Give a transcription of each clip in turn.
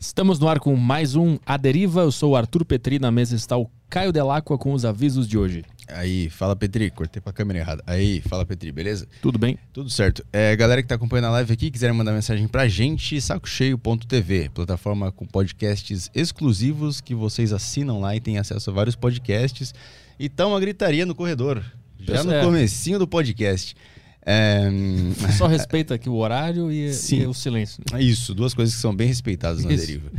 Estamos no ar com mais um A Deriva. Eu sou o Arthur Petri, na mesa está o Caio Delacqua com os avisos de hoje. Aí, fala Petri, cortei pra câmera errada. Aí, fala Petri, beleza? Tudo bem? Tudo certo. É, galera que tá acompanhando a live aqui, quiser mandar mensagem pra gente, sacocheio.tv, plataforma com podcasts exclusivos que vocês assinam lá e têm acesso a vários podcasts. E tá uma gritaria no corredor, já no É. comecinho do podcast. É, Só respeita aqui o horário e, e o silêncio. né? Isso, duas coisas que são bem respeitadas na Isso. deriva.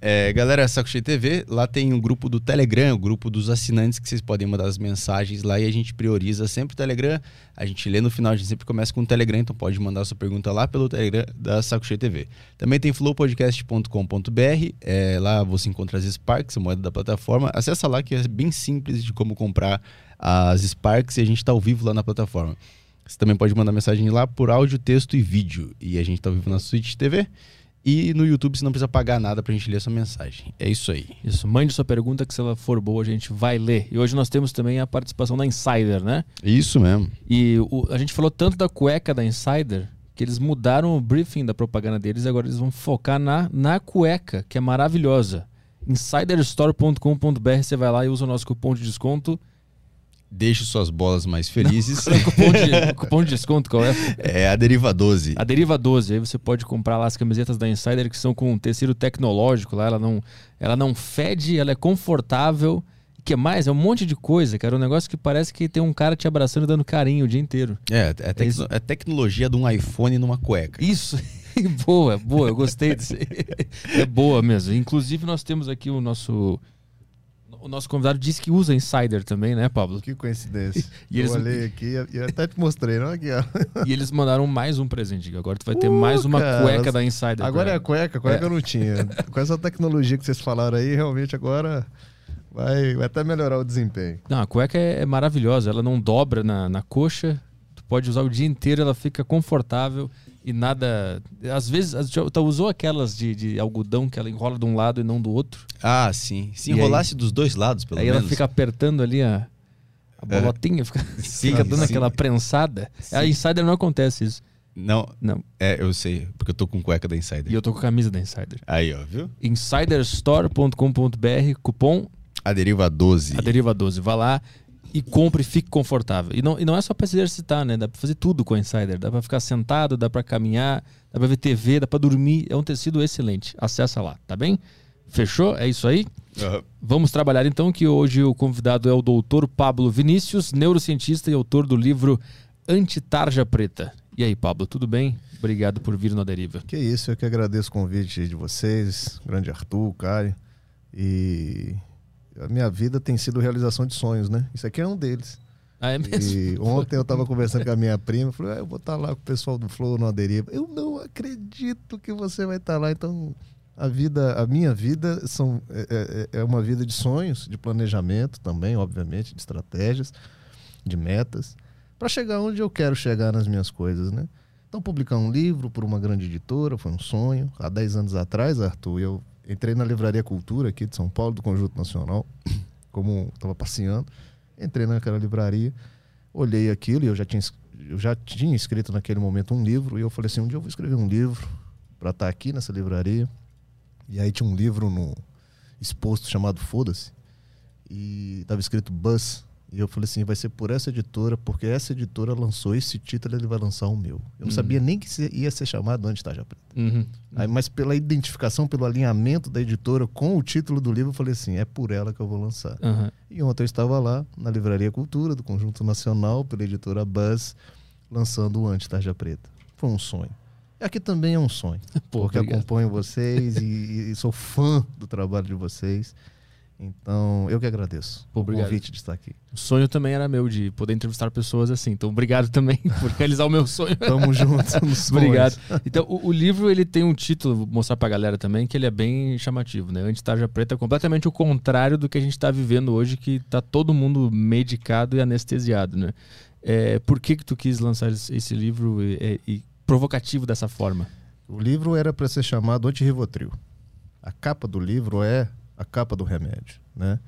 É, galera, Saco Cheio TV, lá tem um grupo do Telegram, o grupo dos assinantes que vocês podem mandar as mensagens lá e a gente prioriza sempre o Telegram. A gente lê no final, a gente sempre começa com o Telegram, então pode mandar sua pergunta lá pelo Telegram da Saco Cheio TV. Também tem flowpodcast.com.br, é, lá você encontra as Sparks, a moeda da plataforma. Acessa lá que é bem simples de como comprar as Sparks e a gente está ao vivo lá na plataforma. Você também pode mandar mensagem lá por áudio, texto e vídeo. E a gente tá ao vivo na Switch TV. E no YouTube você não precisa pagar nada pra gente ler a sua mensagem. É isso aí. Isso, mande sua pergunta que se ela for boa a gente vai ler. E hoje nós temos também a participação da Insider, né? Isso mesmo. E o- a gente falou tanto da cueca da Insider que eles mudaram o briefing da propaganda deles e agora eles vão focar na, na cueca, que é maravilhosa. Insiderstore.com.br, você vai lá e usa o nosso cupom de desconto. Deixe suas bolas mais felizes. cupom, de, cupom de desconto, qual é? é a Deriva 12. A Deriva 12, aí você pode comprar lá as camisetas da Insider que são com tecido tecnológico lá, ela não, ela não fede, ela é confortável. O que mais? É um monte de coisa, cara. Um negócio que parece que tem um cara te abraçando e dando carinho o dia inteiro. É, é, tecno- isso. é tecnologia de um iPhone numa cueca. Isso, boa, boa, eu gostei disso. É boa mesmo. Inclusive, nós temos aqui o nosso. O nosso convidado disse que usa Insider também, né, Pablo? Que coincidência. E eles- Eu olhei aqui e até te mostrei, não? Aqui, ó. E eles mandaram mais um presente. Agora tu vai ter Uh, mais uma cara, cueca da Insider. Agora é a cueca, a cueca eu não tinha. Com essa tecnologia que vocês falaram aí, realmente agora vai, vai até melhorar o desempenho. Não, a cueca é, é maravilhosa. Ela não dobra na, na coxa. Tu pode usar o dia inteiro, ela fica confortável e nada. Às vezes, tu usou aquelas de, de algodão que ela enrola de um lado e não do outro. Ah, sim. Se enrolasse dos dois lados, pelo aí menos. ela fica apertando ali a, a bolotinha, fica, Sim, fica dando sim. aquela prensada. A Insider não acontece isso. Não, Não. é, eu sei, porque eu tô com cueca da Insider. E eu tô com camisa da Insider. Aí, ó, viu? Insiderstore.com.br, cupom A Deriva 12. A Deriva 12. Vá lá e compre e fique confortável. E não, e não é só para se exercitar, né? Dá para fazer tudo com a Insider. Dá para ficar sentado, dá para caminhar, dá para ver TV, dá para dormir. É um tecido excelente. Acessa lá, tá bem? Fechou? É isso aí? Aham. Vamos trabalhar então, que hoje o convidado é o doutor Pablo Vinícius, neurocientista e autor do livro Antitarja Preta. E aí, Pablo, tudo bem? Obrigado por vir no Deriva. Que isso, eu que agradeço o convite de vocês, grande Arthur, Caio. E a minha vida tem sido realização de sonhos, né? Isso aqui é um deles. Ah, é mesmo? E ontem eu tava conversando com a minha prima, falei, ah, eu vou estar lá com o pessoal do Flow na deriva. Eu não acredito que você vai estar lá. Então, a vida, a minha vida são, é, é- é uma vida de sonhos, de planejamento também, obviamente, de estratégias, de metas, para chegar onde eu quero chegar nas minhas coisas, né? Então, publicar um livro por uma grande editora foi um sonho. Há 10 anos atrás, Arthur, eu entrei na Livraria Cultura aqui de São Paulo, do Conjunto Nacional, como estava passeando. Entrei naquela livraria, olhei aquilo e eu já tinha, eu já tinha escrito naquele momento um livro. E eu falei assim: um dia eu vou escrever um livro para estar aqui nessa livraria. E aí tinha um livro no exposto chamado Foda-se. E estava escrito Buzz. E eu falei assim: vai ser por essa editora, porque essa editora lançou esse título ele vai lançar o meu. Eu não Uhum. sabia nem que ia ser chamado Antitarja Preta. Uhum. Aí, mas pela identificação, pelo alinhamento da editora com o título do livro, eu falei assim: é por ela que eu vou lançar. Aham. E ontem eu estava lá na Livraria Cultura do Conjunto Nacional, pela editora Buzz, lançando o Anti-Tarja Preta. Foi um sonho. Aqui também é um sonho, Pô, porque obrigado. acompanho vocês e, e sou fã do trabalho de vocês. Então, eu que agradeço Pô, o obrigado. convite de estar aqui. O sonho também era meu de poder entrevistar pessoas assim. Então, obrigado também por realizar o meu sonho. Tamo junto. Obrigado. Então, o, o livro ele tem um título, vou mostrar pra galera também, que ele é bem chamativo, né? Antitarja Preta é completamente o contrário do que a gente tá vivendo hoje, que tá todo mundo medicado e anestesiado, né? É, por que que tu quis lançar esse livro e, e- e provocativo dessa forma? O livro era para ser chamado Anti-Rivotril. A capa do livro é a capa do remédio, né?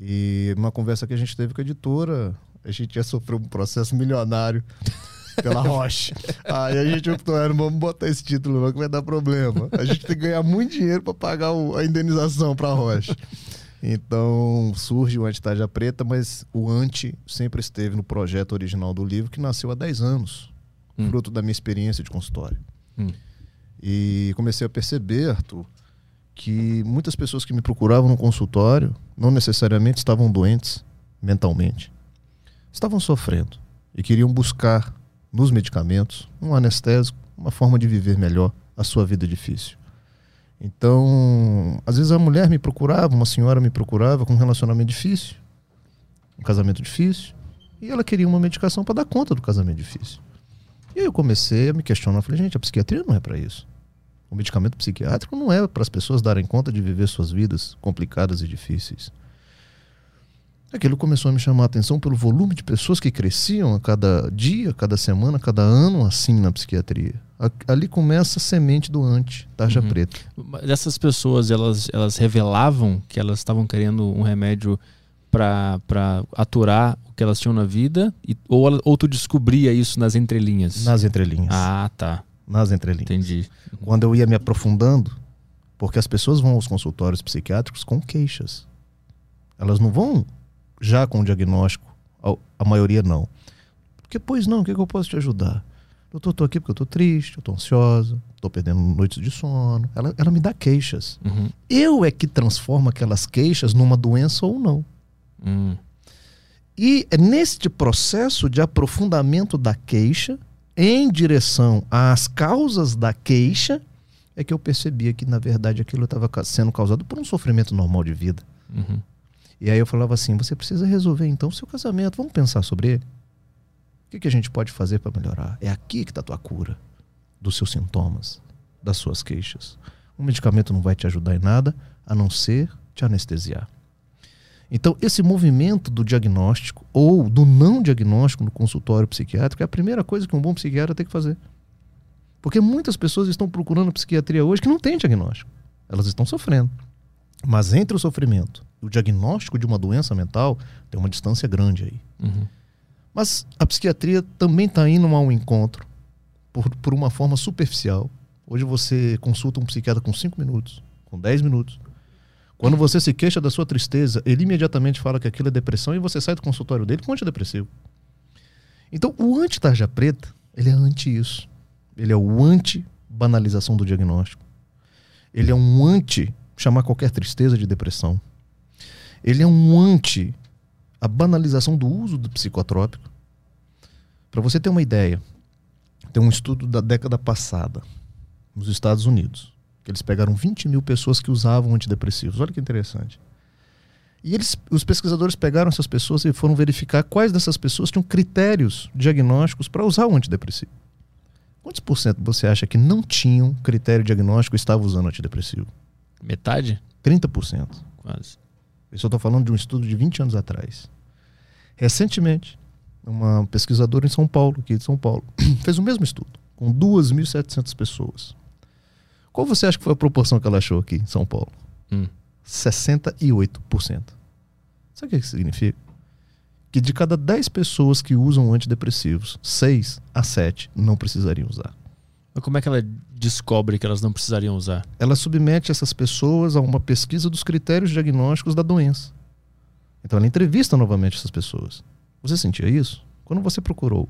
E uma conversa que a gente teve com a editora, a gente já sofreu um processo milionário pela Roche. Aí a gente optou, não vamos botar esse título não, que vai dar problema. A gente tem que ganhar muito dinheiro para pagar o, a indenização para a Roche. Então surge o Antitágia Preta, mas o anti sempre esteve no projeto original do livro, que nasceu há 10 anos, hum. fruto da minha experiência de consultório. Hum. E comecei a perceber, Arthur, que muitas pessoas que me procuravam no consultório não necessariamente estavam doentes mentalmente. Estavam sofrendo e queriam buscar nos medicamentos um anestésico, uma forma de viver melhor a sua vida difícil. Então, às vezes a mulher me procurava, uma senhora me procurava com um relacionamento difícil, um casamento difícil, e ela queria uma medicação para dar conta do casamento difícil. E aí eu comecei a me questionar, falei, gente, a psiquiatria não é para isso. O medicamento psiquiátrico não é para as pessoas darem conta de viver suas vidas complicadas e difíceis. Aquilo começou a me chamar a atenção pelo volume de pessoas que cresciam a cada dia, a cada semana, a cada ano assim na psiquiatria. Ali começa a semente do anti, tarja uhum. preta. Essas pessoas, elas, elas revelavam que elas estavam querendo um remédio para aturar o que elas tinham na vida? E, ou, ou tu descobria isso nas entrelinhas? Nas entrelinhas. Ah, tá. Nas entrelinhas. Entendi. Quando eu ia me aprofundando, porque as pessoas vão aos consultórios psiquiátricos com queixas. Elas não vão já com o diagnóstico, a, maioria não. Porque, pois não, o que, é que eu posso te ajudar? Doutor, estou aqui porque eu estou triste, eu estou ansiosa, estou perdendo noites de sono. Ela, ela me dá queixas. Uhum. Eu é que transformo aquelas queixas numa doença ou não. Uhum. E é neste processo de aprofundamento da queixa, em direção às causas da queixa, é que eu percebia que, na verdade, aquilo estava sendo causado por um sofrimento normal de vida. Uhum. E aí eu falava assim: você precisa resolver então o seu casamento, vamos pensar sobre ele. O que, que a gente pode fazer para melhorar? É aqui que está a tua cura dos seus sintomas, das suas queixas. O medicamento não vai te ajudar em nada a não ser te anestesiar. Então, esse movimento do diagnóstico ou do não diagnóstico no consultório psiquiátrico é a primeira coisa que um bom psiquiatra tem que fazer. Porque muitas pessoas estão procurando psiquiatria hoje que não tem diagnóstico. Elas estão sofrendo. Mas entre o sofrimento e o diagnóstico de uma doença mental, tem uma distância grande aí. Uhum. Mas a psiquiatria também está indo ao encontro por, por uma forma superficial. Hoje você consulta um psiquiatra com 5 minutos, com 10 minutos. Quando você se queixa da sua tristeza, ele imediatamente fala que aquilo é depressão e você sai do consultório dele com antidepressivo. Então, o anti-tarja preta, ele é anti isso. Ele é o anti-banalização do diagnóstico. Ele é um anti chamar qualquer tristeza de depressão. Ele é um anti a banalização do uso do psicotrópico. Para você ter uma ideia, tem um estudo da década passada, nos Estados Unidos, que eles pegaram 20 mil pessoas que usavam antidepressivos. Olha que interessante. E eles, os pesquisadores pegaram essas pessoas e foram verificar quais dessas pessoas tinham critérios diagnósticos para usar o antidepressivo. Quantos por cento você acha que não tinham critério diagnóstico e estavam usando antidepressivo? Metade? 30%. Quase. Eu estou falando de um estudo de 20 anos atrás. Recentemente, uma pesquisadora em São Paulo, aqui de São Paulo, fez o mesmo estudo, com 2.700 pessoas. Qual você acha que foi a proporção que ela achou aqui em São Paulo? Hum. 68%. Sabe o que isso significa? Que de cada 10 pessoas que usam antidepressivos, 6 a 7 não precisariam usar. Mas como é que ela descobre que elas não precisariam usar? Ela submete essas pessoas a uma pesquisa dos critérios diagnósticos da doença. Então ela entrevista novamente essas pessoas. Você sentia isso? Quando você procurou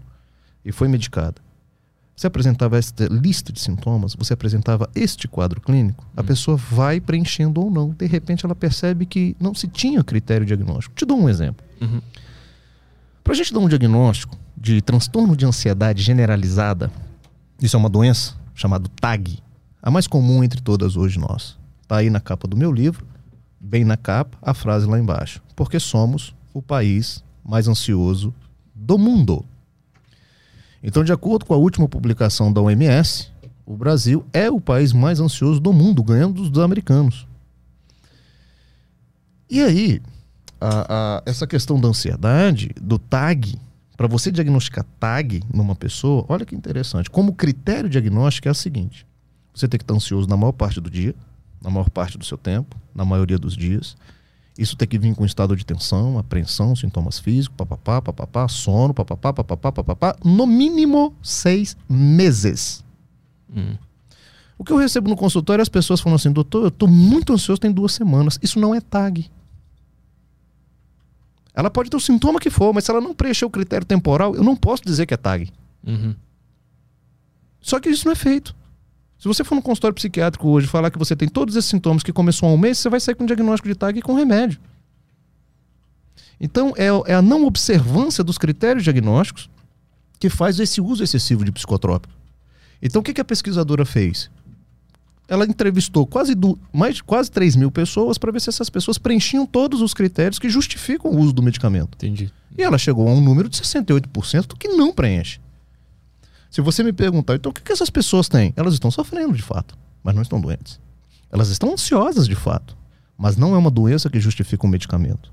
e foi medicada, você apresentava esta lista de sintomas, você apresentava este quadro clínico, a hum. pessoa vai preenchendo ou não. De repente ela percebe que não se tinha critério diagnóstico. Te dou um exemplo. Uhum. Para a gente dar um diagnóstico de transtorno de ansiedade generalizada, isso é uma doença chamada TAG, a mais comum entre todas hoje nós. Está aí na capa do meu livro, bem na capa, a frase lá embaixo. Porque somos o país mais ansioso do mundo. Então, de acordo com a última publicação da OMS, o Brasil é o país mais ansioso do mundo, ganhando dos americanos. E aí, a, a, essa questão da ansiedade, do TAG, para você diagnosticar TAG numa pessoa, olha que interessante. Como critério diagnóstico é o seguinte: você tem que estar ansioso na maior parte do dia, na maior parte do seu tempo, na maioria dos dias, Isso tem que vir com estado de tensão, apreensão, sintomas físicos, papapá, papapá, sono, papapá, papapá, papapá, no mínimo seis meses. Hum. O que eu recebo no consultório, as pessoas falam assim, doutor, eu estou muito ansioso, tem duas semanas. Isso não é TAG. Ela pode ter o sintoma que for, mas se ela não preencher o critério temporal, eu não posso dizer que é TAG. Uhum. Só que isso não é feito. Se você for no consultório psiquiátrico hoje falar que você tem todos esses sintomas que começou há um mês, você vai sair com um diagnóstico de TAG e com remédio. Então, é, é a não observância dos critérios diagnósticos que faz esse uso excessivo de psicotrópico. Então, o que, que a pesquisadora fez? Ela entrevistou quase, do, mais, quase 3 mil pessoas para ver se essas pessoas preenchiam todos os critérios que justificam o uso do medicamento. Entendi. E ela chegou a um número de 68% que não preenche. Se você me perguntar, então o que, que essas pessoas têm? Elas estão sofrendo de fato, mas não estão doentes. Elas estão ansiosas de fato, mas não é uma doença que justifica um medicamento.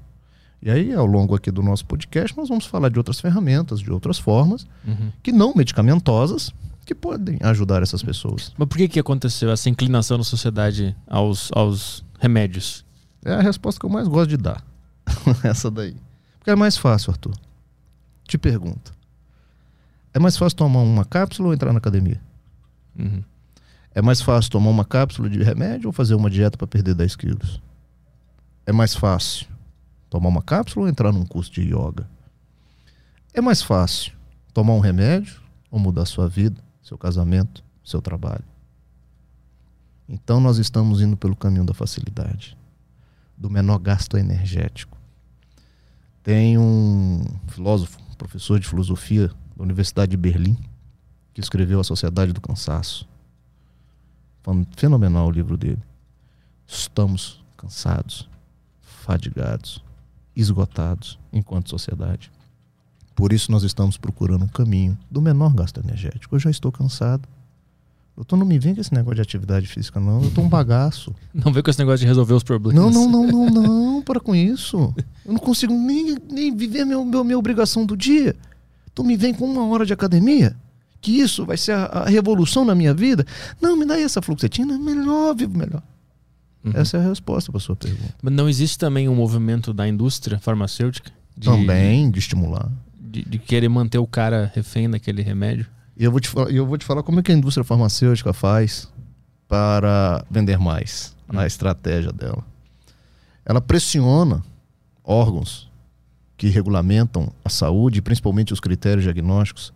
E aí, ao longo aqui do nosso podcast, nós vamos falar de outras ferramentas, de outras formas, Uhum. que não medicamentosas, que podem ajudar essas pessoas. Mas por que, que aconteceu essa inclinação na sociedade aos, aos remédios? É a resposta que eu mais gosto de dar. Essa daí. Porque é mais fácil, Arthur. Te pergunto. É mais fácil tomar uma cápsula ou entrar na academia? Uhum. É mais fácil tomar uma cápsula de remédio ou fazer uma dieta para perder 10 quilos? É mais fácil tomar uma cápsula ou entrar num curso de yoga? É mais fácil tomar um remédio ou mudar sua vida, seu casamento, seu trabalho? Então nós estamos indo pelo caminho da facilidade, do menor gasto energético. Tem um filósofo, professor de filosofia da Universidade de Berlim, que escreveu A Sociedade do Cansaço. Fenomenal o livro dele. Estamos cansados, fadigados, esgotados enquanto sociedade. Por isso nós estamos procurando um caminho do menor gasto energético. Eu já estou cansado. Doutor, não me vem com esse negócio de atividade física, não. Eu tô um bagaço. Não vem com esse negócio de resolver os problemas. Não, não, não, não, não. Para com isso. Eu não consigo nem, nem viver meu, meu, minha obrigação do dia. Tu me vem com uma hora de academia? Que isso vai ser a, a revolução na minha vida? Não, me dá essa fluoxetina. Melhor, vivo melhor. Uhum. Essa é a resposta para sua pergunta. Mas não existe também um movimento da indústria farmacêutica de, Também de estimular. de, de querer manter o cara refém daquele remédio? E eu vou te, eu vou te falar como é que a indústria farmacêutica faz para vender mais, a estratégia dela. Ela pressiona órgãos que regulamentam a saúde, principalmente os critérios diagnósticos,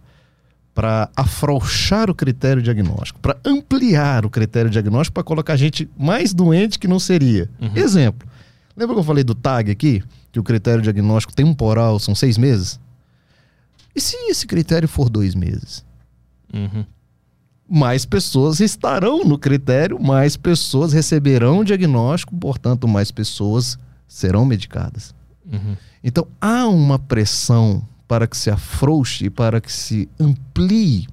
para afrouxar o critério diagnóstico, para ampliar o critério diagnóstico, para colocar gente mais doente que não seria. Uhum. Exemplo. Lembra que eu falei do TAG aqui? Que o critério diagnóstico temporal são seis meses? E se esse critério for dois meses? Uhum. mais pessoas estarão no critério, mais pessoas receberão o diagnóstico, portanto, mais pessoas serão medicadas. Uhum. Então, há uma pressão para que se afrouxe, para que se amplie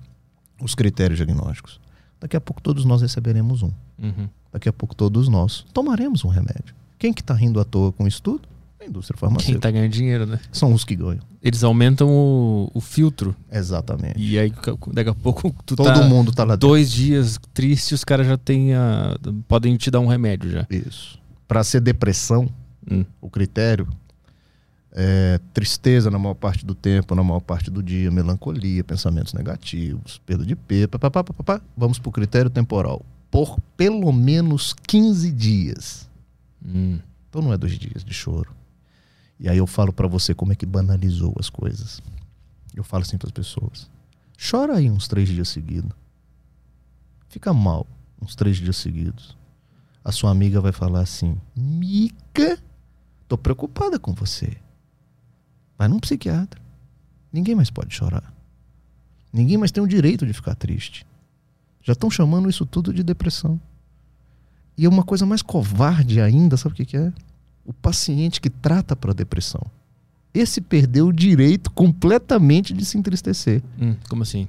os critérios diagnósticos. Daqui a pouco todos nós receberemos um. Uhum. Daqui a pouco todos nós tomaremos um remédio. Quem que está rindo à toa com isso tudo? A indústria Quem farmacêutica. tá ganhando dinheiro, né? São os que ganham. Eles aumentam o, o filtro. Exatamente. E aí, daqui a pouco, tu Todo tá mundo está lá dentro. dois dias triste, os caras já têm a, podem te dar um remédio já. Isso. Para ser depressão, Hum. o critério é tristeza na maior parte do tempo, na maior parte do dia, melancolia, pensamentos negativos, perda de papapá, papapá. vamos para o critério temporal. Por pelo menos 15 dias. Hum. Então não é dois dias de choro. E aí eu falo para você como é que banalizou as coisas. Eu falo assim para as pessoas: chora aí uns três dias seguidos. Fica mal uns três dias seguidos. A sua amiga vai falar assim: Mica, tô preocupada com você. Vai num psiquiatra. Ninguém mais pode chorar. Ninguém mais tem o direito de ficar triste. Já estão chamando isso tudo de depressão. E é uma coisa mais covarde ainda, sabe o que, que é? O paciente que trata para depressão. Esse perdeu o direito completamente de se entristecer. Hum, como assim?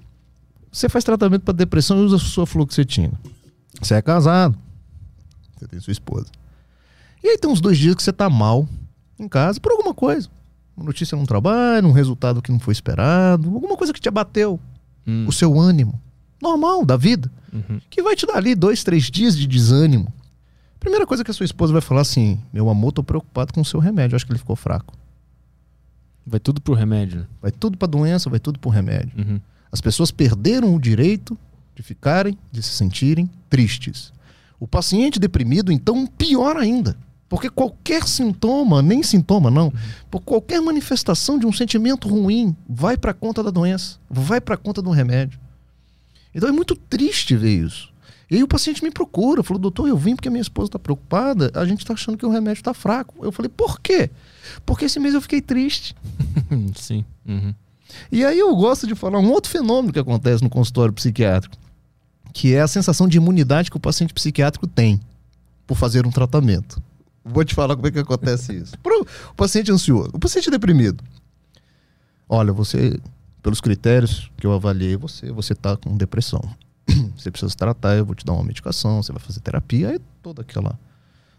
Você faz tratamento para depressão e usa sua fluoxetina. Você é casado. Você tem sua esposa. E aí tem uns dois dias que você tá mal em casa por alguma coisa. Uma notícia no trabalho, um resultado que não foi esperado, alguma coisa que te abateu, Hum. o seu ânimo. Normal, da vida Uhum. que vai te dar ali dois, três dias de desânimo. Primeira coisa que a sua esposa vai falar assim: Meu amor, tô preocupado com o seu remédio. Acho que ele ficou fraco. Vai tudo pro remédio. né? Vai tudo pra doença, vai tudo pro remédio. Uhum. As pessoas perderam o direito de ficarem, de se sentirem tristes. O paciente deprimido, então, pior ainda. Porque qualquer sintoma, nem sintoma não, por qualquer manifestação de um sentimento ruim, vai para conta da doença, vai para conta do remédio. Então é muito triste ver isso. E aí o paciente me procura, falou, doutor, eu vim porque minha esposa está preocupada, a gente está achando que o remédio está fraco. Eu falei, por quê? Porque esse mês eu fiquei triste. Sim. Uhum. E aí eu gosto de falar um outro fenômeno que acontece no consultório psiquiátrico, que é a sensação de imunidade que o paciente psiquiátrico tem por fazer um tratamento. Vou te falar como é que acontece isso. Pro o paciente ansioso, o paciente deprimido. Olha, você, pelos critérios que eu avaliei você, você tá com depressão. Você precisa se tratar, eu vou te dar uma medicação, você vai fazer terapia, aí toda aquela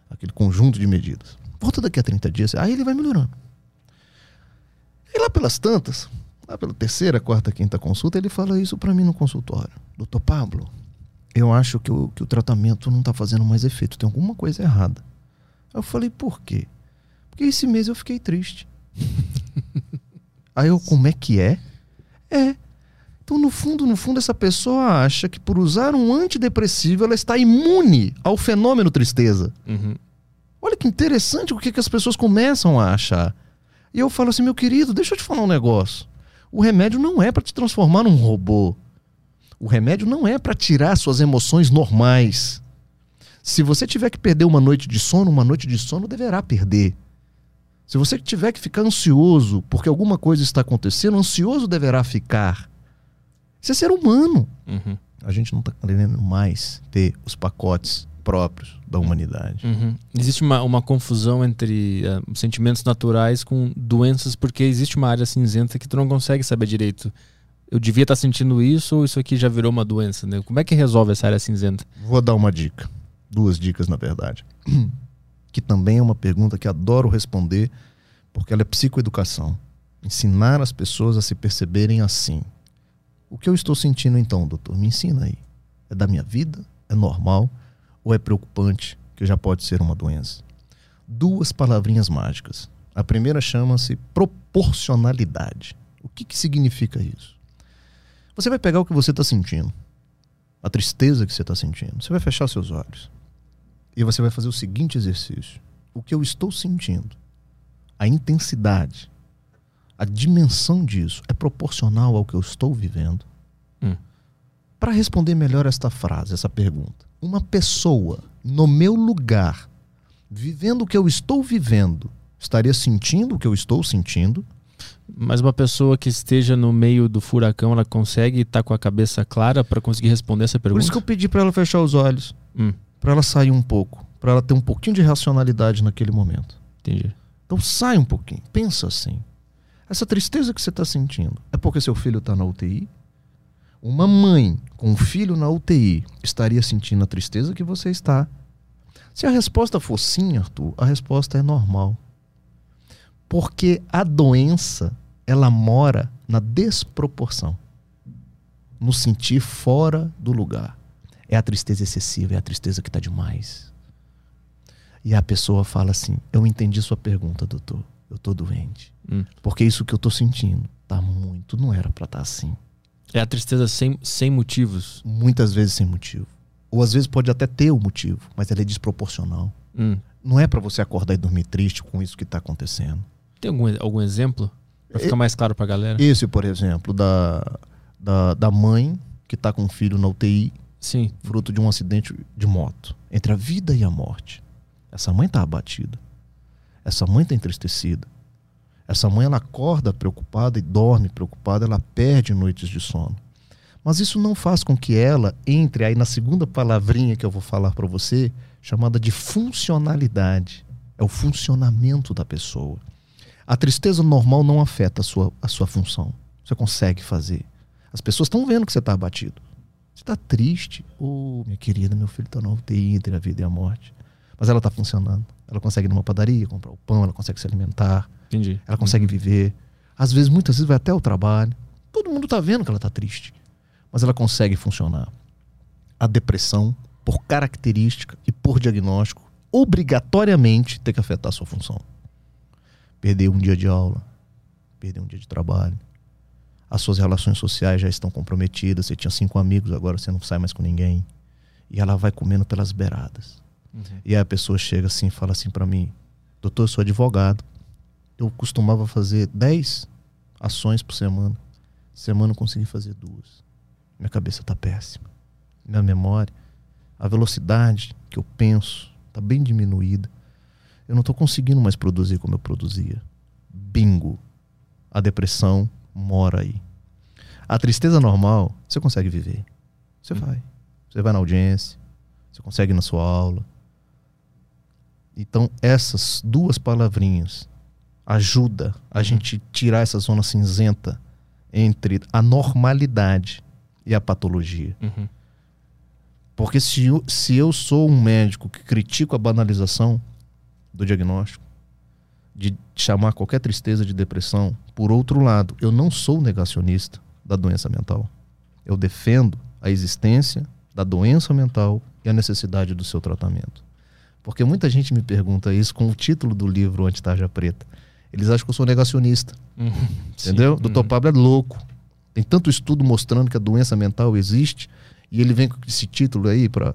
aquele conjunto de medidas. Volta daqui a 30 dias, aí ele vai melhorando. E lá pelas tantas, lá pela terceira, quarta, quinta consulta, ele fala isso para mim no consultório. Doutor Pablo, eu acho que o, que o tratamento não tá fazendo mais efeito, tem alguma coisa errada. Eu falei, por quê? Porque esse mês eu fiquei triste. Aí eu, como é que é? É. Então, no fundo, no fundo, essa pessoa acha que por usar um antidepressivo ela está imune ao fenômeno tristeza. Uhum. Olha que interessante o que, que as pessoas começam a achar. E eu falo assim, meu querido, deixa eu te falar um negócio. O remédio não é para te transformar num robô. O remédio não é para tirar suas emoções normais. Se você tiver que perder uma noite de sono, uma noite de sono deverá perder. Se você tiver que ficar ansioso porque alguma coisa está acontecendo, ansioso deverá ficar. Isso é ser humano. Uhum. A gente não está querendo mais ter os pacotes próprios da humanidade. Uhum. Existe uma, uma confusão entre eh, sentimentos naturais com doenças, porque existe uma área cinzenta que tu não consegue saber direito. Eu devia estar sentindo isso ou isso aqui já virou uma doença, né? Como é que resolve essa área cinzenta? Vou dar uma dica. Duas dicas, na verdade. Que também é uma pergunta que adoro responder, porque ela é psicoeducação. Ensinar as pessoas a se perceberem assim. O que eu estou sentindo então, doutor? Me ensina aí. É da minha vida? É normal? Ou é preocupante, que já pode ser uma doença? Duas palavrinhas mágicas. A primeira chama-se proporcionalidade. O que, que significa isso? Você vai pegar o que você está sentindo, a tristeza que você está sentindo. Você vai fechar seus olhos e você vai fazer o seguinte exercício: o que eu estou sentindo, a intensidade, a dimensão disso é proporcional ao que eu estou vivendo? Hum. Para responder melhor esta frase, essa pergunta, uma pessoa no meu lugar, vivendo o que eu estou vivendo, estaria sentindo o que eu estou sentindo? Mas uma pessoa que esteja no meio do furacão, ela consegue estar com a cabeça clara para conseguir responder essa Por pergunta? isso que eu pedi para ela fechar os olhos, Hum, para ela sair um pouco, para ela ter um pouquinho de racionalidade naquele momento. entendi. Então sai um pouquinho, pensa assim. Essa tristeza que você está sentindo é porque seu filho está na UTI? Uma mãe com um filho na UTI estaria sentindo a tristeza que você está? Se a resposta for sim, Arthur, a resposta é normal. Porque a doença, ela mora na desproporção. No sentir fora do lugar. É a tristeza excessiva, é a tristeza que está demais. E a pessoa fala assim: Eu entendi sua pergunta, doutor. Eu tô doente. Hum. Porque isso que eu tô sentindo tá muito, não era pra estar assim. É a tristeza sem, sem motivos. Muitas vezes sem motivo. Ou às vezes pode até ter o motivo, mas ela é desproporcional. Hum. Não é pra você acordar e dormir triste com isso que tá acontecendo. Tem algum, algum exemplo? Pra ficar mais claro pra galera? Esse, por exemplo, da, da, da mãe que tá com um filho na UTI, Sim. fruto de um acidente de moto, entre a vida e a morte. Essa mãe tá abatida. Essa mãe tá entristecida. Essa mãe ela acorda preocupada e dorme preocupada, ela perde noites de sono. Mas isso não faz com que ela entre aí na segunda palavrinha que eu vou falar para você, chamada de funcionalidade. É o funcionamento da pessoa. A tristeza normal não afeta a sua, a sua função. Você consegue fazer. As pessoas estão vendo que você está abatido. Você está triste. Ô, minha querida, meu filho está na UTI entre a vida e a morte. Mas ela está funcionando. Ela consegue ir numa padaria, comprar o pão, ela consegue se alimentar, Entendi. ela consegue viver. Às vezes, muitas vezes, vai até o trabalho. Todo mundo está vendo que ela está triste. Mas ela consegue funcionar. A depressão, por característica e por diagnóstico, obrigatoriamente ter que afetar a sua função. Perder um dia de aula, perder um dia de trabalho. As suas relações sociais já estão comprometidas. Você tinha cinco amigos, agora você não sai mais com ninguém. E ela vai comendo pelas beiradas. Uhum. E aí a pessoa chega assim e fala assim para mim: Doutor, eu sou advogado. Eu costumava fazer dez ações por semana. Semana eu consegui fazer duas. Minha cabeça tá péssima. Minha memória, a velocidade que eu penso tá bem diminuída. Eu não estou conseguindo mais produzir como eu produzia. Bingo. A depressão mora aí. A tristeza normal, você consegue viver. Você hum. vai. Você vai na audiência, você consegue na sua aula. Então, essas duas palavrinhas ajuda a uhum. gente tirar essa zona cinzenta entre a normalidade e a patologia. Uhum. Porque se eu, se eu sou um médico que critico a banalização do diagnóstico, de chamar qualquer tristeza de depressão, por outro lado, eu não sou negacionista da doença mental. Eu defendo a existência da doença mental e a necessidade do seu tratamento. Porque muita gente me pergunta isso com o título do livro Antitarja Preta. Eles acham que eu sou negacionista. Uhum, entendeu? Sim, Dr. Uhum. Pablo é louco. Tem tanto estudo mostrando que a doença mental existe e ele vem com esse título aí para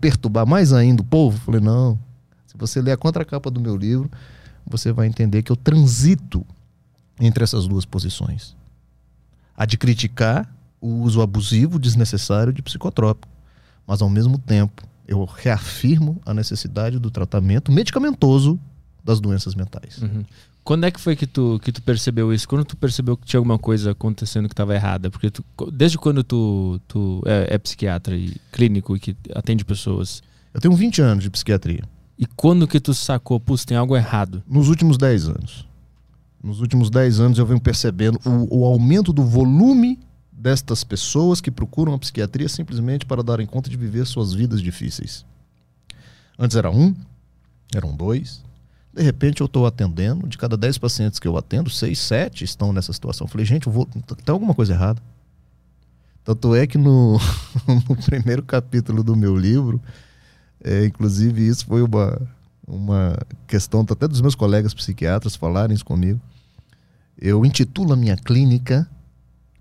perturbar mais ainda o povo. falei, não. Se você ler a contracapa do meu livro, você vai entender que eu transito entre essas duas posições. A de criticar o uso abusivo, desnecessário de psicotrópico, mas ao mesmo tempo eu reafirmo a necessidade do tratamento medicamentoso das doenças mentais. Uhum. Quando é que foi que tu, que tu percebeu isso? Quando tu percebeu que tinha alguma coisa acontecendo que estava errada? Porque tu, desde quando tu, tu é, é, psiquiatra e clínico e que atende pessoas? Eu tenho 20 anos de psiquiatria. E quando que tu sacou, putz, tem algo errado? Nos últimos 10 anos. Nos últimos 10 anos eu venho percebendo o, o aumento do volume destas pessoas que procuram a psiquiatria simplesmente para darem conta de viver suas vidas difíceis. Antes era um, eram dois, de repente eu estou atendendo, de cada 10 pacientes que eu atendo, 6, 7 estão nessa situação. Falei, gente, eu vou, tem alguma coisa errada. Tanto é que no, no primeiro capítulo do meu livro, é, inclusive isso foi uma, uma questão até dos meus colegas psiquiatras falarem isso comigo. Eu intitulo a minha clínica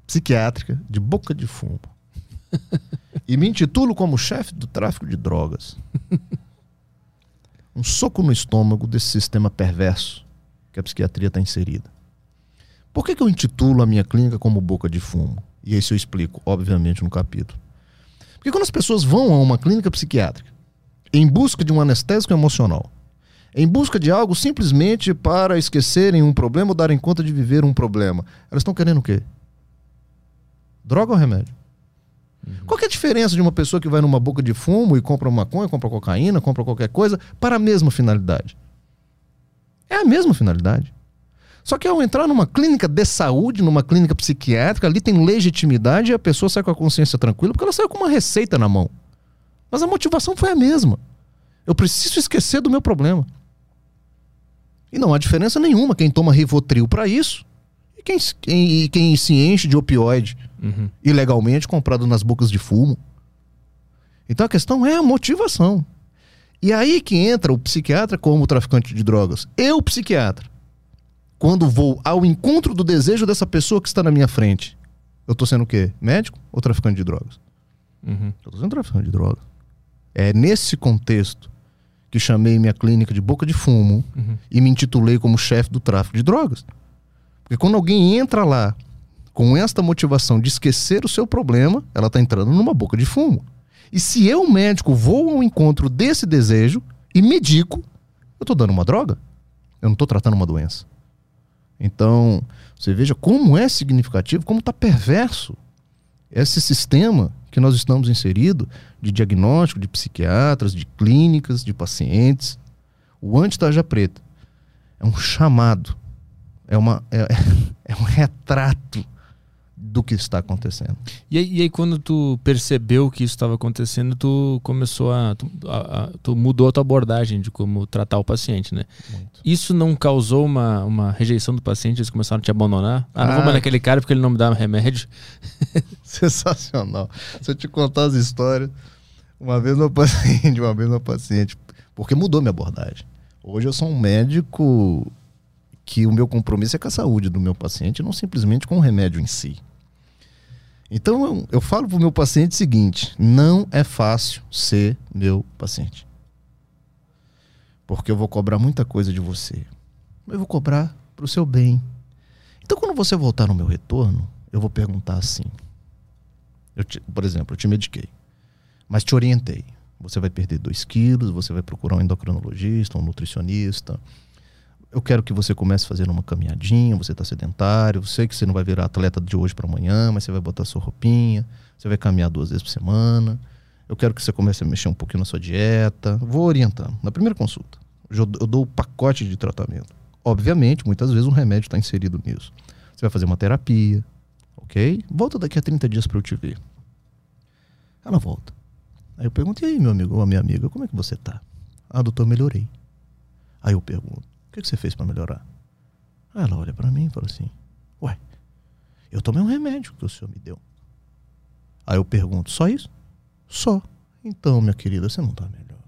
psiquiátrica de boca de fumo. e me intitulo como chefe do tráfico de drogas um soco no estômago desse sistema perverso que a psiquiatria está inserida. Por que, que eu intitulo a minha clínica como boca de fumo? E isso eu explico, obviamente, no capítulo. Porque quando as pessoas vão a uma clínica psiquiátrica em busca de um anestésico emocional, em busca de algo simplesmente para esquecerem um problema ou darem conta de viver um problema, elas estão querendo o quê? Droga ou remédio? Uhum. Qual é a diferença de uma pessoa que vai numa boca de fumo e compra maconha, compra cocaína, compra qualquer coisa para a mesma finalidade? É a mesma finalidade. Só que ao entrar numa clínica de saúde, numa clínica psiquiátrica, ali tem legitimidade e a pessoa sai com a consciência tranquila porque ela saiu com uma receita na mão. Mas a motivação foi a mesma. Eu preciso esquecer do meu problema. E não há diferença nenhuma quem toma Rivotril para isso e quem, quem, quem se enche de opioide uhum. ilegalmente comprado nas bocas de fumo. Então a questão é a motivação. E aí que entra o psiquiatra como o traficante de drogas. Eu, psiquiatra, quando vou ao encontro do desejo dessa pessoa que está na minha frente, eu estou sendo o quê? Médico ou traficante de drogas? Uhum. Eu tô sendo traficante de drogas. É nesse contexto que chamei minha clínica de boca de fumo uhum. e me intitulei como chefe do tráfico de drogas. Porque quando alguém entra lá com esta motivação de esquecer o seu problema, ela está entrando numa boca de fumo. E se eu, médico, vou ao encontro desse desejo e medico, eu estou dando uma droga. Eu não estou tratando uma doença. Então, você veja como é significativo, como está perverso esse sistema que nós estamos inserido de diagnóstico de psiquiatras, de clínicas, de pacientes. O anti-tarja preta é um chamado, é, uma, é, é um retrato do que está acontecendo. E aí, e aí, quando tu percebeu que isso estava acontecendo, tu começou a tu, a, a tu, mudou a tua abordagem de como tratar o paciente, né? Muito. Isso não causou uma, uma rejeição do paciente? Eles começaram a te abandonar? Ah, não vou mais ah. naquele cara porque ele não me dá remédio? Sensacional. Se eu te contar as histórias, uma vez uma paciente, uma vez uma paciente Porque mudou minha abordagem. Hoje eu sou um médico que o meu compromisso é com a saúde do meu paciente, não simplesmente com o remédio em si. Então eu, eu falo para o meu paciente o seguinte: não é fácil ser meu paciente. Porque eu vou cobrar muita coisa de você. Eu vou cobrar para o seu bem. Então quando você voltar no meu retorno, eu vou perguntar assim. Te, por exemplo, eu te mediquei, mas te orientei. Você vai perder 2 quilos, você vai procurar um endocrinologista, um nutricionista. Eu quero que você comece fazer uma caminhadinha, você está sedentário, eu sei que você não vai virar atleta de hoje para amanhã, mas você vai botar sua roupinha, você vai caminhar duas vezes por semana. Eu quero que você comece a mexer um pouquinho na sua dieta. Vou orientando. Na primeira consulta, eu dou o pacote de tratamento. Obviamente, muitas vezes um remédio está inserido nisso. Você vai fazer uma terapia, ok? Volta daqui a 30 dias para eu te ver. Ela volta. Aí eu pergunto, e aí, meu amigo ou minha amiga, como é que você tá? Ah, doutor, melhorei. Aí eu pergunto, o que, você fez para melhorar? Ela olha para mim e fala assim, ué, eu tomei um remédio que o senhor me deu. Aí eu pergunto, só isso? Só. Então, minha querida, você não tá melhor.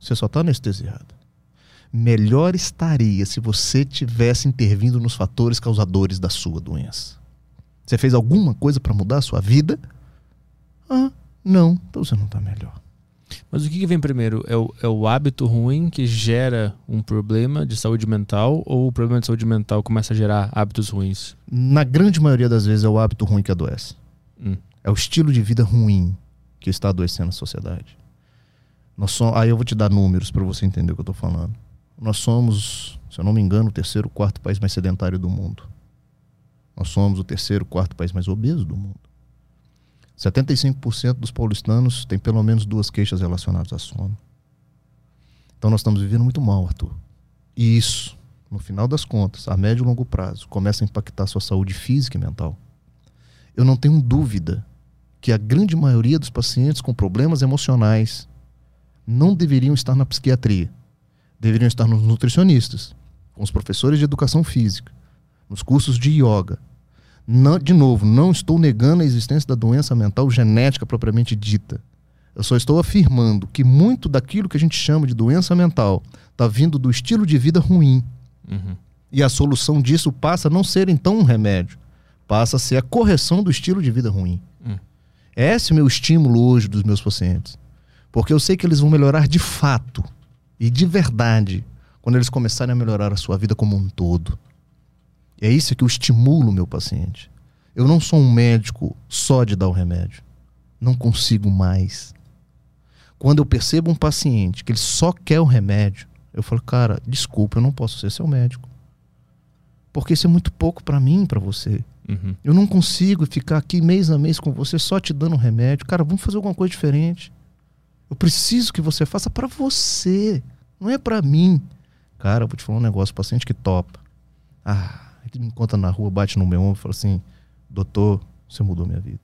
Você só tá anestesiada. Melhor estaria se você tivesse intervindo nos fatores causadores da sua doença. Você fez alguma coisa para mudar a sua vida? Ah, não. Então você não está melhor. Mas o que, que vem primeiro? É o, é o, hábito ruim que gera um problema de saúde mental ou o problema de saúde mental começa a gerar hábitos ruins? Na grande maioria das vezes é o hábito ruim que adoece. Hum. É o estilo de vida ruim que está adoecendo a sociedade. Nós somos, aí eu vou te dar números para você entender o que eu estou falando. Nós somos, se eu não me engano, o terceiro, quarto país mais sedentário do mundo. Nós somos o terceiro, quarto país mais obeso do mundo. 75% dos paulistanos têm pelo menos duas queixas relacionadas a sono. Então nós estamos vivendo muito mal, Arthur. E isso, no final das contas, a médio e longo prazo, começa a impactar a sua saúde física e mental. Eu não tenho dúvida que a grande maioria dos pacientes com problemas emocionais não deveriam estar na psiquiatria. Deveriam estar nos nutricionistas, com os professores de educação física, nos cursos de yoga. Não, de novo, não estou negando a existência da doença mental genética propriamente dita. Eu só estou afirmando que muito daquilo que a gente chama de doença mental está vindo do estilo de vida ruim. Uhum. E a solução disso passa a não ser então um remédio, passa a ser a correção do estilo de vida ruim. Uhum. Esse é o meu estímulo hoje dos meus pacientes. Porque eu sei que eles vão melhorar de fato e de verdade quando eles começarem a melhorar a sua vida como um todo. É isso que eu estimulo o meu paciente. Eu não sou um médico só de dar o remédio. Não consigo mais. Quando eu percebo um paciente que ele só quer o remédio, eu falo, cara, desculpa, eu não posso ser seu médico. Porque isso é muito pouco para mim, para você. Uhum. Eu não consigo ficar aqui mês a mês com você só te dando um remédio. Cara, vamos fazer alguma coisa diferente. Eu preciso que você faça para você, não é para mim. Cara, eu vou te falar um negócio, paciente que topa. Ah, ele me encontra na rua, bate no meu ombro e fala assim: Doutor, você mudou minha vida.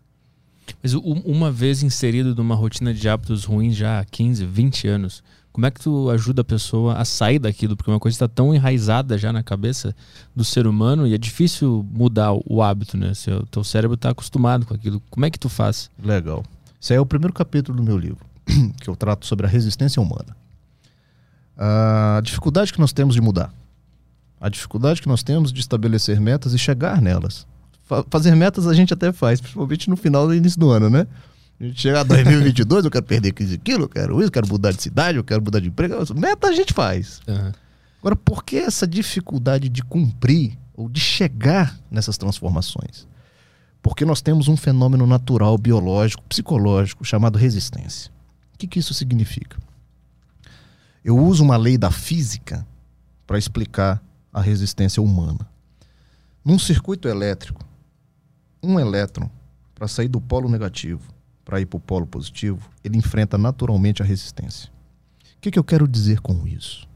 Mas uma vez inserido numa rotina de hábitos ruins já há 15, 20 anos, como é que tu ajuda a pessoa a sair daquilo? Porque uma coisa está tão enraizada já na cabeça do ser humano e é difícil mudar o hábito, né? Seu teu cérebro está acostumado com aquilo. Como é que tu faz? Legal. Esse aí é o primeiro capítulo do meu livro, que eu trato sobre a resistência humana. A dificuldade que nós temos de mudar a dificuldade que nós temos de estabelecer metas e chegar nelas. Fa fazer metas a gente até faz, principalmente no final do início do ano, né? A gente chega a 2022, eu quero perder 15 quilos, eu quero isso, eu quero mudar de cidade, eu quero mudar de emprego. Meta a gente faz. Uhum. Agora, por que essa dificuldade de cumprir ou de chegar nessas transformações? Porque nós temos um fenômeno natural, biológico, psicológico, chamado resistência. O que, que isso significa? Eu uso uma lei da física para explicar a resistência humana. Num circuito elétrico, um elétron, para sair do polo negativo para ir para o polo positivo, ele enfrenta naturalmente a resistência. O que, que eu quero dizer com isso?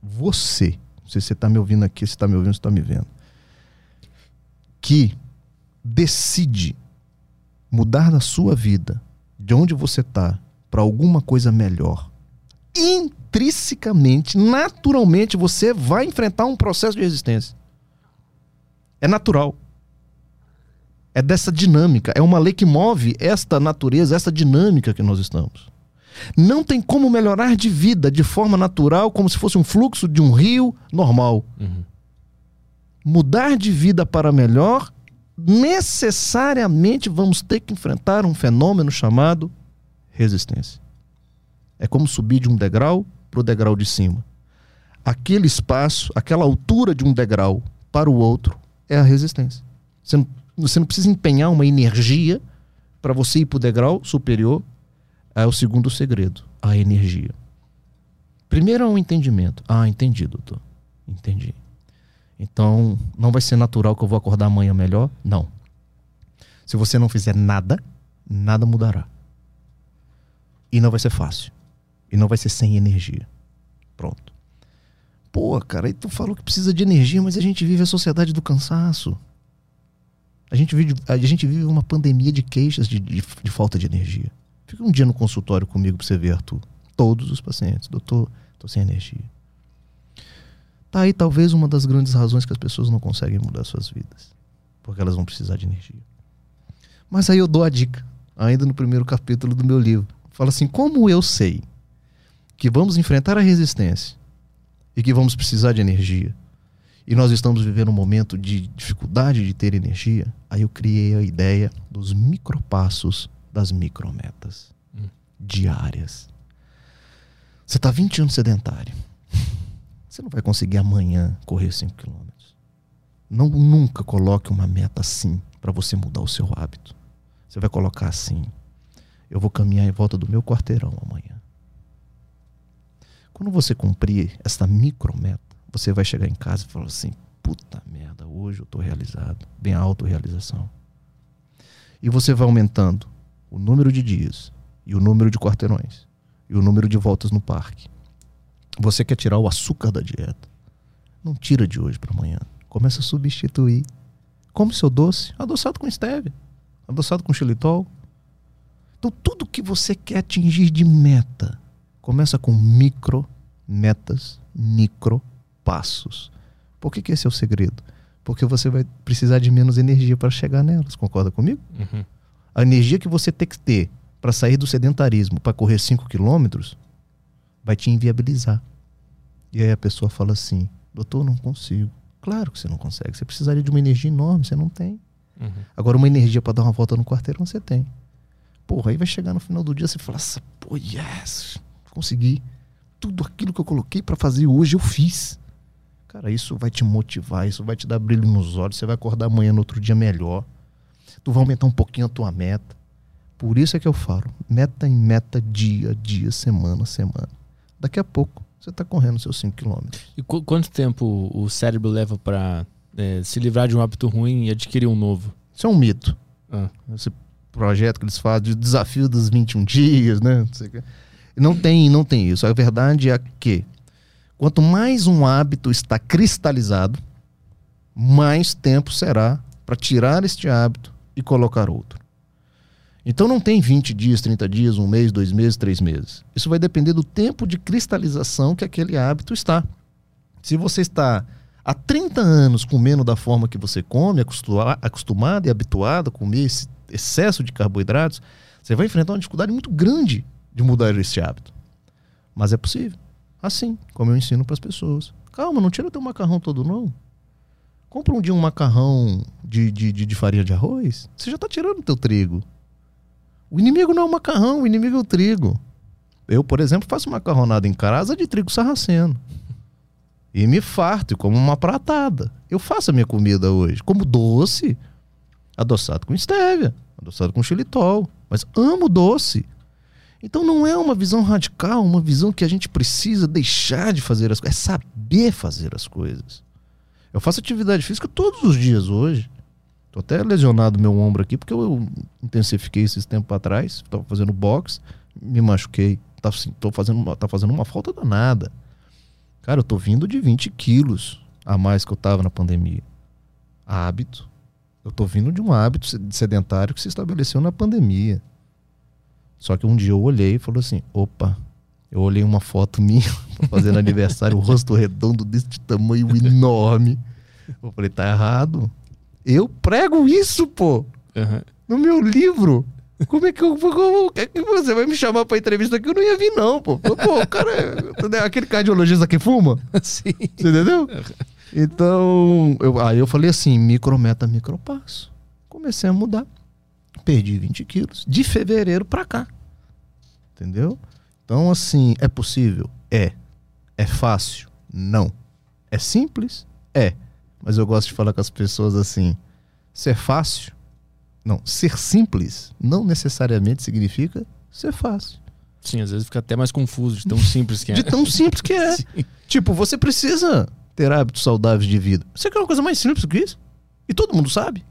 Você, não sei se você está me ouvindo aqui, se está me ouvindo, se está me vendo, que decide mudar da sua vida, de onde você está, para alguma coisa melhor, intrinsecamente, naturalmente, você vai enfrentar um processo de resistência. É natural. É dessa dinâmica. É uma lei que move esta natureza, essa dinâmica que nós estamos. Não tem como melhorar de vida de forma natural, como se fosse um fluxo de um rio normal. Uhum. Mudar de vida para melhor, necessariamente vamos ter que enfrentar um fenômeno chamado resistência. É como subir de um degrau para o degrau de cima. Aquele espaço, aquela altura de um degrau para o outro é a resistência. Você não, você não precisa empenhar uma energia para você ir para o degrau superior. É o segundo segredo, a energia. Primeiro é o entendimento. Ah, entendi, doutor. Entendi. Então, não vai ser natural que eu vou acordar amanhã melhor? Não. Se você não fizer nada, nada mudará. E não vai ser fácil. E não vai ser sem energia. Pronto. Pô, cara, aí tu falou que precisa de energia, mas a gente vive a sociedade do cansaço. A gente vive, a gente vive uma pandemia de queixas de, de, de falta de energia. Fica um dia no consultório comigo pra você ver, Arthur. Todos os pacientes. Doutor, tô sem energia. Tá aí talvez uma das grandes razões que as pessoas não conseguem mudar suas vidas. Porque elas vão precisar de energia. Mas aí eu dou a dica, ainda no primeiro capítulo do meu livro. Fala assim: como eu sei que vamos enfrentar a resistência e que vamos precisar de energia, e nós estamos vivendo um momento de dificuldade de ter energia, aí eu criei a ideia dos micropassos das micrometas Hum. diárias. Você está 20 anos sedentário. Você não vai conseguir amanhã correr 5 quilômetros. Não nunca coloque uma meta assim para você mudar o seu hábito. Você vai colocar assim: eu vou caminhar em volta do meu quarteirão amanhã. Quando você cumprir essa micrometa, você vai chegar em casa e falar assim: puta merda, hoje eu estou realizado. Bem a autorrealização. E você vai aumentando o número de dias, e o número de quarteirões, e o número de voltas no parque. Você quer tirar o açúcar da dieta? Não tira de hoje para amanhã. Começa a substituir. Come seu doce, adoçado com stevia, adoçado com xilitol. Então, tudo que você quer atingir de meta, começa com micro metas, micro passos. Por que, que esse é o segredo? Porque você vai precisar de menos energia para chegar nelas. Concorda comigo? Uhum. A energia que você tem que ter para sair do sedentarismo, para correr 5 quilômetros, vai te inviabilizar. E aí a pessoa fala assim: doutor, não consigo. Claro que você não consegue. Você precisaria de uma energia enorme, você não tem. Uhum. Agora, uma energia para dar uma volta no quarteirão, você tem. Porra, aí vai chegar no final do dia você fala assim: pô, yes, consegui. Tudo aquilo que eu coloquei para fazer hoje eu fiz. Cara, isso vai te motivar, isso vai te dar brilho nos olhos. Você vai acordar amanhã no outro dia melhor. Tu vai aumentar um pouquinho a tua meta. Por isso é que eu falo: meta em meta, dia a dia, semana a semana. Daqui a pouco você está correndo seus 5 quilômetros. E qu- quanto tempo o cérebro leva para se livrar de um hábito ruim e adquirir um novo? Isso é um mito. Ah. Esse projeto que eles fazem de desafio dos 21 dias, né? Não, sei o quê. Não tem, não tem isso. A verdade é que quanto mais um hábito está cristalizado, mais tempo será para tirar este hábito e colocar outro. Então não tem 20 dias, 30 dias, um mês, dois meses, três meses. Isso vai depender do tempo de cristalização que aquele hábito está. Se você está há 30 anos comendo da forma que você come, acostuma- acostumado e habituado a comer esse excesso de carboidratos, você vai enfrentar uma dificuldade muito grande de mudar esse hábito. Mas é possível. Assim, como eu ensino para as pessoas. Calma, não tira teu macarrão todo, não. Compra um dia um macarrão de, de, de, de farinha de arroz, você já está tirando o teu trigo. O inimigo não é o macarrão, o inimigo é o trigo. Eu, por exemplo, faço macarronada em casa de trigo sarraceno. E me farto e como uma pratada. Eu faço a minha comida hoje. Como doce, adoçado com stevia, adoçado com xilitol. Mas amo doce. Então não é uma visão radical, uma visão que a gente precisa deixar de fazer as coisas. É saber fazer as coisas. Eu faço atividade física todos os dias hoje. Tô até lesionado meu ombro aqui, porque eu intensifiquei esses tempos atrás. Tava fazendo boxe, me machuquei. Tá, assim, fazendo, uma- tá fazendo uma falta danada. Cara, eu tô vindo de 20 quilos a mais que eu tava na pandemia. Hábito. Eu tô vindo de um hábito sed- sedentário que se estabeleceu na pandemia. Só que um dia eu olhei e falei assim: opa, eu olhei uma foto minha fazendo aniversário, o rosto redondo desse tamanho enorme. Eu falei: tá errado. Eu prego isso, pô, Aham. no meu livro. Como é que eu como, é que você vai me chamar pra entrevista aqui? Eu não ia vir, não, pô. Pô, o cara é aquele cardiologista que fuma. Sim. Você entendeu? Então, eu, aí eu falei assim: micrometa, micropasso. Comecei a mudar. Perdi 20 quilos. De fevereiro pra cá. Entendeu? Então, assim, é possível? É. É fácil? Não. É simples? É. Mas eu gosto de falar com as pessoas assim: ser fácil? Não. Ser simples não necessariamente significa ser fácil. Sim, às vezes fica até mais confuso de tão simples que é. De tão simples que é. Tipo, você precisa ter hábitos saudáveis de vida. Você quer uma coisa mais simples que isso? E todo mundo sabe.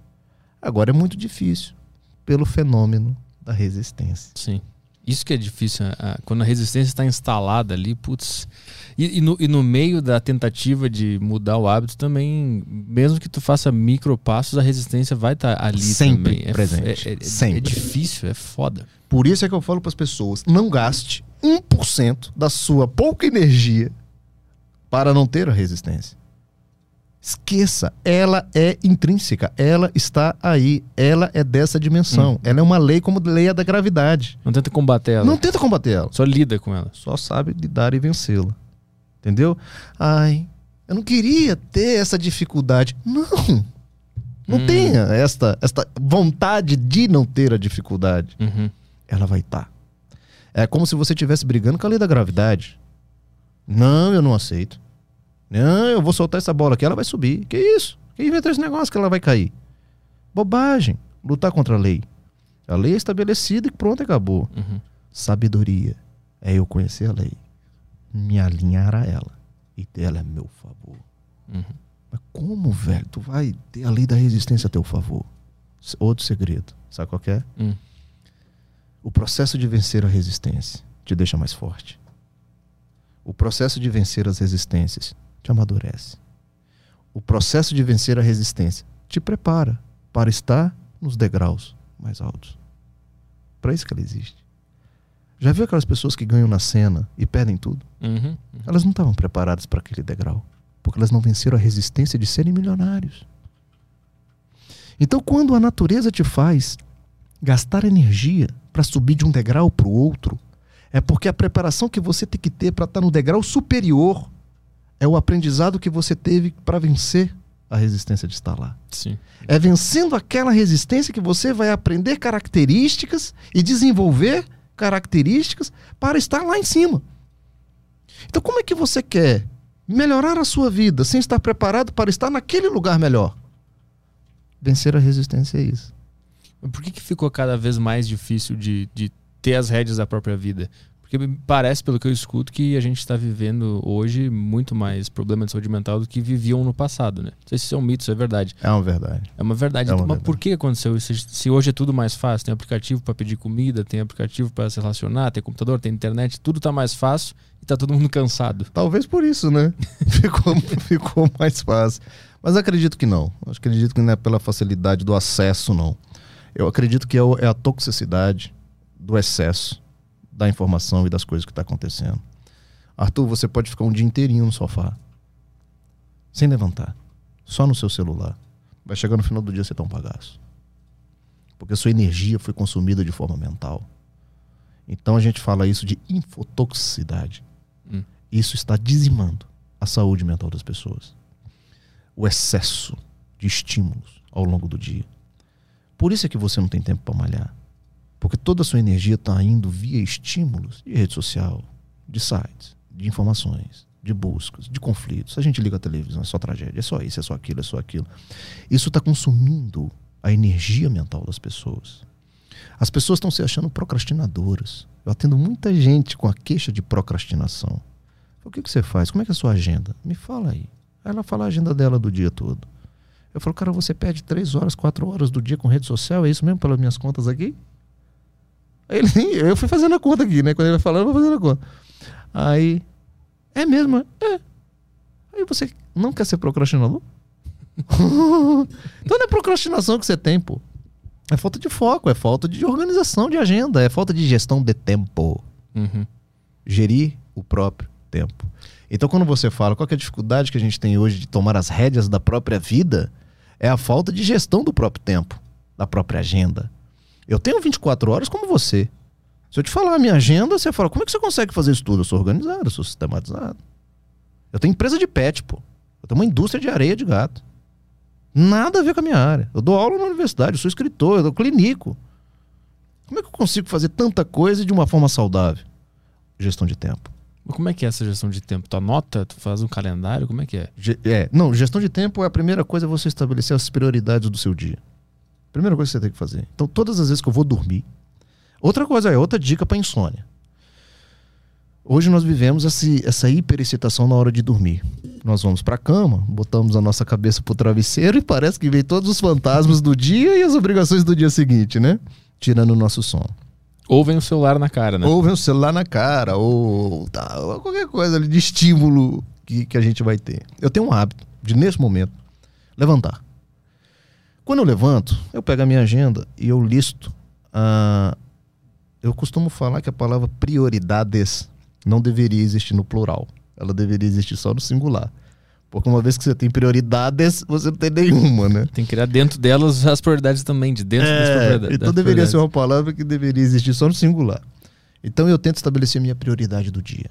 Agora é muito difícil pelo fenômeno da resistência. Sim. Isso que é difícil, a- quando a resistência está instalada ali, putz. E, e no, e no meio da tentativa de mudar o hábito também, mesmo que tu faça micropassos, a resistência vai estar ali Sempre também. É, presente. É, é- é Sempre. difícil, é foda. Por isso é que eu falo para as pessoas: não gaste 1% da sua pouca energia para não ter a resistência. Esqueça, ela é intrínseca, ela está aí, ela é dessa dimensão. Ela é uma lei como lei da gravidade. Não tenta combater ela, Não tenta combater ela. só lida com ela. só sabe lidar e vencê-la. Entendeu? Ai, eu não queria ter essa dificuldade. Não. Não Hum. tenha esta, esta vontade de não ter a dificuldade. Uhum. Ela vai estar. É como se você estivesse brigando com a lei da gravidade. Não, eu não aceito. Não, eu vou soltar essa bola aqui, ela vai subir. Que isso? Quem inventou esse negócio que ela vai cair? Bobagem. Lutar contra a lei. A lei é estabelecida e pronto, acabou. Uhum. Sabedoria é eu conhecer a lei, me alinhar a ela e ter ela a meu favor. Uhum. Mas como, velho, tu vai ter a lei da resistência a teu favor? Outro segredo, sabe qual é? Hum. O processo de vencer a resistência te deixa mais forte. O processo de vencer as resistências te amadurece. O processo de vencer a resistência te prepara para estar nos degraus mais altos. Para isso que ela existe. Já viu aquelas pessoas que ganham na cena e perdem tudo? Uhum. Elas não estavam preparadas para aquele degrau, porque elas não venceram a resistência de serem milionários. Então, quando a natureza te faz gastar energia para subir de um degrau para o outro, é porque a preparação que você tem que ter para estar no degrau superior é o aprendizado que você teve para vencer a resistência de estar lá. Sim. É vencendo aquela resistência que você vai aprender características e desenvolver características para estar lá em cima. Então, como é que você quer melhorar a sua vida sem estar preparado para estar naquele lugar melhor? Vencer a resistência é isso. Por que, que ficou cada vez mais difícil de, de ter as rédeas da própria vida? Porque parece, pelo que eu escuto, que a gente está vivendo hoje muito mais problema de saúde mental do que viviam no passado, né? Não sei se isso é um mito, se é verdade. É uma verdade. É uma verdade. É uma Então, mas verdade. por que aconteceu isso? Se hoje é tudo mais fácil, tem aplicativo para pedir comida, tem aplicativo para se relacionar, tem computador, tem internet, tudo tá mais fácil e tá todo mundo cansado. Talvez por isso, né? ficou, ficou mais fácil. Mas acredito que não. Eu acredito que não é pela facilidade do acesso, não. Eu acredito que é é a toxicidade do excesso da informação e das coisas que está acontecendo. Arthur, você pode ficar um dia inteirinho no sofá, sem levantar, só no seu celular. Vai chegar no final do dia você tá um bagaço. Porque a sua energia foi consumida de forma mental. Então a gente fala isso de infotoxicidade. Hum. Isso está dizimando a saúde mental das pessoas. O excesso de estímulos ao longo do dia. Por isso é que você não tem tempo para malhar. Porque toda a sua energia está indo via estímulos de rede social, de sites, de informações, de buscas, de conflitos. A gente liga a televisão, é só tragédia, é só isso, é só aquilo, é só aquilo. Isso está consumindo a energia mental das pessoas. As pessoas estão se achando procrastinadoras. Eu atendo muita gente com a queixa de procrastinação. O que, que você faz? Como é que é a sua agenda? Me fala aí. Aí Ela fala a agenda dela do dia todo. Eu falo, cara, você perde três horas, quatro horas do dia com rede social, é isso mesmo pelas minhas contas aqui? Ele, eu fui fazendo a conta aqui, né? Quando ele vai falando, eu vou fazendo a conta. Aí, é mesmo? É. Aí você não quer ser procrastinador? então não é procrastinação que você tem, pô. É falta de foco, é falta de organização de agenda, é falta de gestão de tempo. Uhum. Gerir o próprio tempo. Então, quando você fala qual é a dificuldade que a gente tem hoje de tomar as rédeas da própria vida, é a falta de gestão do próprio tempo, da própria agenda. Eu tenho 24 horas como você. Se eu te falar a minha agenda, você fala, como é que você consegue fazer isso tudo? Eu sou organizado, eu sou sistematizado. Eu tenho empresa de pet, pô. Eu tenho uma indústria de areia de gato. Nada a ver com a minha área. Eu dou aula na universidade, eu sou escritor, eu dou clínico. Como é que eu consigo fazer tanta coisa de uma forma saudável? Gestão de tempo. Mas como é que é essa gestão de tempo? Tu anota, tu faz um calendário, como é que é? Ge- é, não, gestão de tempo é a primeira coisa é você estabelecer as prioridades do seu dia. Primeira coisa que você tem que fazer. Então, todas as vezes que eu vou dormir. Outra coisa é outra dica para insônia. Hoje nós vivemos esse- essa hiperexcitação na hora de dormir. Nós vamos para a cama, botamos a nossa cabeça pro travesseiro e parece que vem todos os fantasmas do dia e as obrigações do dia seguinte, né? Tirando o nosso sono. Ou vem o celular na cara, né? Ou vem o celular na cara, ou, tá, ou qualquer coisa ali de estímulo que, que a gente vai ter. Eu tenho um hábito de, nesse momento, levantar. Quando eu levanto, eu pego a minha agenda e eu listo. ah, eu costumo falar que a palavra prioridades não deveria existir no plural. Ela deveria existir só no singular. Porque uma vez que você tem prioridades, você não tem nenhuma, né? Tem que criar dentro delas as prioridades também, de dentro das É, propriedades. então das deveria ser prioridades. uma palavra que deveria existir só no singular. Então eu tento estabelecer minha prioridade do dia.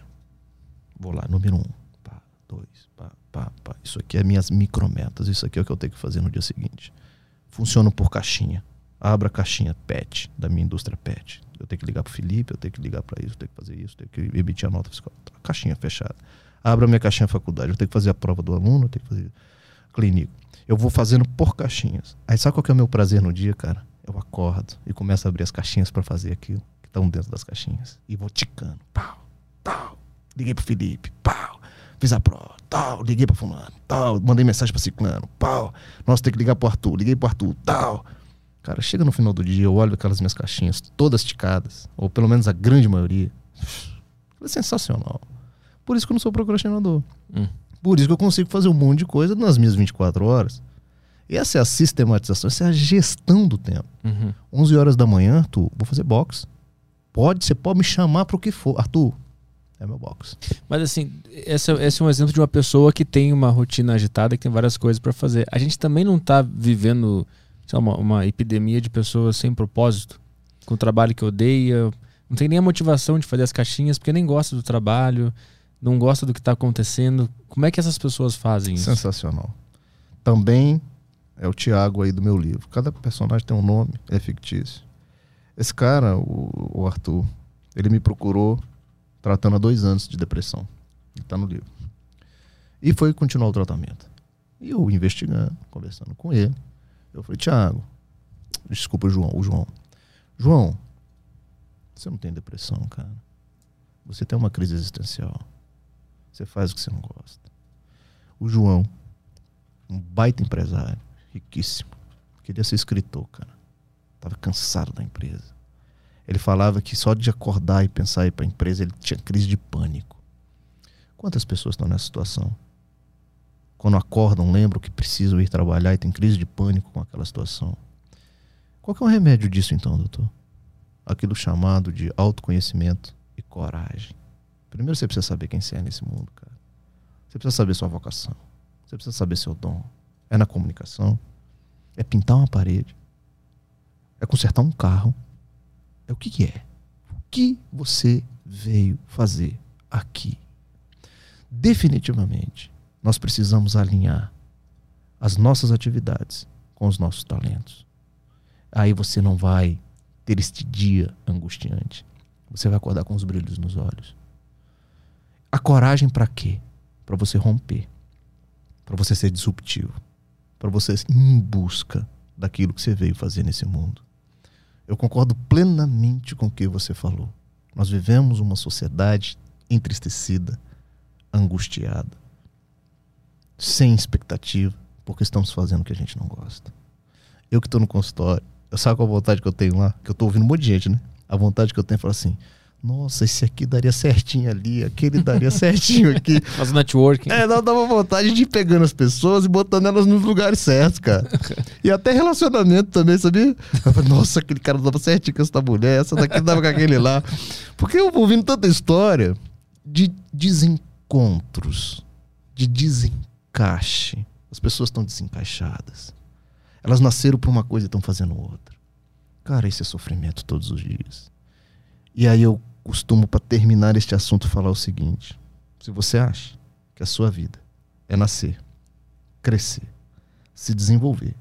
Vou lá, número um, pá, dois, pá, pá, pá. Isso aqui é minhas micrometas. Isso aqui é o que eu tenho que fazer no dia seguinte. Funciona por caixinha. Abra a caixinha PET, da minha indústria PET. Eu tenho que ligar pro Felipe, eu tenho que ligar para isso, eu tenho que fazer isso, eu tenho que emitir a nota fiscal. Tá, caixinha fechada. Abra minha caixinha faculdade, eu tenho que fazer a prova do aluno, eu tenho que fazer clínico. Eu vou fazendo por caixinhas. Aí sabe qual que é o meu prazer no dia, cara? Eu acordo e começo a abrir as caixinhas para fazer aquilo que estão dentro das caixinhas. E vou ticando. Pau, tal. Liguei pro Felipe, pau. Fiz a prova, tal. Liguei pra fulano, tal. Mandei mensagem pra ciclano, pau. Nossa, tem que ligar pro Arthur. Liguei pro Arthur, tal. Cara, chega no final do dia, eu olho aquelas minhas caixinhas todas ticadas, ou pelo menos a grande maioria. É sensacional. Por isso que eu não sou procrastinador. Hum. Por isso que eu consigo fazer um monte de coisa nas minhas 24 horas. Essa é a sistematização, essa é a gestão do tempo. Uhum. 11 horas da manhã, Arthur, vou fazer box. Pode, você pode me chamar para o que for. Arthur, é meu box. Mas assim, esse, é- esse é um exemplo de uma pessoa que tem uma rotina agitada, que tem várias coisas pra fazer. A gente também não tá vivendo lá, uma, uma epidemia de pessoas sem propósito, com trabalho que odeia, não tem nem a motivação de fazer as caixinhas, porque nem gosta do trabalho, não gosta do que tá acontecendo. Como é que essas pessoas fazem isso? Sensacional. Também é o Tiago aí do meu livro. Cada personagem tem um nome, é fictício. Esse cara, o, o Arthur, ele me procurou tratando há dois anos de depressão. Ele tá no livro. E foi continuar o tratamento. E eu investigando, conversando com ele. Eu falei, Tiago, desculpa o João, o João. João, você não tem depressão, cara. Você tem uma crise existencial. Você faz o que você não gosta. O João, um baita empresário, riquíssimo. Queria ser escritor, cara. Tava cansado da empresa. Ele falava que só de acordar e pensar ir para a empresa ele tinha crise de pânico. Quantas pessoas estão nessa situação? Quando acordam, lembram que precisam ir trabalhar e tem crise de pânico com aquela situação. Qual que é o remédio disso então, doutor? Aquilo chamado de autoconhecimento e coragem. Primeiro você precisa saber quem você é nesse mundo, cara. Você precisa saber sua vocação. Você precisa saber seu dom. É na comunicação. É pintar uma parede. É consertar um carro. É o que, que é? O que você veio fazer aqui? Definitivamente, nós precisamos alinhar as nossas atividades com os nossos talentos. Aí você não vai ter este dia angustiante. Você vai acordar com os brilhos nos olhos. A coragem para quê? Para você romper, para você ser disruptivo, para você ir em busca daquilo que você veio fazer nesse mundo. Eu concordo plenamente com o que você falou. Nós vivemos uma sociedade entristecida, angustiada, sem expectativa, porque estamos fazendo o que a gente não gosta. Eu que estou no consultório, eu sabe qual a vontade que eu tenho lá? Que eu estou ouvindo um monte de gente, né? A vontade que eu tenho é falar assim: nossa, esse aqui daria certinho ali, aquele daria certinho aqui. Faz networking. É, uma vontade de ir pegando as pessoas e botando elas nos lugares certos, cara. E até relacionamento também, sabia? Nossa, aquele cara dava certinho com essa mulher, essa daqui dava com aquele lá. Porque eu vou ouvindo tanta história de desencontros, de desencaixe. As pessoas estão desencaixadas. Elas nasceram para uma coisa e estão fazendo outra. Cara, isso é sofrimento todos os dias. E aí eu costumo, para terminar este assunto, falar o seguinte: se você acha que a sua vida é nascer, crescer, se desenvolver,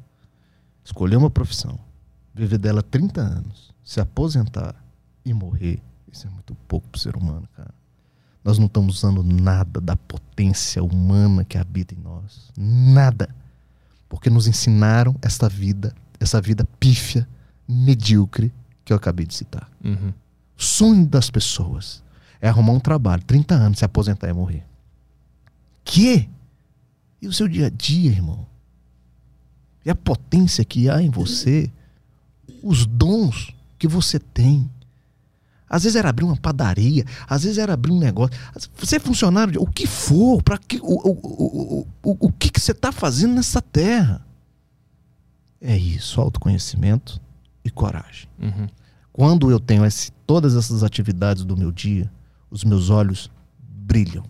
escolher uma profissão, viver dela 30 anos, se aposentar e morrer, isso é muito pouco para o ser humano, cara. Nós não estamos usando nada da potência humana que habita em nós. Nada. Porque nos ensinaram essa vida, essa vida pífia, medíocre que eu acabei de citar. Uhum. Sonho das pessoas é arrumar um trabalho, 30 anos, se aposentar e morrer. Que? E o seu dia a dia, irmão? E a potência que há em você? Os dons que você tem? Às vezes era abrir uma padaria, às vezes era abrir um negócio. Você é funcionário de o que for, para que o, o, o, o, o que, que você está fazendo nessa terra? É isso, autoconhecimento e coragem. Uhum. Quando eu tenho esse, todas essas atividades do meu dia, os meus olhos brilham.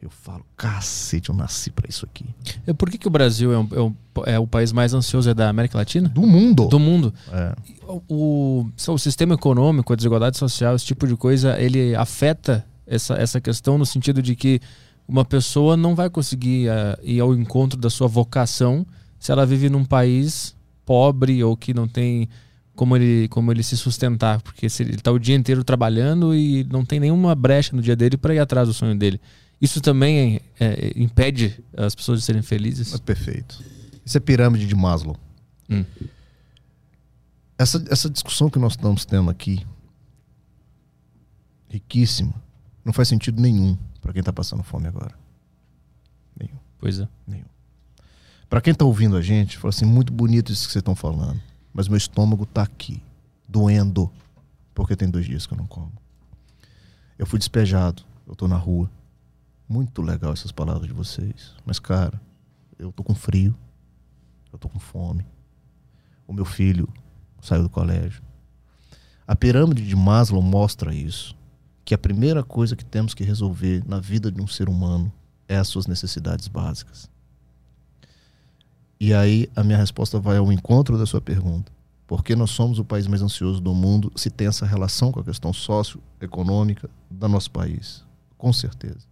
Eu falo, cacete, eu nasci para isso aqui. E por que, que o Brasil é, um, é, um, é, o país mais ansioso é da América Latina? Do mundo. Do mundo. É. O, o, o, sistema econômico, a desigualdade social, esse tipo de coisa, ele afeta essa, essa questão no sentido de que uma pessoa não vai conseguir uh, ir ao encontro da sua vocação se ela vive num país pobre ou que não tem como ele, como ele se sustentar, porque se ele está o dia inteiro trabalhando e não tem nenhuma brecha no dia dele para ir atrás do sonho dele. Isso também é, impede as pessoas de serem felizes? É perfeito. Isso é pirâmide de Maslow. Hum. Essa, essa discussão que nós estamos tendo aqui, riquíssima, não faz sentido nenhum para quem está passando fome agora. Nenhum. Pois é. Nenhum. Para quem está ouvindo a gente, fala assim, muito bonito isso que vocês estão falando, mas meu estômago está aqui, doendo, porque tem dois dias que eu não como. Eu fui despejado, eu estou na rua, muito legal essas palavras de vocês. Mas, cara, eu tô com frio. Eu tô com fome. O meu filho saiu do colégio. A pirâmide de Maslow mostra isso. Que a primeira coisa que temos que resolver na vida de um ser humano é as suas necessidades básicas. E aí a minha resposta vai ao encontro da sua pergunta. Por que nós somos o país mais ansioso do mundo se tem essa relação com a questão socioeconômica do nosso país? Com certeza.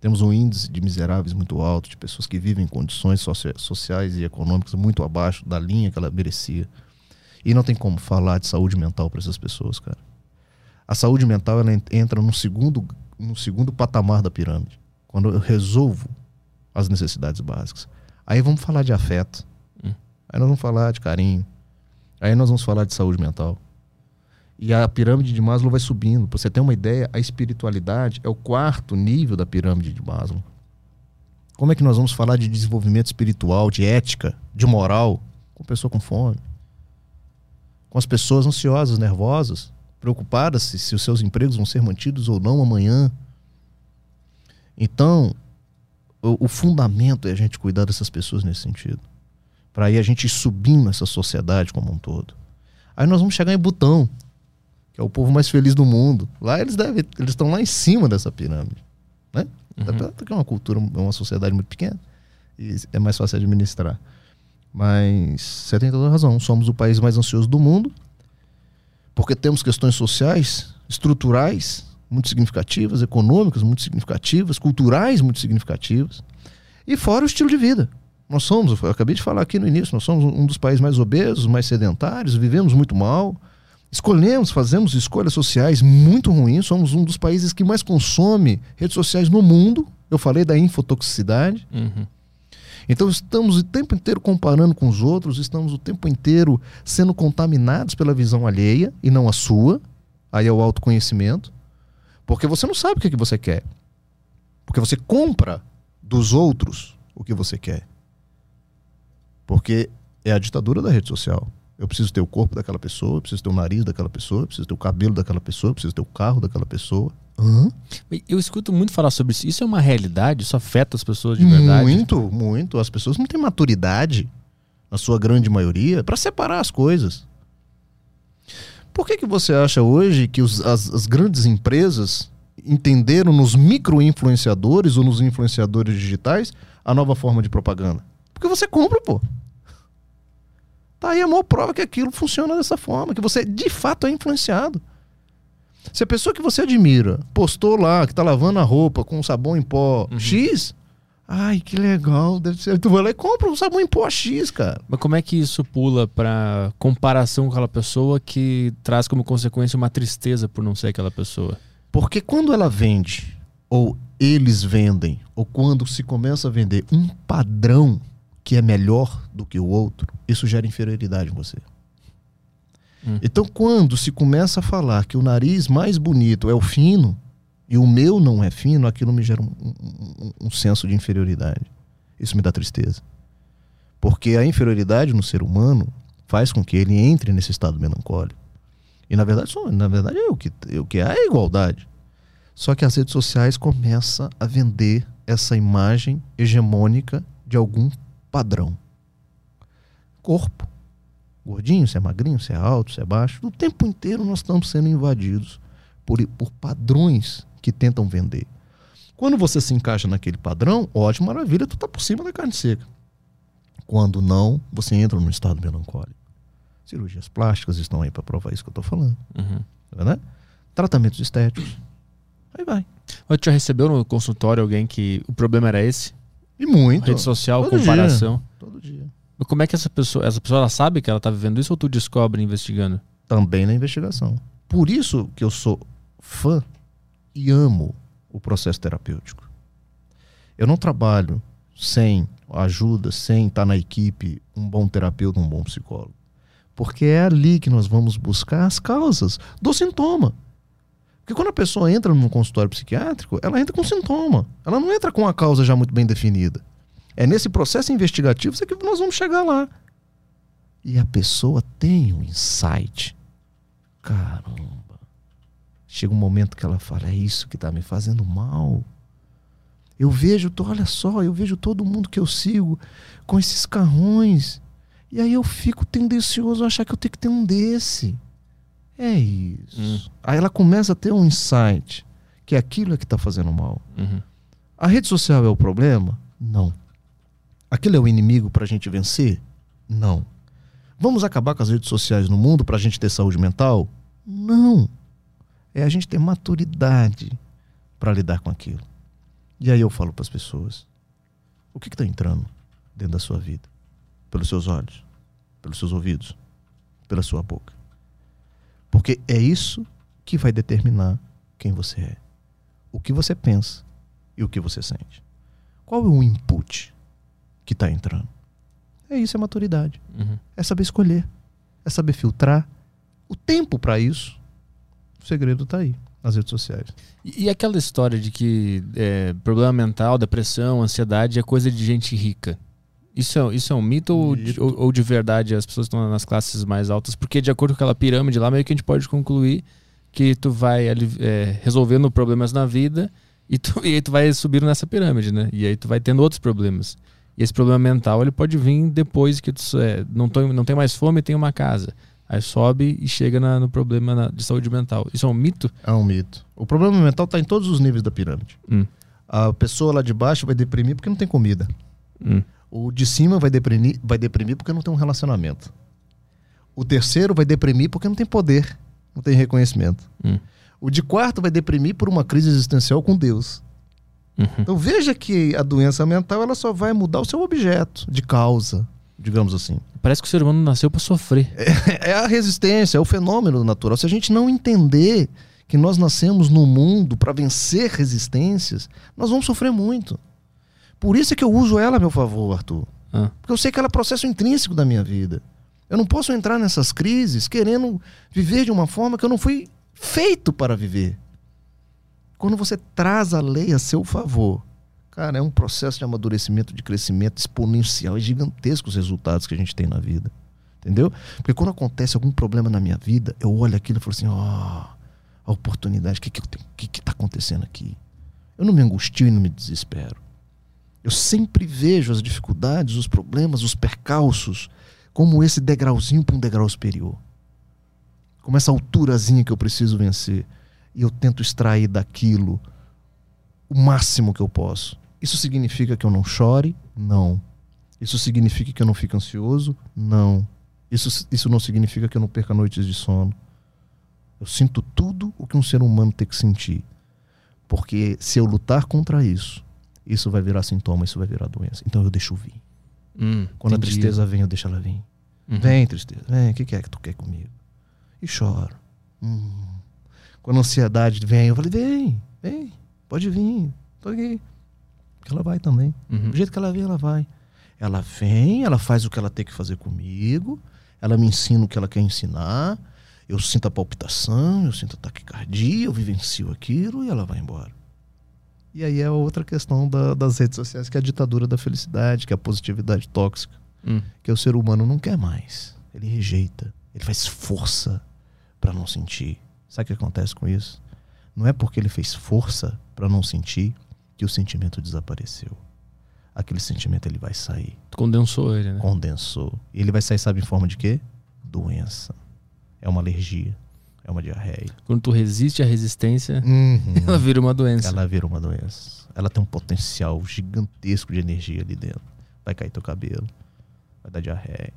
Temos um índice de miseráveis muito alto, de pessoas que vivem em condições sociais e econômicas muito abaixo da linha que ela merecia. E não tem como falar de saúde mental para essas pessoas, cara. A saúde mental ela entra no segundo, no segundo patamar da pirâmide. Quando eu resolvo as necessidades básicas. Aí vamos falar de afeto. Hum. Aí nós vamos falar de carinho. Aí nós vamos falar de saúde mental. E a pirâmide de Maslow vai subindo. Para você ter uma ideia, a espiritualidade é o quarto nível da pirâmide de Maslow. Como é que nós vamos falar de desenvolvimento espiritual, de ética, de moral, com pessoa com fome? Com as pessoas ansiosas, nervosas, preocupadas se, se os seus empregos vão ser mantidos ou não amanhã. Então, o, o fundamento é a gente cuidar dessas pessoas nesse sentido. Para aí a gente ir subindo essa sociedade como um todo. Aí nós vamos chegar em Butão que é o povo mais feliz do mundo. Lá eles devem, eles estão lá em cima dessa pirâmide, né? Uhum. Porque é uma cultura, é uma sociedade muito pequena e é mais fácil administrar. Mas você tem toda razão, somos o país mais ansioso do mundo, porque temos questões sociais, estruturais muito significativas, econômicas muito significativas, culturais muito significativas, e fora o estilo de vida. Nós somos, eu acabei de falar aqui no início, nós somos um dos países mais obesos, mais sedentários, vivemos muito mal, Escolhemos, fazemos escolhas sociais muito ruins. Somos um dos países que mais consome redes sociais no mundo. Eu falei da infotoxicidade. Uhum. Então estamos o tempo inteiro comparando com os outros, estamos o tempo inteiro sendo contaminados pela visão alheia e não a sua. Aí é o autoconhecimento. Porque você não sabe o que, é que você quer. Porque você compra dos outros o que você quer. Porque é a ditadura da rede social. Eu preciso ter o corpo daquela pessoa, eu preciso ter o nariz daquela pessoa, eu preciso ter o cabelo daquela pessoa, eu preciso ter o carro daquela pessoa. Uhum. Eu escuto muito falar sobre isso. Isso é uma realidade? Isso afeta as pessoas de verdade? Muito, muito. As pessoas não têm maturidade, na sua grande maioria, para separar as coisas. Por que, que você acha hoje que os, as, as grandes empresas entenderam nos micro-influenciadores ou nos influenciadores digitais a nova forma de propaganda? Porque você compra, pô. Tá aí a maior prova que aquilo funciona dessa forma, que você de fato é influenciado. Se a pessoa que você admira postou lá que tá lavando a roupa com sabão em pó Uhum. X, ai, que legal, deve ser. Tu vai lá e compra um sabão em pó X, cara. Mas como é que isso pula pra comparação com aquela pessoa que traz como consequência uma tristeza por não ser aquela pessoa? Porque quando ela vende, ou eles vendem, ou quando se começa a vender um padrão que é melhor do que o outro, isso gera inferioridade em você. Hum. Então, quando se começa a falar que o nariz mais bonito é o fino e o meu não é fino, aquilo me gera um, um- um- senso de inferioridade. Isso me dá tristeza. Porque a inferioridade no ser humano faz com que ele entre nesse estado melancólico. E na verdade, só, na verdade é o que, é o que é a igualdade. Só que as redes sociais começam a vender essa imagem hegemônica de algum padrão. Corpo. Gordinho, se é magrinho, se é alto, se é baixo. O tempo inteiro nós estamos sendo invadidos por, por padrões que tentam vender. Quando você se encaixa naquele padrão, ótimo, maravilha, tu tá por cima da carne seca. Quando não, você entra num estado melancólico. Cirurgias plásticas estão aí para provar isso que eu tô falando, Uhum. tá vendo? Tratamentos estéticos. Aí vai. Mas tu já recebeu no consultório alguém que o problema era esse? E muito. Rede social, Todo comparação. Todo dia. Mas como é que essa pessoa, essa pessoa ela sabe que ela tá vivendo isso ou tu descobre investigando? Também na investigação. Por isso que eu sou fã e amo o processo terapêutico. Eu não trabalho sem ajuda, sem estar na equipe, um bom terapeuta, um bom psicólogo. Porque é ali que nós vamos buscar as causas do sintoma. Porque quando a pessoa entra num consultório psiquiátrico, ela entra com sintoma. Ela não entra com a causa já muito bem definida. É nesse processo investigativo que nós vamos chegar lá. E a pessoa tem um insight. Caramba. Chega um momento que ela fala: é isso que está me fazendo mal. Eu vejo, olha só, eu vejo todo mundo que eu sigo com esses carrões. E aí eu fico tendencioso a achar que eu tenho que ter um desse. É isso. Hum. Aí ela começa a ter um insight que aquilo é que está fazendo mal. Uhum. A rede social é o problema? Não. Aquilo é o inimigo para a gente vencer? Não. Vamos acabar com as redes sociais no mundo para a gente ter saúde mental? Não. É a gente ter maturidade para lidar com aquilo. E aí eu falo para as pessoas: o que está entrando dentro da sua vida? Pelos seus olhos, pelos seus ouvidos, pela sua boca. Porque é isso que vai determinar quem você é, o que você pensa e o que você sente. Qual é o input que está entrando? É isso, é maturidade. Uhum. É saber escolher. É saber filtrar. O tempo para isso, o segredo está aí, nas redes sociais. E, e aquela história de que é, problema mental, depressão, ansiedade é coisa de gente rica. Isso é, isso é um mito, Ou, de, ou, ou de verdade as pessoas estão nas classes mais altas? Porque de acordo com aquela pirâmide lá, meio que a gente pode concluir que tu vai é, resolvendo problemas na vida e, tu, e aí tu vai subindo nessa pirâmide, né? E aí tu vai tendo outros problemas. E esse problema mental ele pode vir depois que tu é, não, tô, não tem mais fome e tem uma casa. Aí sobe e chega na- no problema na- de saúde mental. Isso é um mito? É um mito. O problema mental está em todos os níveis da pirâmide. Hum. A pessoa lá de baixo vai deprimir porque não tem comida. Hum. O de cima vai deprimir, vai deprimir porque não tem um relacionamento. O terceiro vai deprimir porque não tem poder, não tem reconhecimento. Hum. O de quarto vai deprimir por uma crise existencial com Deus. Uhum. Então veja que a doença mental ela só vai mudar o seu objeto de causa, digamos assim. Parece que o ser humano nasceu pra sofrer. É a resistência, é o fenômeno natural. Se a gente não entender que nós nascemos no mundo para vencer resistências, nós vamos sofrer muito. Por isso é que eu uso ela a meu favor, Arthur. Ah. Porque eu sei que ela é processo intrínseco da minha vida. Eu não posso entrar nessas crises querendo viver de uma forma que eu não fui feito para viver. Quando você traz a lei a seu favor, cara, é um processo de amadurecimento, de crescimento exponencial e gigantesco os resultados que a gente tem na vida. Entendeu? Porque quando acontece algum problema na minha vida, eu olho aquilo e falo assim: ó, a oportunidade, o que que, eu tenho- que que tá acontecendo aqui? Eu não me angustio e não me desespero. Eu sempre vejo as dificuldades, os problemas, os percalços, como esse degrauzinho para um degrau superior. Como essa alturazinha que eu preciso vencer. E eu tento extrair daquilo o máximo que eu posso. Isso significa que eu não chore? Não. Isso significa que eu não fique ansioso? Não. Isso, isso não significa que eu não perca noites de sono. Eu sinto tudo o que um ser humano tem que sentir. Porque se eu lutar contra isso, isso vai virar sintoma, isso vai virar doença. Então eu deixo vir. Hum, Quando entendi. a tristeza vem, eu deixo ela vir. Uhum. Vem, tristeza, vem, o que, que é que tu quer comigo? E choro. Hum. Quando a ansiedade vem, eu falei, vem, vem, pode vir, tô aqui. Porque ela vai também. Uhum. Do jeito que ela vem, ela vai. Ela vem, ela faz o que ela tem que fazer comigo, ela me ensina o que ela quer ensinar, eu sinto a palpitação, eu sinto a taquicardia, eu vivencio aquilo e ela vai embora. E aí é outra questão da- das redes sociais, que é a ditadura da felicidade, que é a positividade tóxica Hum. que o ser humano não quer mais. Ele rejeita. Ele faz força para não sentir. Sabe o que acontece com isso? Não é porque ele fez força para não sentir que o sentimento desapareceu. Aquele sentimento ele vai sair. Tu condensou ele, né? Condensou. E ele vai sair, sabe, em forma de quê? Doença. É uma alergia. É uma diarreia. Quando tu resiste à resistência, ela vira uma doença. Ela vira uma doença. Ela tem um potencial gigantesco de energia ali dentro. Vai cair teu cabelo, vai dar diarreia,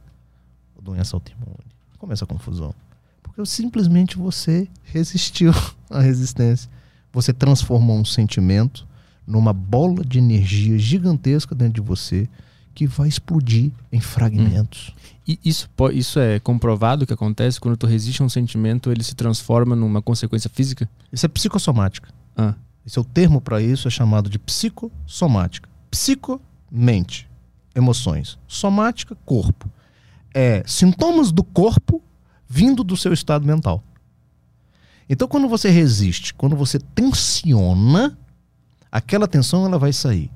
doença autoimune. Começa a confusão. Porque simplesmente você resistiu à resistência. Você transformou um sentimento numa bola de energia gigantesca dentro de você que vai explodir em fragmentos. E isso, isso é comprovado que acontece quando tu resiste a um sentimento, ele se transforma numa consequência física? Isso é psicossomática. Ah, Esse é o termo para isso, é chamado de psicossomática. Psico, mente, emoções. Somática, corpo. É sintomas do corpo vindo do seu estado mental. Então, quando você resiste, quando você tensiona, aquela tensão ela vai sair.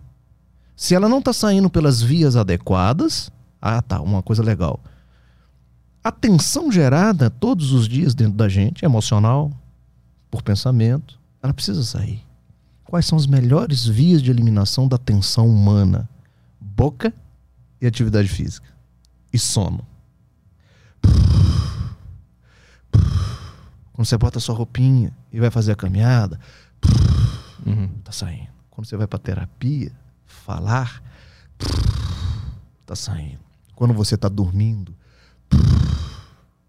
Se ela não está saindo pelas vias adequadas, ah, tá, uma coisa legal. A tensão gerada todos os dias dentro da gente, emocional, por pensamento, ela precisa sair. Quais são as melhores vias de eliminação da tensão humana? Boca e atividade física. E sono. Quando você bota sua roupinha e vai fazer a caminhada, uhum. tá saindo. Quando você vai para terapia, falar, tá saindo. Quando você tá dormindo,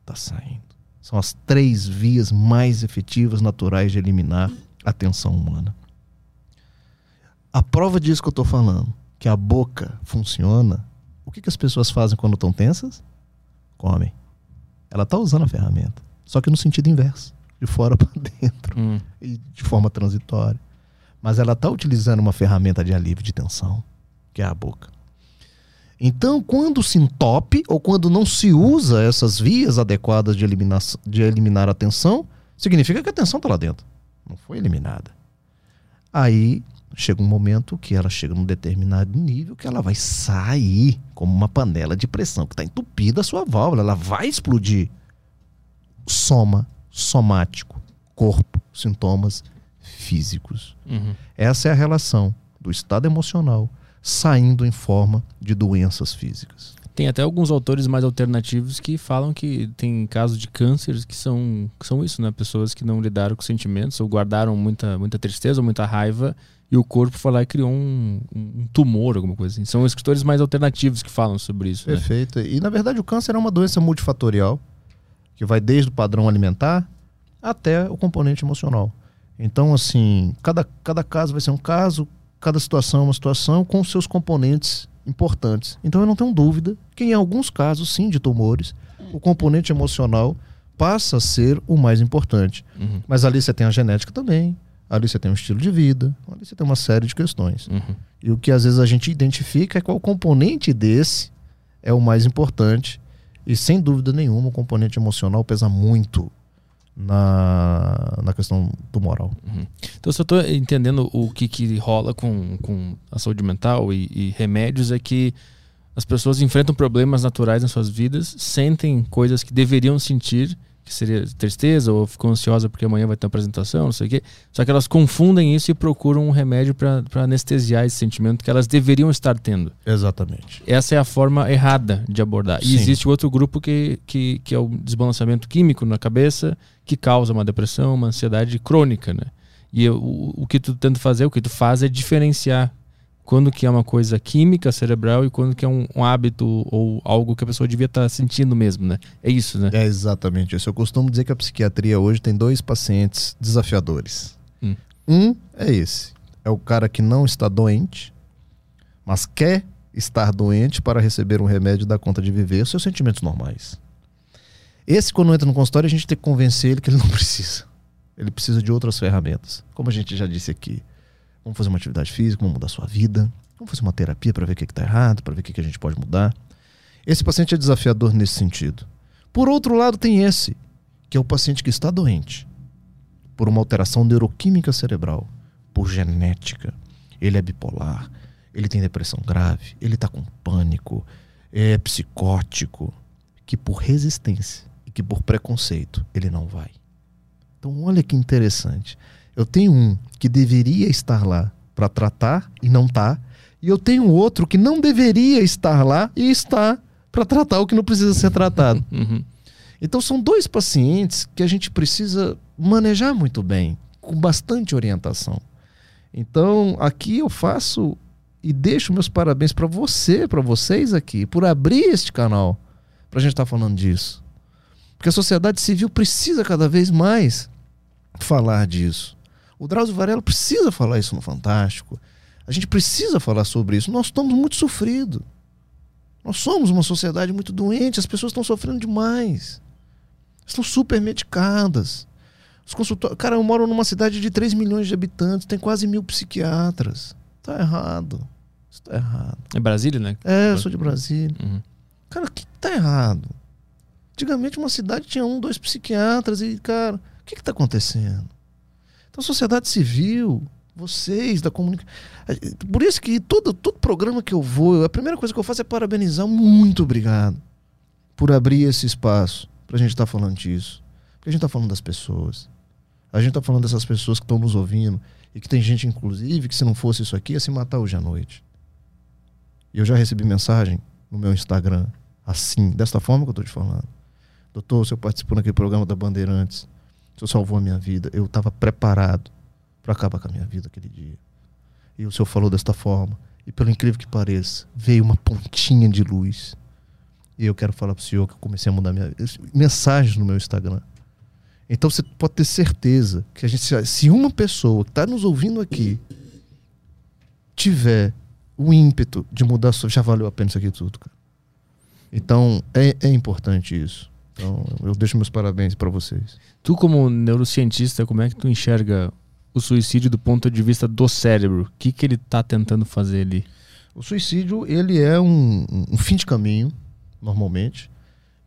tá saindo. São as três vias mais efetivas, naturais de eliminar a tensão humana. A prova disso que eu tô falando, que a boca funciona, o que, que as pessoas fazem quando estão tensas? Comem. Ela tá usando a ferramenta, só que no sentido inverso, de fora para dentro Hum. e de forma transitória. Mas ela está utilizando uma ferramenta de alívio de tensão, que é a boca. Então, quando se entope ou quando não se usa essas vias adequadas de, eliminação, de eliminar a tensão, significa que a tensão está lá dentro. Não foi eliminada. Aí chega um momento que ela chega num determinado nível que ela vai sair como uma panela de pressão que está entupida a sua válvula. Ela vai explodir. Soma, somático, corpo, sintomas físicos. Uhum. Essa é a relação do estado emocional saindo em forma de doenças físicas. Tem até alguns autores mais alternativos que falam que tem casos de cânceres que são, que são isso, né? Pessoas que não lidaram com sentimentos ou guardaram muita, muita tristeza ou muita raiva e o corpo foi lá e criou um, um tumor, alguma coisa assim. São escritores mais alternativos que falam sobre isso, né? Perfeito. E na verdade o câncer é uma doença multifatorial que vai desde o padrão alimentar até o componente emocional. Então, assim, cada, cada caso vai ser um caso, cada situação é uma situação com seus componentes importantes. Então, eu não tenho dúvida que em alguns casos, sim, de tumores, o componente emocional passa a ser o mais importante. Uhum. Mas ali você tem a genética também, ali você tem um estilo de vida, ali você tem uma série de questões. Uhum. E o que às vezes a gente identifica é qual componente desse é o mais importante. E sem dúvida nenhuma, o componente emocional pesa muito na, na questão tumoral. Então, se eu estou entendendo o que, que rola com, com a saúde mental e, e remédios, é que as pessoas enfrentam problemas naturais nas suas vidas, sentem coisas que deveriam sentir, que seria tristeza ou ficam ansiosa porque amanhã vai ter uma apresentação, não sei o quê. Só que elas confundem isso e procuram um remédio para anestesiar esse sentimento que elas deveriam estar tendo. Exatamente. Essa é a forma errada de abordar. E Sim. existe outro grupo que, que, que é o desbalanceamento químico na cabeça, que causa uma depressão, uma ansiedade crônica, né? E eu- o, o que tu tenta fazer, o que tu faz é diferenciar quando que é uma coisa química cerebral e quando que é um, um hábito ou algo que a pessoa devia estar tá sentindo mesmo, né? É isso, né? É exatamente isso. Eu costumo dizer que a psiquiatria hoje tem dois pacientes desafiadores. Hum. Um é esse. É o cara que não está doente, mas quer estar doente para receber um remédio dar conta de viver seus sentimentos normais. Esse, quando entra no consultório, a gente tem que convencer ele que ele não precisa. Ele precisa de outras ferramentas. Como a gente já disse aqui, Vamos fazer uma atividade física, vamos mudar sua vida. Vamos fazer uma terapia para ver o que está errado, para ver o que, que a gente pode mudar. Esse paciente é desafiador nesse sentido. Por outro lado, tem esse, que é o paciente que está doente por uma alteração neuroquímica cerebral, por genética. Ele é bipolar, ele tem depressão grave, ele está com pânico, é psicótico, que por resistência que por preconceito ele não vai. Então, olha que interessante. Eu tenho um que deveria estar lá para tratar e não está. E eu tenho outro que não deveria estar lá e está para tratar o que não precisa ser tratado. Uhum. Então são dois pacientes que a gente precisa manejar muito bem, com bastante orientação. Então aqui eu faço e deixo meus parabéns para você, para vocês aqui, por abrir este canal para a gente estar tá falando disso. Porque a sociedade civil precisa cada vez mais falar disso. O Drauzio Varela precisa falar isso no Fantástico. A gente precisa falar sobre isso. Nós estamos muito sofridos. Nós somos uma sociedade muito doente, as pessoas estão sofrendo demais. Estão super medicadas. Os consultórios. Cara, eu moro numa cidade de 3 milhões de habitantes, tem quase mil psiquiatras. Tá errado. Isso tá errado. É Brasília, né? É, eu sou de Brasília. Uhum. Cara, o que tá errado? Antigamente uma cidade tinha um, dois psiquiatras e, cara, o que que tá acontecendo? Então, sociedade civil, vocês da comunicação. Por isso que todo, todo programa que eu vou, a primeira coisa que eu faço é parabenizar. Muito obrigado por abrir esse espaço para a gente estar tá falando disso. Porque a gente está falando das pessoas. A gente está falando dessas pessoas que estão nos ouvindo. E que tem gente, inclusive, que se não fosse isso aqui, ia se matar hoje à noite. E eu já recebi mensagem no meu Instagram, assim, desta forma que eu estou te falando. Doutor, o senhor participou naquele programa da Bandeirantes. O Senhor salvou a minha vida. Eu estava preparado para acabar com a minha vida aquele dia. E o Senhor falou desta forma. E pelo incrível que pareça, veio uma pontinha de luz. E eu quero falar para o Senhor que eu comecei a mudar minha vida. Mensagens no meu Instagram. Então você pode ter certeza que a gente, se uma pessoa que está nos ouvindo aqui tiver o ímpeto de mudar já valeu a pena isso aqui tudo, cara. Então é, é importante isso. Então, eu deixo meus parabéns para vocês. Tu, como neurocientista, como é que tu enxerga o suicídio do ponto de vista do cérebro? O que, que ele está tentando fazer ali? O suicídio, ele é um, um fim de caminho, normalmente,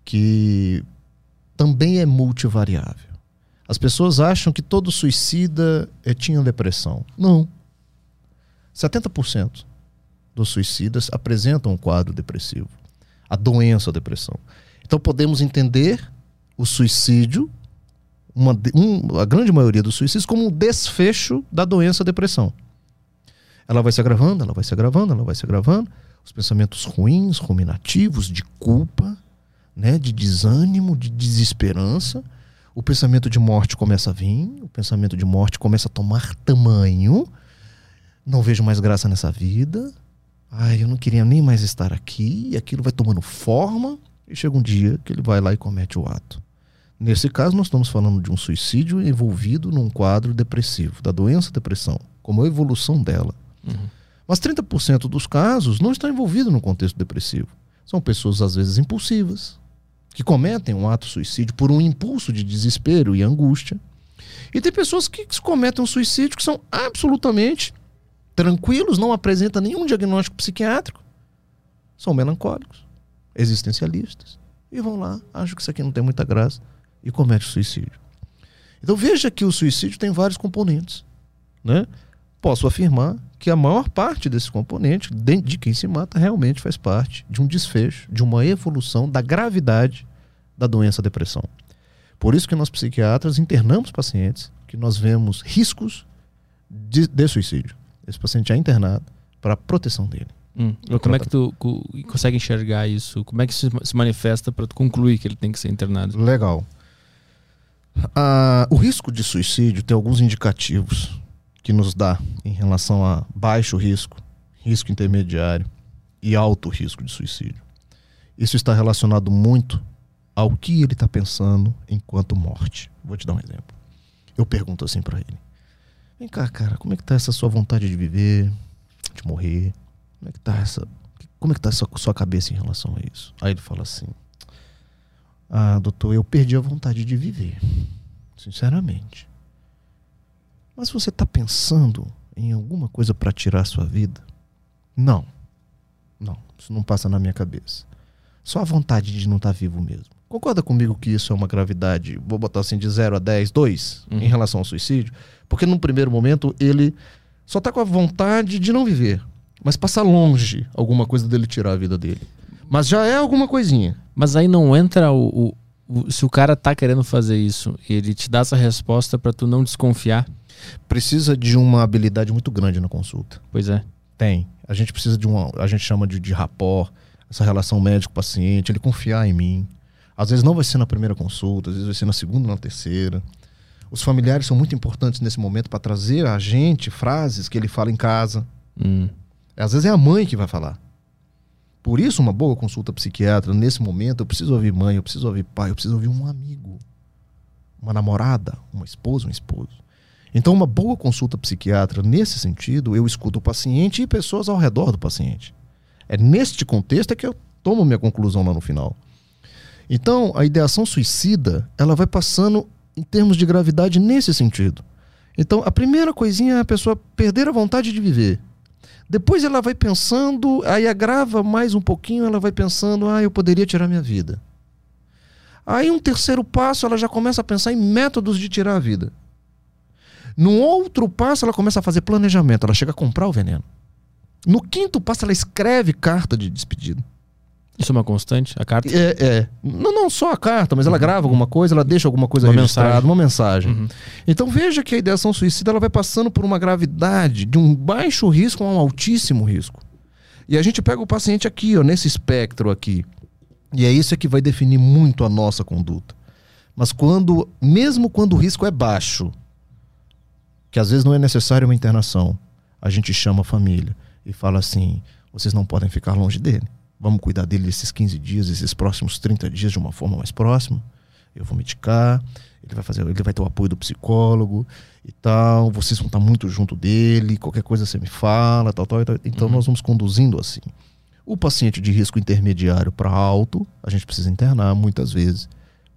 que também é multivariável. As pessoas acham que todo suicida é, tinha depressão. Não. 70% dos suicidas apresentam um quadro depressivo. A doença a depressão. Então podemos entender o suicídio, uma, um, a grande maioria dos suicídios, como um desfecho da doença depressão. Ela vai se agravando, ela vai se agravando, ela vai se agravando. Os pensamentos ruins, ruminativos, de culpa, né, de desânimo, de desesperança. O pensamento de morte começa a vir, o pensamento de morte começa a tomar tamanho. Não vejo mais graça nessa vida. Ai, eu não queria nem mais estar aqui. E aquilo vai tomando forma. E chega um dia que ele vai lá e comete o ato. Nesse caso, nós estamos falando de um suicídio envolvido num quadro depressivo, da doença depressão, como a evolução dela. Uhum. Mas 30% dos casos não estão envolvidos no contexto depressivo. São pessoas, às vezes, impulsivas, que cometem um ato suicídio por um impulso de desespero e angústia. E tem pessoas que cometem um suicídio que são absolutamente tranquilos, não apresentam nenhum diagnóstico psiquiátrico, são melancólicos existencialistas e vão lá, acham que isso aqui não tem muita graça e comete suicídio. Então veja que o suicídio tem vários componentes. Né? Posso afirmar que a maior parte desse componente, de quem se mata, realmente faz parte de um desfecho, de uma evolução da gravidade da doença depressão. Por isso que nós psiquiatras internamos pacientes que nós vemos riscos de, de suicídio. Esse paciente é internado para a proteção dele. Hum. Como é que tu consegue enxergar isso? Como é que isso se manifesta para tu concluir que ele tem que ser internado? Legal. Ah, o risco de suicídio tem alguns indicativos que nos dá em relação a baixo risco risco intermediário e alto risco de suicídio. Isso está relacionado muito ao que ele está pensando enquanto morte. Vou te dar um exemplo. Eu pergunto assim para ele: Vem cá, cara, como é que tá essa sua vontade de viver, de morrer? Como é que tá essa, como é que tá essa sua cabeça em relação a isso? Aí ele fala assim: Ah, doutor, eu perdi a vontade de viver, sinceramente. Mas você está pensando em alguma coisa para tirar a sua vida? Não. Não, isso não passa na minha cabeça. Só a vontade de não estar tá vivo mesmo. Concorda comigo que isso é uma gravidade, vou botar assim, de 0 a 10, 2, uhum. em relação ao suicídio? Porque num primeiro momento ele só está com a vontade de não viver, mas passa longe alguma coisa dele tirar a vida dele. Mas já é alguma coisinha. Mas aí não entra o, o, o se o cara tá querendo fazer isso, ele te dá essa resposta para tu não desconfiar precisa de uma habilidade muito grande na consulta. Pois é. Tem. A gente precisa de uma. A gente chama de, de rapport, essa relação médico-paciente, ele confiar em mim. Às vezes não vai ser na primeira consulta, às vezes vai ser na segunda, na terceira. Os familiares são muito importantes nesse momento para trazer a gente frases que ele fala em casa. Hum. Às vezes é a mãe que vai falar. Por isso, uma boa consulta psiquiatra, nesse momento, eu preciso ouvir mãe, eu preciso ouvir pai, eu preciso ouvir um amigo, uma namorada, uma esposa, um esposo. Então, uma boa consulta psiquiatra, nesse sentido, eu escuto o paciente e pessoas ao redor do paciente. É neste contexto é que eu tomo minha conclusão lá no final. Então, a ideação suicida, ela vai passando em termos de gravidade nesse sentido. Então, a primeira coisinha é a pessoa perder a vontade de viver. Depois ela vai pensando, aí agrava mais um pouquinho, ela vai pensando, ah, eu poderia tirar minha vida. Aí um terceiro passo, ela já começa a pensar em métodos de tirar a vida. No outro passo, ela começa a fazer planejamento, ela chega a comprar o veneno. No quinto passo, ela escreve carta de despedida. Isso é uma constante? A carta? É, é. Não, não só a carta, mas ela uhum. grava alguma coisa, ela deixa alguma coisa uma registrada, mensagem. uma mensagem. Uhum. Então veja que a ideação suicida ela vai passando por uma gravidade de um baixo risco a um altíssimo risco. E a gente pega o paciente aqui, ó, nesse espectro aqui. E é isso que vai definir muito a nossa conduta. Mas quando, mesmo quando o risco é baixo, que às vezes não é necessário uma internação. A gente chama a família e fala assim: vocês não podem ficar longe dele. Vamos cuidar dele esses 15 dias, esses próximos 30 dias de uma forma mais próxima. Eu vou medicar, ele vai fazer, ele vai ter o apoio do psicólogo e tal. Vocês vão estar muito junto dele, qualquer coisa você me fala, tal, tal. tal. Então uhum. nós vamos conduzindo assim. O paciente de risco intermediário para alto, a gente precisa internar muitas vezes,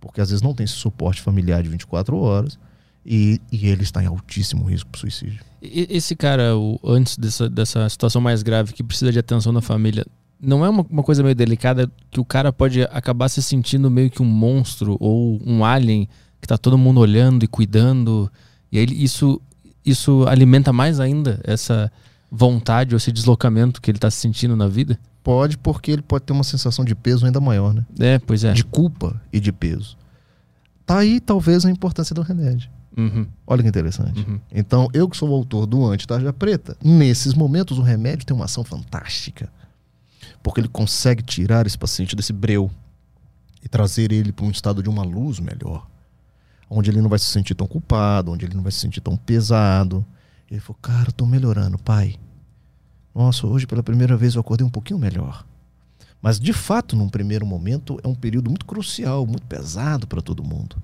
porque às vezes não tem esse suporte familiar de 24 horas e, e ele está em altíssimo risco para suicídio. Esse cara, o, antes dessa, dessa situação mais grave que precisa de atenção da família, não é uma, uma, coisa meio delicada que o cara pode acabar se sentindo meio que um monstro ou um alien que tá todo mundo olhando e cuidando e aí isso isso alimenta mais ainda essa vontade ou esse deslocamento que ele está sentindo na vida? Pode, porque ele pode ter uma sensação de peso ainda maior, né? É, pois é. De culpa e de peso. Tá aí talvez a importância do remédio. Uhum. Olha que interessante. Uhum. Então, eu que sou o autor do Anti-Tarja Preta, nesses momentos o remédio tem uma ação fantástica. Porque ele consegue tirar esse paciente desse breu e trazer ele para um estado de uma luz melhor. Onde ele não vai se sentir tão culpado, onde ele não vai se sentir tão pesado. Ele falou, cara, estou melhorando, pai. Nossa, hoje pela primeira vez eu acordei um pouquinho melhor. Mas de fato, num primeiro momento, é um período muito crucial, muito pesado para todo mundo.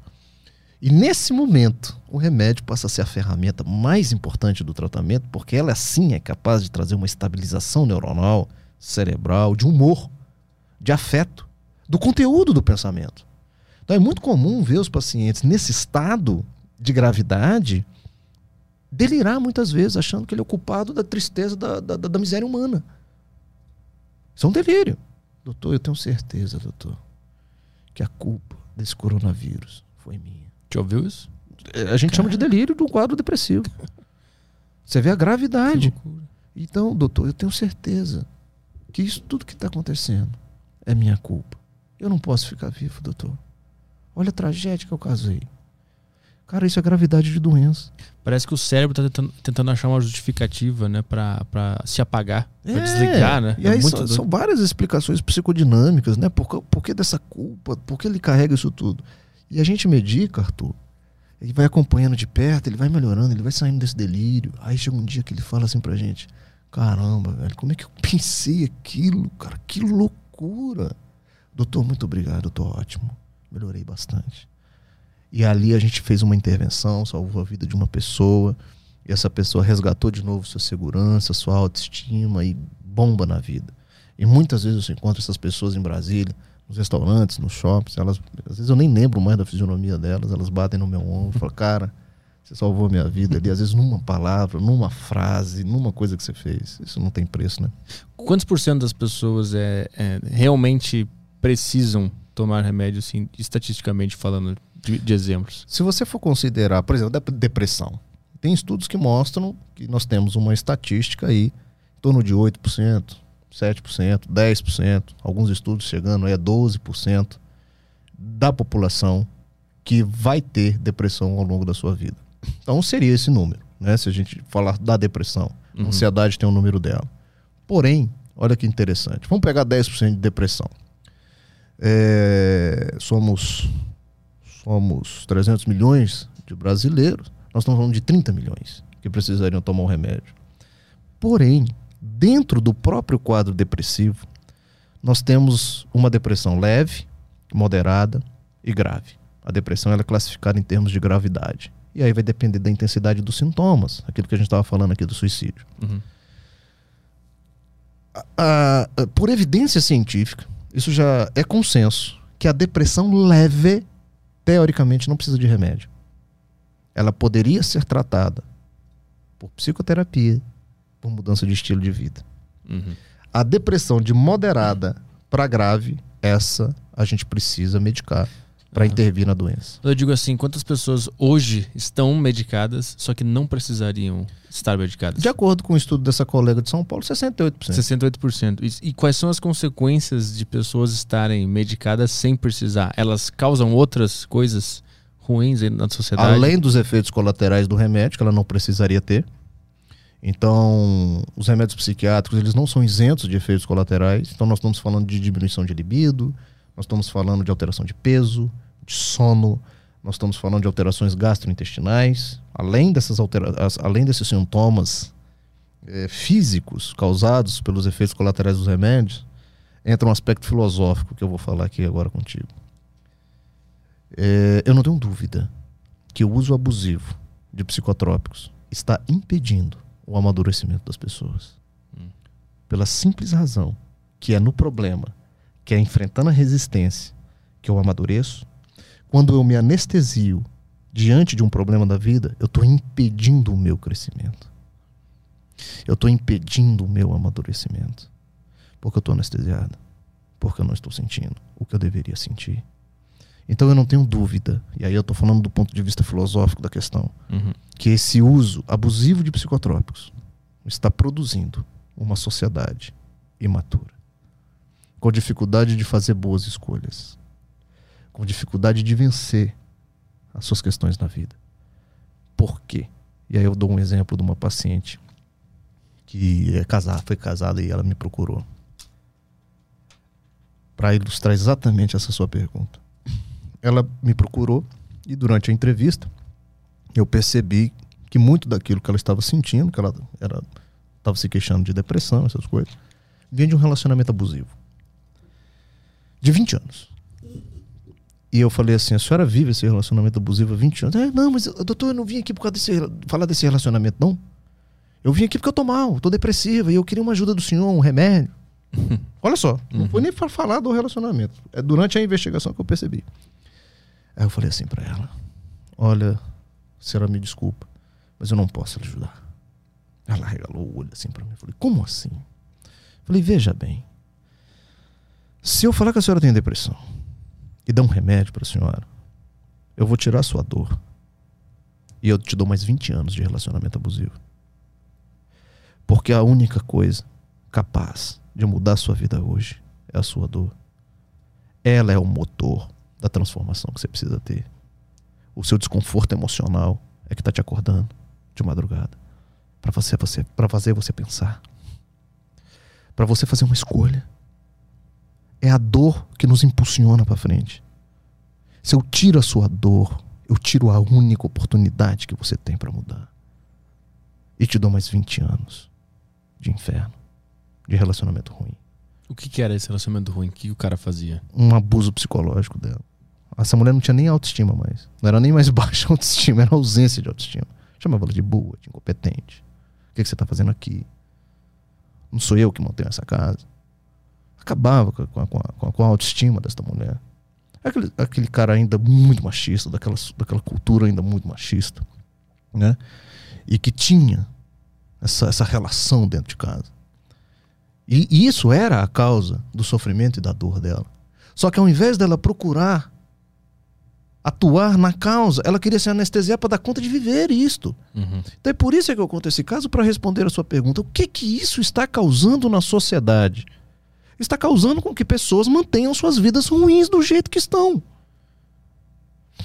E nesse momento, o remédio passa a ser a ferramenta mais importante do tratamento, porque ela sim é capaz de trazer uma estabilização neuronal, cerebral, de humor, de afeto, do conteúdo do pensamento. Então é muito comum ver os pacientes nesse estado de gravidade delirar muitas vezes, achando que ele é o culpado da tristeza, da, da, da miséria humana. Isso é um delírio. Doutor, eu tenho certeza, doutor, que a culpa desse coronavírus foi minha. Já ouviu isso? É, a gente Cara. chama de delírio do quadro depressivo. Você vê a gravidade. Então, doutor, eu tenho certeza que isso tudo que está acontecendo é minha culpa. Eu não posso ficar vivo, doutor. Olha a tragédia que eu casei. Cara, isso é gravidade de doença. Parece que o cérebro está tentando, tentando, achar uma justificativa, né, para se apagar, é, para desligar, né? E é aí são, são, várias explicações psicodinâmicas, né? Por, por que dessa culpa? Por que ele carrega isso tudo? E a gente medica, Arthur. Ele vai acompanhando de perto, ele vai melhorando, ele vai saindo desse delírio. Aí chega um dia que ele fala assim pra gente: Caramba, velho, como é que eu pensei aquilo, cara? Que loucura. Doutor, muito obrigado, tô ótimo. Melhorei bastante. E ali a gente fez uma intervenção, salvou a vida de uma pessoa. E essa pessoa resgatou de novo sua segurança, sua autoestima e bomba na vida. E muitas vezes eu encontro essas pessoas em Brasília, nos restaurantes, nos shoppings, elas, às vezes eu nem lembro mais da fisionomia delas, elas batem no meu ombro e falam, cara, você salvou minha vida ali, às vezes numa palavra, numa frase, numa coisa que você fez. Isso não tem preço, né? Quantos por cento das pessoas é, é realmente precisam tomar remédio, assim, estatisticamente falando, de, de exemplos? Se você for considerar, por exemplo, depressão, tem estudos que mostram que nós temos uma estatística aí em torno de 8%, 7%, 10%, alguns estudos chegando aí a 12% da população que vai ter depressão ao longo da sua vida. Então seria esse número, né? Se a gente falar da depressão, a uhum. ansiedade tem um número dela. Porém, olha que interessante. Vamos pegar 10% de depressão. É, somos somos 300 milhões de brasileiros. Nós estamos falando de 30 milhões que precisariam tomar um remédio. Porém, dentro do próprio quadro depressivo, nós temos uma depressão leve, moderada e grave. A depressão é classificada em termos de gravidade. E aí vai depender da intensidade dos sintomas, aquilo que a gente estava falando aqui do suicídio. Uhum. por evidência científica, isso já é consenso, que a depressão leve, teoricamente, não precisa de remédio. Ela poderia ser tratada por psicoterapia, por mudança de estilo de vida. Uhum. A depressão de moderada para grave, essa a gente precisa medicar para uhum. intervir na doença. Eu digo assim, quantas pessoas hoje estão medicadas, só que não precisariam estar medicadas? De acordo com o estudo dessa colega de São Paulo, 68%. 68%. E, e quais são as consequências de pessoas estarem medicadas sem precisar? Elas causam outras coisas ruins na sociedade? Além dos efeitos colaterais do remédio, que ela não precisaria ter. Então, os remédios psiquiátricos, eles não são isentos de efeitos colaterais. Então, nós estamos falando de diminuição de libido, nós estamos falando de alteração de peso, de sono, nós estamos falando de alterações gastrointestinais, além dessas altera além desses sintomas é, físicos causados pelos efeitos colaterais dos remédios, entra um aspecto filosófico que eu vou falar aqui agora contigo. É, eu não tenho dúvida que o uso abusivo de psicotrópicos está impedindo o amadurecimento das pessoas. Hum. Pela simples razão que é no problema que é enfrentando a resistência, que eu amadureço. Quando eu me anestesio diante de um problema da vida, eu estou impedindo o meu crescimento. Eu estou impedindo o meu amadurecimento. Porque eu estou anestesiado. Porque eu não estou sentindo o que eu deveria sentir. Então eu não tenho dúvida, e aí eu estou falando do ponto de vista filosófico da questão, uhum. que esse uso abusivo de psicotrópicos está produzindo uma sociedade imatura com dificuldade de fazer boas escolhas, com dificuldade de vencer as suas questões na vida. Por quê? E aí eu dou um exemplo de uma paciente que é casada, foi casada e ela me procurou para ilustrar exatamente essa sua pergunta. Ela me procurou e durante a entrevista eu percebi que muito daquilo que ela estava sentindo, que ela estava se queixando de depressão, essas coisas, vinha de um relacionamento abusivo de 20 anos. E eu falei assim: a senhora vive esse relacionamento abusivo há 20 anos? É, não, mas doutor, eu não vim aqui por causa desse, falar desse relacionamento, não. Eu vim aqui porque eu tô mal, tô depressiva e eu queria uma ajuda do senhor, um remédio. Olha só, uhum. não foi nem para falar do relacionamento. É durante a investigação que eu percebi. Aí eu falei assim para ela: Olha, a senhora me desculpa, mas eu não posso lhe ajudar. Ela regalou o olho assim para mim. Eu falei: Como assim? Eu falei: Veja bem, se eu falar que a senhora tem depressão e dar um remédio para a senhora, eu vou tirar a sua dor. E eu te dou mais 20 anos de relacionamento abusivo. Porque a única coisa capaz de mudar a sua vida hoje é a sua dor. Ela é o motor da transformação que você precisa ter. O seu desconforto emocional é que está te acordando de madrugada para fazer você, para fazer você pensar, para você fazer uma escolha é a dor que nos impulsiona para frente. Se eu tiro a sua dor, eu tiro a única oportunidade que você tem para mudar. E te dou mais 20 anos. de inferno, de relacionamento ruim. O que, que era esse relacionamento ruim? O que o cara fazia? Um abuso psicológico dela. Essa mulher não tinha nem autoestima mais. Não era nem mais baixa autoestima, era ausência de autoestima. Chamava ela de boa, de incompetente. O que, que você está fazendo aqui? Não sou eu que mantenho essa casa. Acabava com a, com a, com a autoestima desta mulher. Aquele, aquele cara ainda muito machista, daquela, daquela cultura ainda muito machista. Né? E que tinha essa, essa relação dentro de casa. E, e isso era a causa do sofrimento e da dor dela. Só que ao invés dela procurar atuar na causa, ela queria se anestesiar para dar conta de viver isto. Uhum. Então é por isso que eu conto esse caso para responder a sua pergunta. O que que isso está causando na sociedade? Está causando com que pessoas mantenham suas vidas ruins do jeito que estão.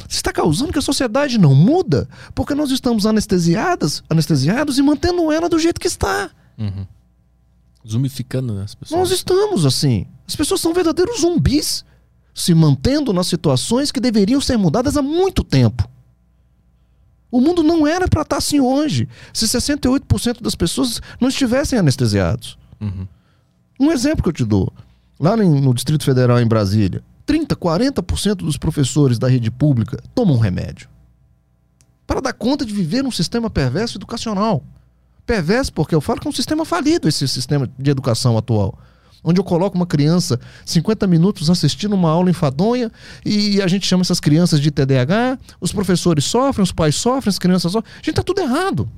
Está causando que a sociedade não muda porque nós estamos anestesiadas, anestesiados e mantendo ela do jeito que está. Uhum. Zumificando né, as pessoas. Nós estamos assim. As pessoas são verdadeiros zumbis, se mantendo nas situações que deveriam ser mudadas há muito tempo. O mundo não era para estar assim hoje, se 68% das pessoas não estivessem anestesiados. Uhum. Um exemplo que eu te dou. Lá no Distrito Federal, em Brasília, 30, 40% dos professores da rede pública tomam remédio. Para dar conta de viver num sistema perverso educacional. Perverso porque eu falo que é um sistema falido esse sistema de educação atual. Onde eu coloco uma criança 50 minutos assistindo uma aula enfadonha e a gente chama essas crianças de TDAH, os professores sofrem, os pais sofrem, as crianças sofrem. Gente, tá tudo errado.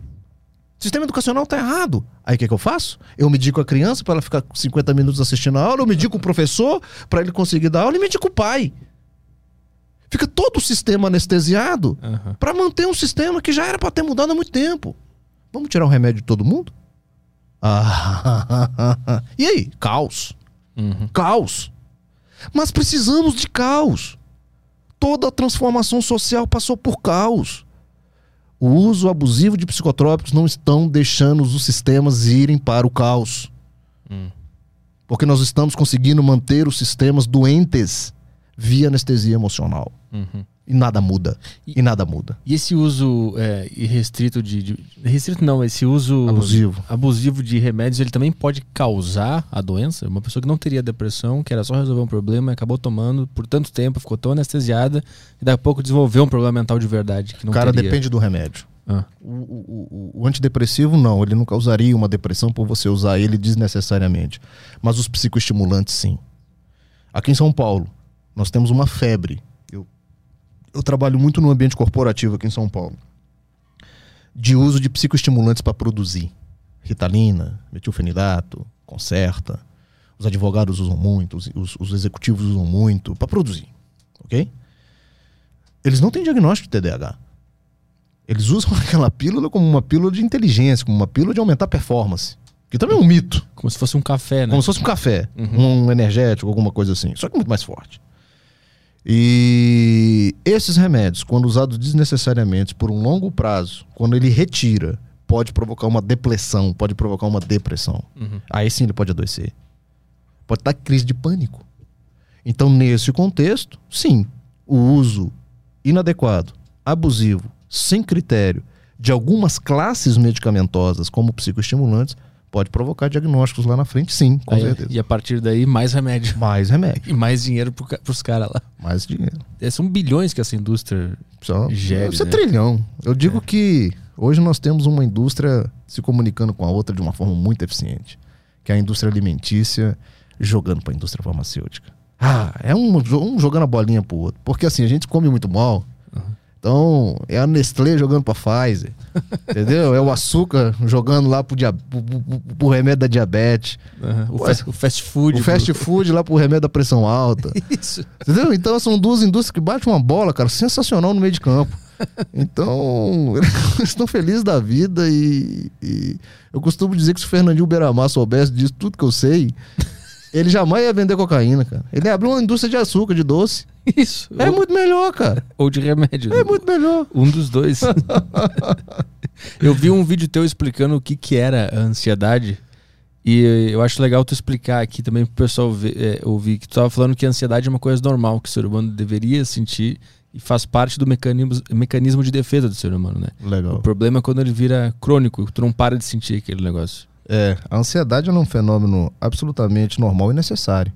O sistema educacional está errado. Aí o que, que eu faço? Eu medico a criança para ela ficar 50 minutos assistindo a aula, eu medico o professor para ele conseguir dar aula e medico o pai. Fica todo o sistema anestesiado Uhum. para manter um sistema que já era para ter mudado há muito tempo. Vamos tirar o remédio de todo mundo? Ah, e aí? Caos. Uhum. Caos. Mas precisamos de caos. Toda a transformação social passou por caos. O uso abusivo de psicotrópicos não estão deixando os sistemas irem para o caos. Hum. Porque nós estamos conseguindo manter os sistemas doentes via anestesia emocional. Uhum. E nada muda. E- E nada muda. E esse uso é, irrestrito de, de. Restrito não, esse uso Abusivo. abusivo de remédios, ele também pode causar a doença? Uma pessoa que não teria depressão, que era só resolver um problema, acabou tomando por tanto tempo, ficou tão anestesiada, e daqui a pouco desenvolveu um problema mental de verdade. Que não o cara teria. depende do remédio. Ah. O, o- o- o antidepressivo, não. Ele não causaria uma depressão por você usar ele desnecessariamente. Mas os psicoestimulantes, sim. Aqui em São Paulo, nós temos uma febre. Eu, eu trabalho muito no ambiente corporativo aqui em São Paulo. De uso de psicoestimulantes para produzir. Ritalina, metilfenidato, Concerta. Os advogados usam muito, os, os- os executivos usam muito para produzir. Ok? Eles não têm diagnóstico de TDAH. Eles usam aquela pílula como uma pílula de inteligência, como uma pílula de aumentar a performance. Que também é um mito. Como se fosse um café, né? Como se fosse um café, Uhum. um energético, alguma coisa assim. Só que muito mais forte. E esses remédios, quando usados desnecessariamente por um longo prazo, quando ele retira, pode provocar uma depressão, pode provocar uma depressão. Uhum. Aí sim ele pode adoecer. Pode dar crise de pânico. Então, nesse contexto, sim, o uso inadequado, abusivo, sem critério de algumas classes medicamentosas, como psicoestimulantes, pode provocar diagnósticos lá na frente, sim, com Aí- certeza. e a partir daí, mais remédio. Mais remédio, E mais dinheiro ca- pros caras lá. mais dinheiro. É, São bilhões que essa indústria. Só, Gere, isso é né? trilhão. Eu digo que hoje nós temos uma indústria se comunicando com a outra de uma forma muito eficiente, que é a indústria alimentícia jogando para a indústria farmacêutica. Ah, é um, um jogando a bolinha pro outro. Porque assim, a gente come muito mal. Então, é a Nestlé jogando pra Pfizer. entendeu? É o açúcar jogando lá pro, dia, pro, pro- pro remédio da diabetes. Aham. O, Ué, fast, o fast food. o fast food lá pro remédio da pressão alta. Isso. Entendeu? Então são duas indústrias que batem uma bola, cara, sensacional no meio de campo. Então, eles estão felizes da vida e, e eu costumo dizer que se o Fernandinho Beiramar soubesse disso, tudo que eu sei, ele jamais ia vender cocaína, cara. Ele ia abrir uma indústria de açúcar, de doce. Isso. É ou, muito melhor, cara. ou de remédio. É muito melhor. Um dos dois. eu vi um vídeo teu explicando o que, que era a ansiedade. E eu acho legal tu explicar aqui também pro pessoal ver, é, ouvir que tu tava falando que a ansiedade é uma coisa normal, que o ser humano deveria sentir e faz parte do mecanismo, mecanismo de defesa do ser humano, né? Legal. O problema é quando ele vira crônico, tu não para de sentir aquele negócio. É, a ansiedade é um fenômeno absolutamente normal e necessário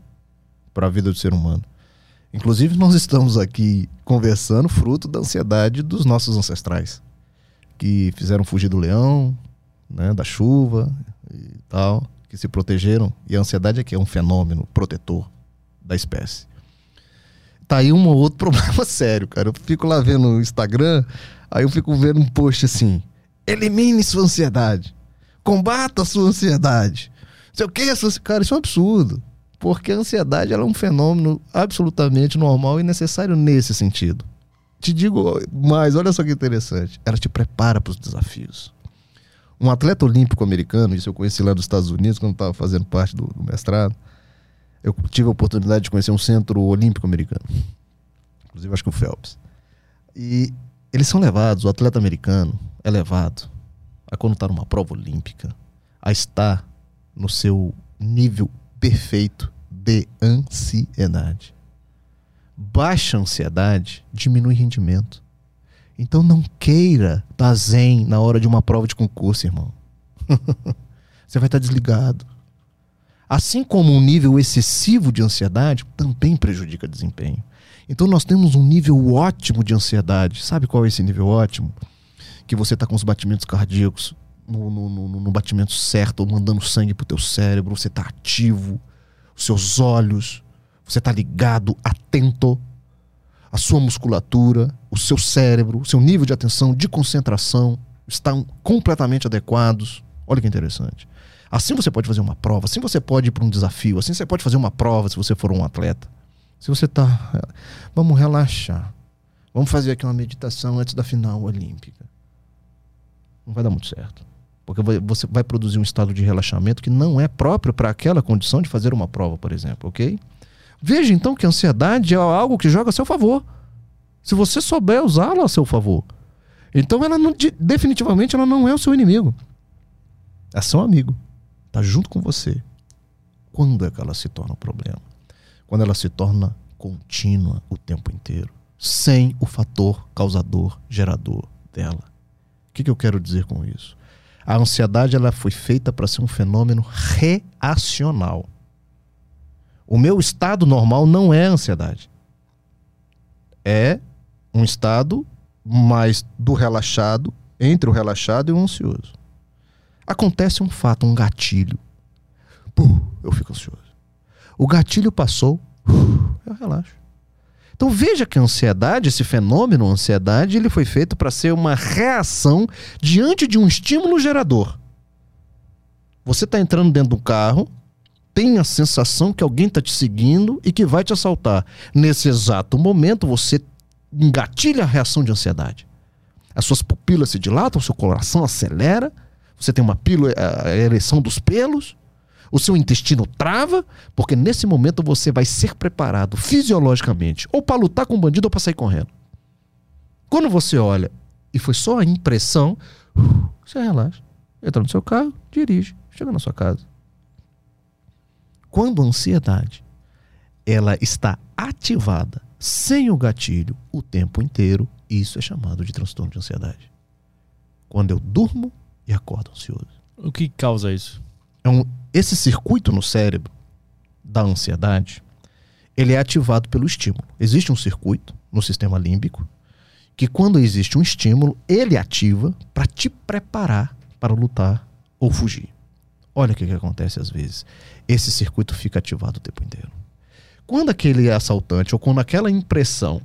para a vida do ser humano. Inclusive, nós estamos aqui conversando fruto da ansiedade dos nossos ancestrais, que fizeram fugir do leão, né, da chuva e tal, que se protegeram. E a ansiedade é que é um fenômeno protetor da espécie. Tá aí um ou outro problema sério, cara. Eu fico lá vendo no Instagram, aí eu fico vendo um post assim: elimine sua ansiedade, combata a sua ansiedade. Sei o que, cara, isso é um absurdo. Porque a ansiedade é um fenômeno absolutamente normal e necessário nesse sentido. Te digo mais, olha só que interessante. Ela te prepara para os desafios. Um atleta olímpico americano, isso eu conheci lá dos Estados Unidos, quando estava fazendo parte do, do mestrado. Eu tive a oportunidade de conhecer um centro olímpico americano. Inclusive, acho que o Phelps. E eles são levados, o atleta americano é levado a quando está numa prova olímpica, a estar no seu nível perfeito de ansiedade. Baixa ansiedade diminui rendimento. Então não queira estar zen na hora de uma prova de concurso, irmão. Você vai estar desligado. Assim como um nível excessivo de ansiedade também prejudica desempenho. Então nós temos um nível ótimo de ansiedade. Sabe qual é esse nível ótimo? Que você está com os batimentos cardíacos no, no, no, no batimento certo, mandando sangue para o teu cérebro, você está ativo, os seus olhos, você está ligado, atento, a sua musculatura, o seu cérebro, o seu nível de atenção, de concentração estão completamente adequados. Olha que interessante. Assim você pode fazer uma prova, assim você pode ir para um desafio, assim você pode fazer uma prova se você for um atleta. Se você está. Vamos relaxar. Vamos fazer aqui uma meditação antes da final olímpica. Não vai dar muito certo. Porque você vai produzir um estado de relaxamento que não é próprio para aquela condição de fazer uma prova, por exemplo, ok? Veja então que a ansiedade é algo que joga a seu favor. Se você souber usá-la a seu favor. Então ela não, definitivamente ela não é o seu inimigo. É seu amigo. Está junto com você. Quando é que ela se torna um problema? Quando ela se torna contínua o tempo inteiro, sem o fator causador, gerador dela. Que, que eu quero dizer com isso? A ansiedade ela foi feita para ser um fenômeno reacional. O meu estado normal não é ansiedade. É um estado mais do relaxado, entre o relaxado e o ansioso. Acontece um fato, um gatilho. Puh, eu fico ansioso. O gatilho passou, eu relaxo. Então veja que a ansiedade, esse fenômeno ansiedade, ele foi feito para ser uma reação diante de um estímulo gerador. Você está entrando dentro do carro, tem a sensação que alguém está te seguindo e que vai te assaltar. Nesse exato momento, você engatilha a reação de ansiedade. As suas pupilas se dilatam, o seu coração acelera, você tem uma pílula, a ereção dos pelos, o seu intestino trava, porque nesse momento você vai ser preparado fisiologicamente ou para lutar com o bandido ou para sair correndo. Quando você olha e foi só a impressão, você relaxa, entra no seu carro, dirige, chega na sua casa. Quando a ansiedade ela está ativada sem o gatilho o tempo inteiro, isso é chamado de transtorno de ansiedade. Quando eu durmo e acordo ansioso. O que causa isso? É um, esse circuito no cérebro da ansiedade, ele é ativado pelo estímulo. Existe um circuito no sistema límbico que quando existe um estímulo, ele ativa para te preparar para lutar ou fugir. Olha o que, que acontece às vezes. Esse circuito fica ativado o tempo inteiro. Quando aquele assaltante, ou quando aquela impressão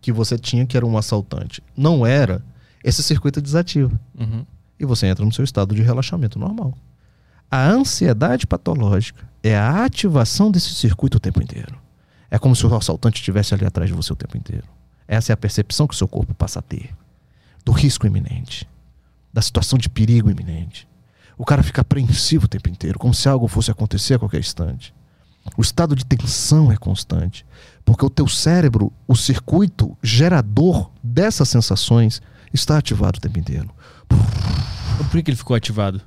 que você tinha que era um assaltante não era, esse circuito desativa. Uhum. E você entra no seu estado de relaxamento normal. A ansiedade patológica é a ativação desse circuito o tempo inteiro. É como se o assaltante estivesse ali atrás de você o tempo inteiro. Essa é a percepção que o seu corpo passa a ter do risco iminente, da situação de perigo iminente. O cara fica apreensivo o tempo inteiro, como se algo fosse acontecer a qualquer instante. O estado de tensão é constante, porque o teu cérebro, o circuito gerador dessas sensações, está ativado o tempo inteiro. Por que ele ficou ativado?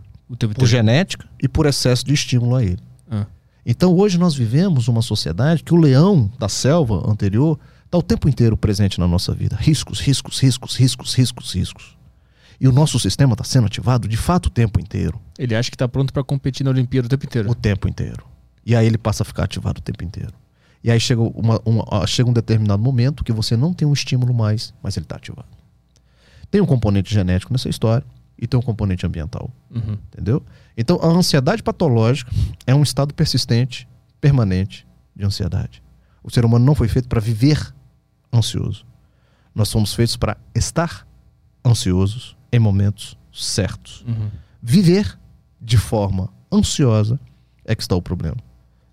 Por genética e por excesso de estímulo a ele. Ah. Então hoje nós vivemos uma sociedade que o leão da selva anterior está o tempo inteiro presente na nossa vida. Riscos, riscos, riscos, riscos, riscos, riscos. E o nosso sistema está sendo ativado de fato o tempo inteiro. Ele acha que está pronto para competir na Olimpíada o tempo inteiro. O tempo inteiro. E aí ele passa a ficar ativado o tempo inteiro. E aí chega, uma, uma, chega um determinado momento que você não tem um estímulo mais, mas ele está ativado. Tem um componente genético nessa história e tem um componente ambiental. Uhum. Entendeu? Então a ansiedade patológica é um estado persistente, permanente de ansiedade. O ser humano não foi feito para viver ansioso. Nós somos feitos para estar ansiosos em momentos certos. Uhum. Viver de forma ansiosa é que está o problema.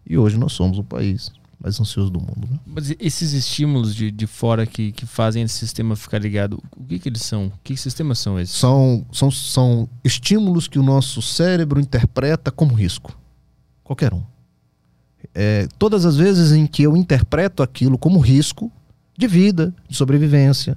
E hoje nós somos o país mais ansioso do mundo. Né? Mas esses estímulos de, de fora que, que fazem esse sistema ficar ligado, o que, que eles são? Que sistemas são esses? São, são, são estímulos que o nosso cérebro interpreta como risco. Qualquer um. É, todas as vezes em que eu interpreto aquilo como risco de vida, de sobrevivência,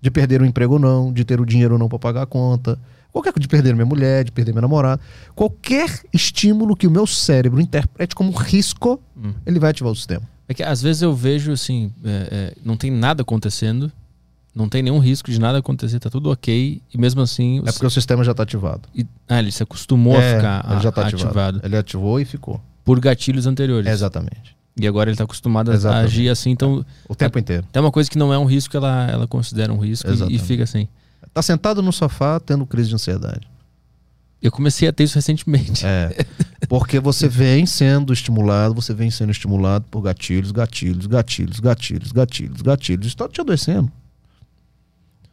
de perder o emprego ou não, de ter o dinheiro ou não para pagar a conta, qualquer de perder minha mulher, de perder minha namorada, qualquer estímulo que o meu cérebro interprete como risco, Hum. ele vai ativar o sistema. É que às vezes eu vejo assim, é, é, não tem nada acontecendo, não tem nenhum risco de nada acontecer, tá tudo ok, e mesmo assim. É porque o sistema já está ativado. e- ah, ele se acostumou É, a ficar ele já a- tá ativado. ativado Ele ativou e ficou. por gatilhos anteriores. Exatamente. E agora ele tá acostumado a- a agir assim, então O tempo inteiro. tem uma coisa que não é um risco, ela, ela considera um risco e, e fica assim. Tá sentado no sofá tendo crise de ansiedade. Eu comecei a ter isso recentemente. É. Porque você vem sendo estimulado, você vem sendo estimulado por gatilhos, gatilhos, gatilhos, gatilhos, gatilhos, gatilhos. Isso tá te adoecendo.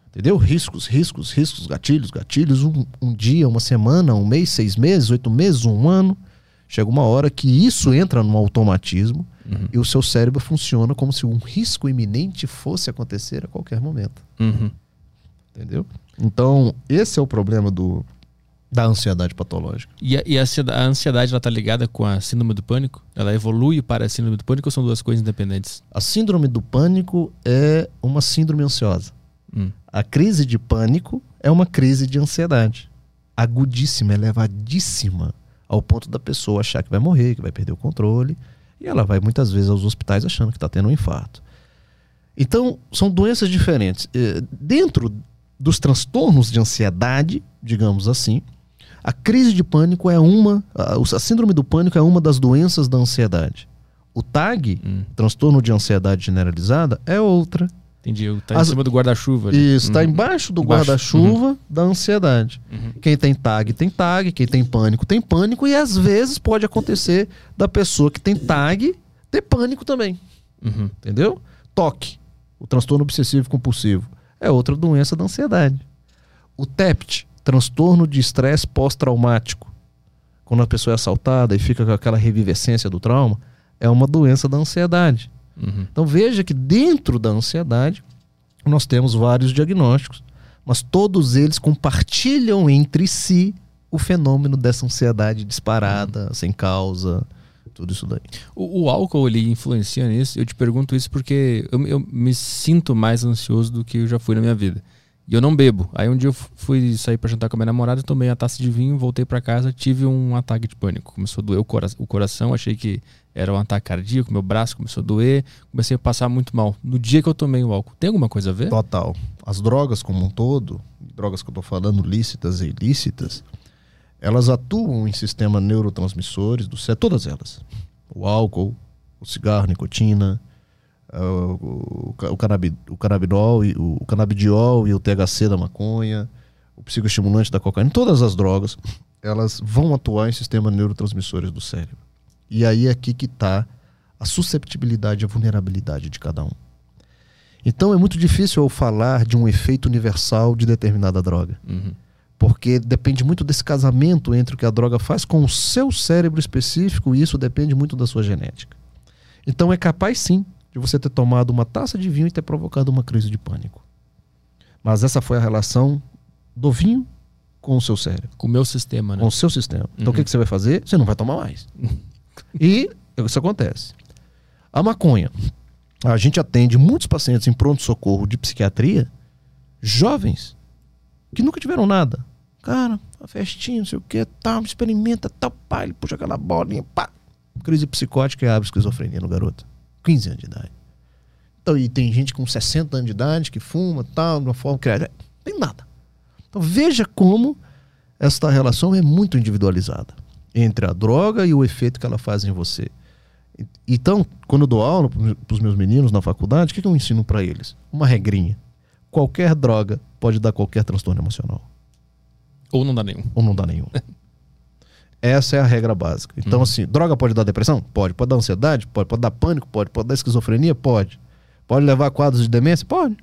Entendeu? Riscos, riscos, riscos, gatilhos, gatilhos. Um, um dia, uma semana, um mês, seis meses, oito meses, um ano. Chega uma hora que isso entra num automatismo Uhum. e o seu cérebro funciona como se um risco iminente fosse acontecer a qualquer momento. Uhum. Entendeu? Então, esse é o problema do, da ansiedade patológica. E, a, e a ansiedade, a ansiedade ela tá ligada com a síndrome do pânico? Ela evolui para a síndrome do pânico ou são duas coisas independentes? A síndrome do pânico é uma síndrome ansiosa. Hum. A crise de pânico é uma crise de ansiedade. Agudíssima, elevadíssima, ao ponto da pessoa achar que vai morrer, que vai perder o controle. E ela vai muitas vezes aos hospitais achando que está tendo um infarto. Então, são doenças diferentes. Eh, Dentro dos transtornos de ansiedade, digamos assim, a crise de pânico é uma, a síndrome do pânico é uma das doenças da ansiedade. O TAG, Hum. transtorno de ansiedade generalizada, é outra. Entendi. Tá As- em cima do guarda-chuva. Isso, está Uhum. embaixo do guarda-chuva da ansiedade. Uhum. Quem tem TAG tem TAG, quem tem pânico tem pânico, e às vezes pode acontecer da pessoa que tem TAG ter pânico também. Uhum. Entendeu? TOC, o transtorno obsessivo compulsivo, é outra doença da ansiedade. O TEPT, transtorno de estresse pós-traumático, quando a pessoa é assaltada e fica com aquela revivescência do trauma, é uma doença da ansiedade. Uhum. Então veja que dentro da ansiedade nós temos vários diagnósticos, mas todos eles compartilham entre si o fenômeno dessa ansiedade disparada, sem causa, tudo isso daí. O, o álcool ele influencia nisso? Eu te pergunto isso porque eu, eu me sinto mais ansioso do que eu já fui na minha vida. E eu não bebo. Aí um dia eu fui sair pra jantar com a minha namorada, tomei uma taça de vinho, voltei pra casa, tive um ataque de pânico. Começou a doer o, cora o coração, achei que era um ataque cardíaco, meu braço começou a doer, comecei a passar muito mal. No dia que eu tomei o álcool, tem alguma coisa a ver? Total. As drogas como um todo, drogas que eu estou falando, lícitas e ilícitas, elas atuam em sistemas neurotransmissores do cérebro, todas elas. O álcool, o cigarro, nicotina, ah, o, o, o, o canabinol, e, o, o canabidiol e o THC da maconha, o psicoestimulante da cocaína, todas as drogas, elas vão atuar em sistemas neurotransmissores do cérebro. E aí é aqui que está a susceptibilidade e a vulnerabilidade de cada um. Então é muito difícil eu falar de um efeito universal de determinada droga, Uhum. Porque depende muito desse casamento entre o que a droga faz com o seu cérebro específico e isso depende muito da sua genética. Então é capaz sim de você ter tomado uma taça de vinho e ter provocado uma crise de pânico. Mas essa foi a relação do vinho com o seu cérebro, Com o meu sistema, né? com o seu sistema. Então o que, que você vai fazer? Você não vai tomar mais. e isso acontece. A maconha. A gente atende muitos pacientes em pronto-socorro de psiquiatria, jovens, que nunca tiveram nada. Cara, a festinha, não sei o que, tal, experimenta, tal, pá, ele puxa aquela bolinha, pá. Crise psicótica e abre esquizofrenia no garoto. 15 anos de idade. Então, e tem gente com 60 anos de idade que fuma, tal, de uma forma criada. Tem nada. Então veja como esta relação é muito individualizada entre a droga e o efeito que ela faz em você. Então, quando eu dou aula para os meus meninos na faculdade, o que, que eu ensino para eles? Uma regrinha. Qualquer droga pode dar qualquer transtorno emocional. Ou não dá nenhum. Ou não dá nenhum. Essa é a regra básica. Então, uhum. assim, droga pode dar depressão? Pode. Pode dar ansiedade? Pode. Pode dar pânico? Pode. Pode dar esquizofrenia? Pode. Pode levar a quadros de demência? Pode.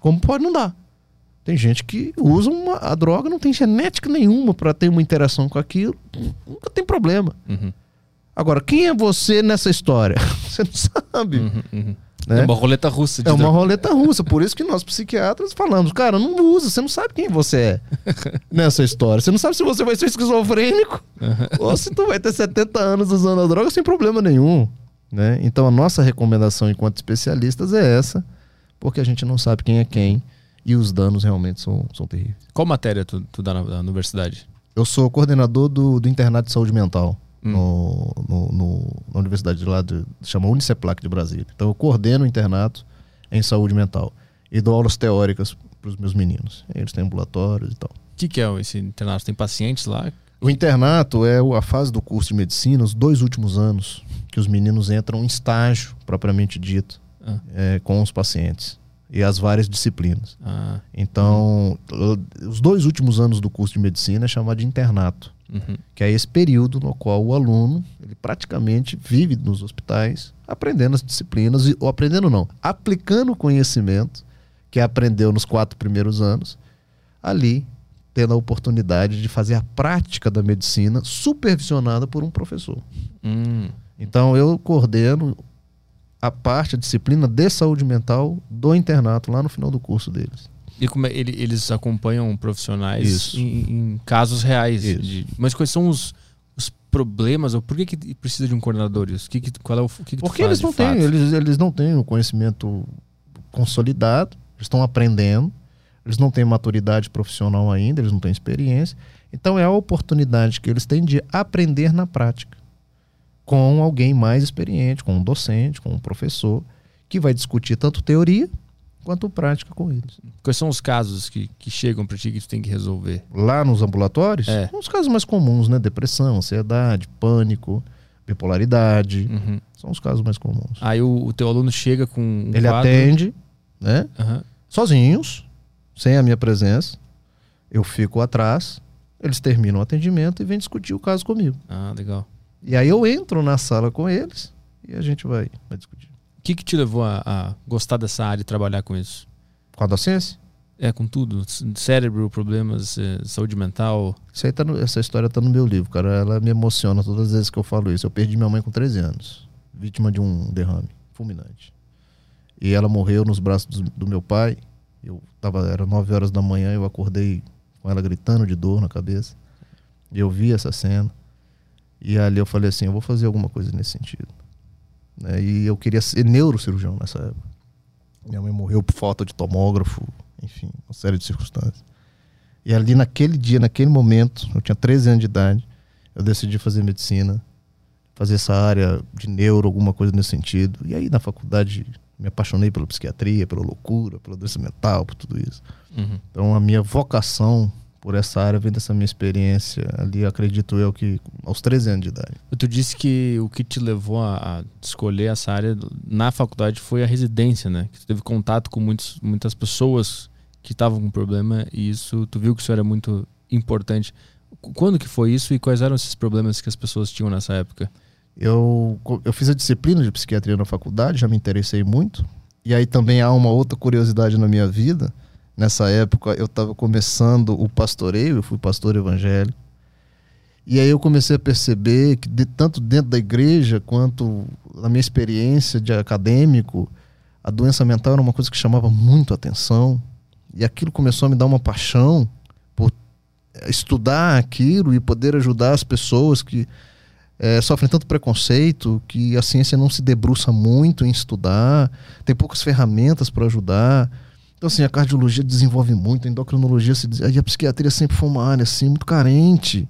Como pode não dar. Tem gente que usa uma, a droga, não tem genética nenhuma para ter uma interação com aquilo. Nunca tem problema. Uhum. Agora, quem é você nessa história? Você não sabe. Uhum, uhum. Né? É uma roleta russa. é uma roleta russa. Por isso que nós psiquiatras falamos, cara, não usa. Você não sabe quem você é nessa história. Você não sabe se você vai ser esquizofrênico uhum. ou se tu vai ter 70 anos usando a droga sem problema nenhum. Né? Então a nossa recomendação enquanto especialistas é essa, porque a gente não sabe quem é quem e os danos realmente são, são terríveis. Qual matéria tu, tu dá na, na universidade? Eu sou coordenador do, do Internato de Saúde Mental hum. no, no, no, na universidade de lá, de, chama Uniceplac de Brasília. Então eu coordeno o internato em saúde mental e dou aulas teóricas para os meus meninos. Eles têm ambulatórios e tal. O que, que é esse internato? Tem pacientes lá? O internato é a fase do curso de medicina, os dois últimos anos, que os meninos entram em estágio, propriamente dito, ah. é, com os pacientes e as várias disciplinas. Ah. Então, os dois últimos anos do curso de medicina é chamado de internato. Uhum. Que é esse período no qual o aluno ele praticamente vive nos hospitais aprendendo as disciplinas, ou aprendendo não, aplicando o conhecimento que aprendeu nos quatro primeiros anos, ali tendo a oportunidade de fazer a prática da medicina supervisionada por um professor. Hum. Então eu coordeno a parte, a disciplina de saúde mental do internato lá no final do curso deles. E como é, ele, eles acompanham profissionais em, em, casos reais. De, mas quais são os, os problemas? Ou por que, que precisa de um coordenador? Isso? Que, que, qual é o que, que Porque eles não, têm, eles, eles não têm o conhecimento consolidado, eles estão aprendendo, eles não têm maturidade profissional ainda, eles não têm experiência. Então é a oportunidade que eles têm de aprender na prática com alguém mais experiente, com um docente, com um professor, que vai discutir tanto teoria quanto prática com eles. Quais são os casos que, que chegam para ti que tu tem que resolver? Lá nos ambulatórios? É. Os casos mais comuns, né? Depressão, ansiedade, pânico, bipolaridade. Uhum. São os casos mais comuns. Aí o, o teu aluno chega com um Ele quadro... atende, né? Uhum. Sozinhos, sem a minha presença. Eu fico atrás, eles terminam o atendimento e vêm discutir o caso comigo. Ah, legal. E aí eu entro na sala com eles e a gente vai, vai discutir. O que, que te levou a, a, gostar dessa área e trabalhar com isso? Com a docência? É, com tudo. Cérebro, problemas, é, saúde mental. Tá no, essa história tá no meu livro, cara. Ela me emociona todas as vezes que eu falo isso. Eu perdi minha mãe com 13 anos, vítima de um derrame fulminante. E ela morreu nos braços do, do meu pai. Eu tava, era 9 horas da manhã, eu acordei com ela gritando de dor na cabeça. Eu vi essa cena. E ali eu falei assim, eu vou fazer alguma coisa nesse sentido. Né? E eu queria ser neurocirurgião nessa época. Minha mãe morreu por falta de tomógrafo, enfim, uma série de circunstâncias. E ali naquele dia, naquele momento, eu tinha 13 anos de idade, eu decidi fazer medicina, fazer essa área de neuro, alguma coisa nesse sentido. E aí na faculdade me apaixonei pela psiquiatria, pela loucura, pela doença mental, por tudo isso. Uhum. Então a minha vocação por essa área vem dessa minha experiência ali, acredito eu que aos 13 anos de idade. Tu disse que o que te levou a, escolher essa área na faculdade foi a residência, né? Que tu teve contato com muitos, muitas pessoas que estavam com problema e isso, tu viu que isso era muito importante. Quando que foi isso e quais eram esses problemas que as pessoas tinham nessa época? Eu, eu fiz a disciplina de psiquiatria na faculdade, já me interessei muito. E aí também há uma outra curiosidade na minha vida, Nessa época eu estava começando o pastoreio, eu fui pastor evangélico. E aí eu comecei a perceber que de, tanto dentro da igreja quanto na minha experiência de acadêmico, a doença mental era uma coisa que chamava muito atenção. E aquilo começou a me dar uma paixão por estudar aquilo e poder ajudar as pessoas que é, sofrem tanto preconceito, que a ciência não se debruça muito em estudar, tem poucas ferramentas para ajudar. Então, assim, a cardiologia desenvolve muito, a endocrinologia, se, e a psiquiatria sempre foi uma área assim, muito carente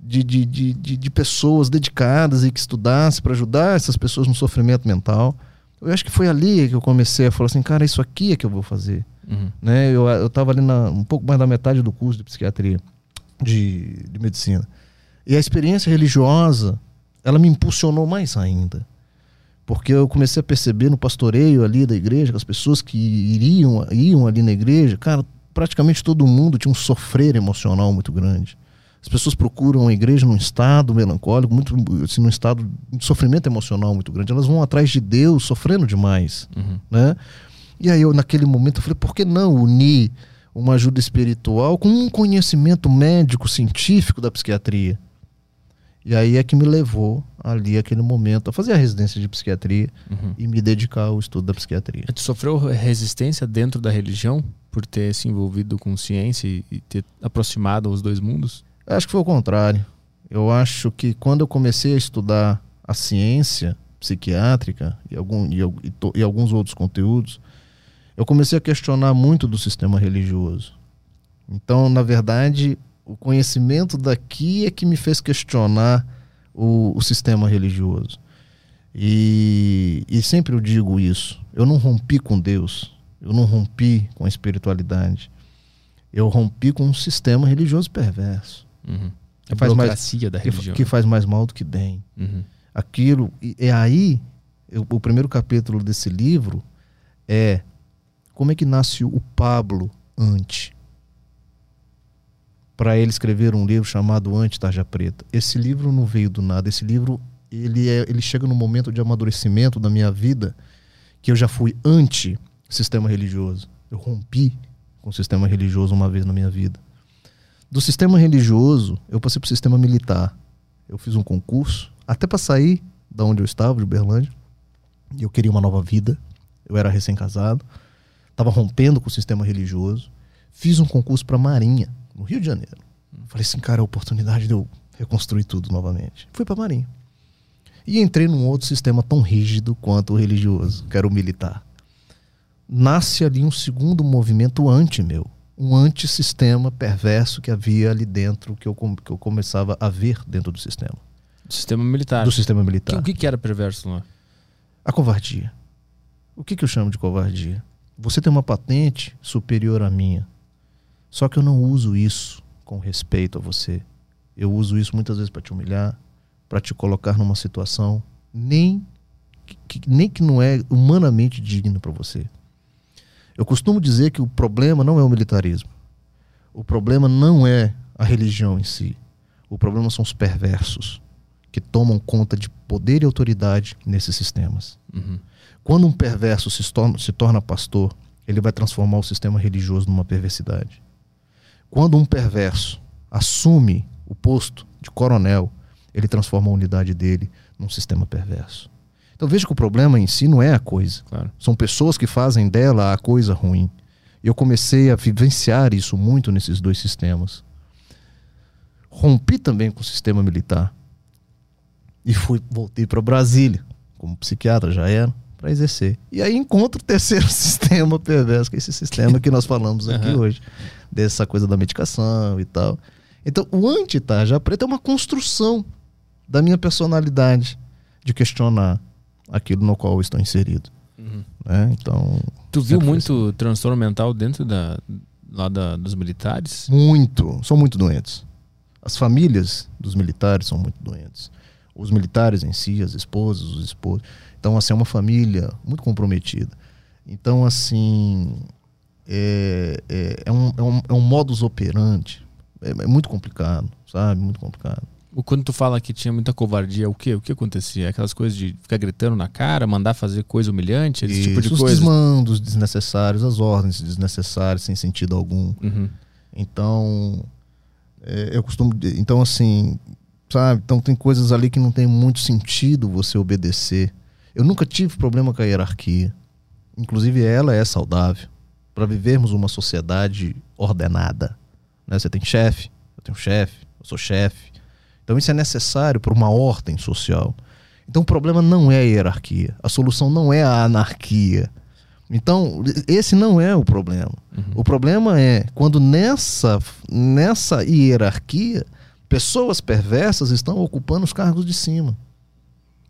de, de, de, de, de pessoas dedicadas e que estudassem para ajudar essas pessoas no sofrimento mental. Eu acho que foi ali que eu comecei a falar assim, cara, isso aqui é que eu vou fazer. Uhum. Né? Eu, eu tava ali na, um pouco mais da metade do curso de psiquiatria, de, de medicina. E a experiência religiosa, ela me impulsionou mais ainda. Porque eu comecei a perceber no pastoreio ali da igreja, que as pessoas que iriam, iam ali na igreja, cara, praticamente todo mundo tinha um sofrer emocional muito grande. As pessoas procuram a igreja num estado melancólico, muito, assim, num estado de sofrimento emocional muito grande. Elas vão atrás de Deus sofrendo demais, Uhum. né? E aí eu naquele momento eu falei, por que não unir uma ajuda espiritual com um conhecimento médico científico da psiquiatria? E aí é que me levou ali aquele momento a fazer a residência de psiquiatria Uhum. e me dedicar ao estudo da psiquiatria. Tu sofreu resistência dentro da religião por ter se envolvido com ciência e ter aproximado os dois mundos? Eu Acho que foi o contrário. Eu acho que quando eu comecei a estudar a ciência psiquiátrica e, algum, e, e to- e alguns outros conteúdos, eu comecei a questionar muito do sistema religioso. Então, na verdade, o conhecimento daqui é que me fez questionar o, o sistema religioso. E, e sempre eu digo isso. Eu não rompi com Deus. Eu não rompi com a espiritualidade. Eu rompi com um sistema religioso perverso. Uhum. Que A faz mais- da que, religião. que faz mais mal do que bem. Uhum. Aquilo. E é aí, eu- o primeiro capítulo desse livro é como é que nasce o Pablo Ante. Para ele escrever um livro chamado Ante Tarja Preta. Esse livro não veio do nada. Esse livro ele, é, ele chega no momento de amadurecimento da minha vida que eu já fui anti sistema religioso. Eu rompi com o sistema religioso uma vez na minha vida. Do sistema religioso, eu passei para o sistema militar. Eu fiz um concurso, até para sair da onde eu estava, de Uberlândia. Eu queria uma nova vida. Eu era recém-casado. Estava rompendo com o sistema religioso. Fiz um concurso para Marinha, no Rio de Janeiro. Falei assim, cara, a oportunidade de eu reconstruir tudo novamente. Fui para Marinha. E entrei num outro sistema tão rígido quanto o religioso, que era o militar. Nasce ali um segundo movimento anti-meu. Um antissistema perverso que havia ali dentro, que eu, que eu começava a ver dentro do sistema. Do sistema militar. Do sistema militar. o que, que era perverso lá? A covardia. O que, que eu chamo de covardia? Você tem uma patente superior à minha. Só que eu não uso isso com respeito a você. Eu uso isso muitas vezes para te humilhar, para te colocar numa situação nem que, nem que não é humanamente digna para você. Eu costumo dizer que o problema não é o militarismo. O problema não é a religião em si. O problema são os perversos que tomam conta de poder e autoridade nesses sistemas. Uhum. Quando um perverso se torna, se torna pastor, ele vai transformar o sistema religioso numa perversidade. Quando um perverso assume o posto de coronel, ele transforma a unidade dele num sistema perverso. Então veja que o problema em si não é a coisa. Claro. São pessoas que fazem dela a coisa ruim. E eu comecei a vivenciar isso muito nesses dois sistemas. Rompi também com o sistema militar. E fui, voltei para Brasília, como psiquiatra já era, para exercer. E aí encontro o terceiro sistema perverso, que é esse sistema que nós falamos aqui Aham. hoje. Dessa coisa da medicação e tal. Então, o anti-tarja preta é uma construção da minha personalidade de questionar aquilo no qual eu estou inserido. Uhum. né? Então, Tu viu muito transtorno mental dentro da, lá da, dos militares? muito, são muito doentes. As famílias dos militares são muito doentes. Os militares em si, as esposas, os esposos. Então, assim, é uma família muito comprometida. Então, assim, é, é, é um, é, um, é um modus operandi. É, é muito complicado, sabe? Muito complicado. Quando tu fala que tinha muita covardia, o que? O que acontecia? Aquelas coisas de ficar gritando na cara, mandar fazer coisa humilhante, esse tipo de Isso, os coisa? desmandos desnecessários, as ordens desnecessárias, sem sentido algum. Uhum. Então, é, eu costumo. Então, assim, sabe? Então, tem coisas ali que não tem muito sentido você obedecer. Eu nunca tive problema com a hierarquia. Inclusive, ela é saudável. Para vivermos uma sociedade ordenada. Né? Você tem chefe, eu tenho chefe, eu sou chefe. Então, isso é necessário para uma ordem social. Então, o problema não é a hierarquia. A solução não é a anarquia. Então, esse não é o problema. O problema é quando nessa, nessa hierarquia, pessoas perversas estão ocupando os cargos de cima.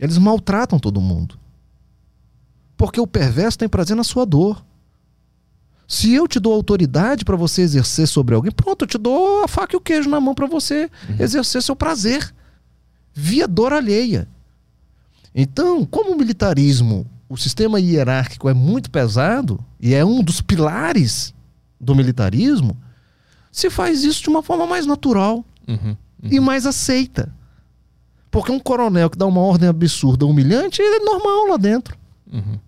Eles maltratam todo mundo. Porque o perverso tem prazer na sua dor. Se eu te dou autoridade para você exercer sobre alguém, pronto, eu te dou a faca e o queijo na mão para você exercer seu prazer via dor alheia. Então, como o militarismo, o sistema hierárquico é muito pesado e é um dos pilares do militarismo, se faz isso de uma forma mais natural Uhum. e mais aceita. Porque um coronel que dá uma ordem absurda, humilhante, ele é normal lá dentro. Uhum.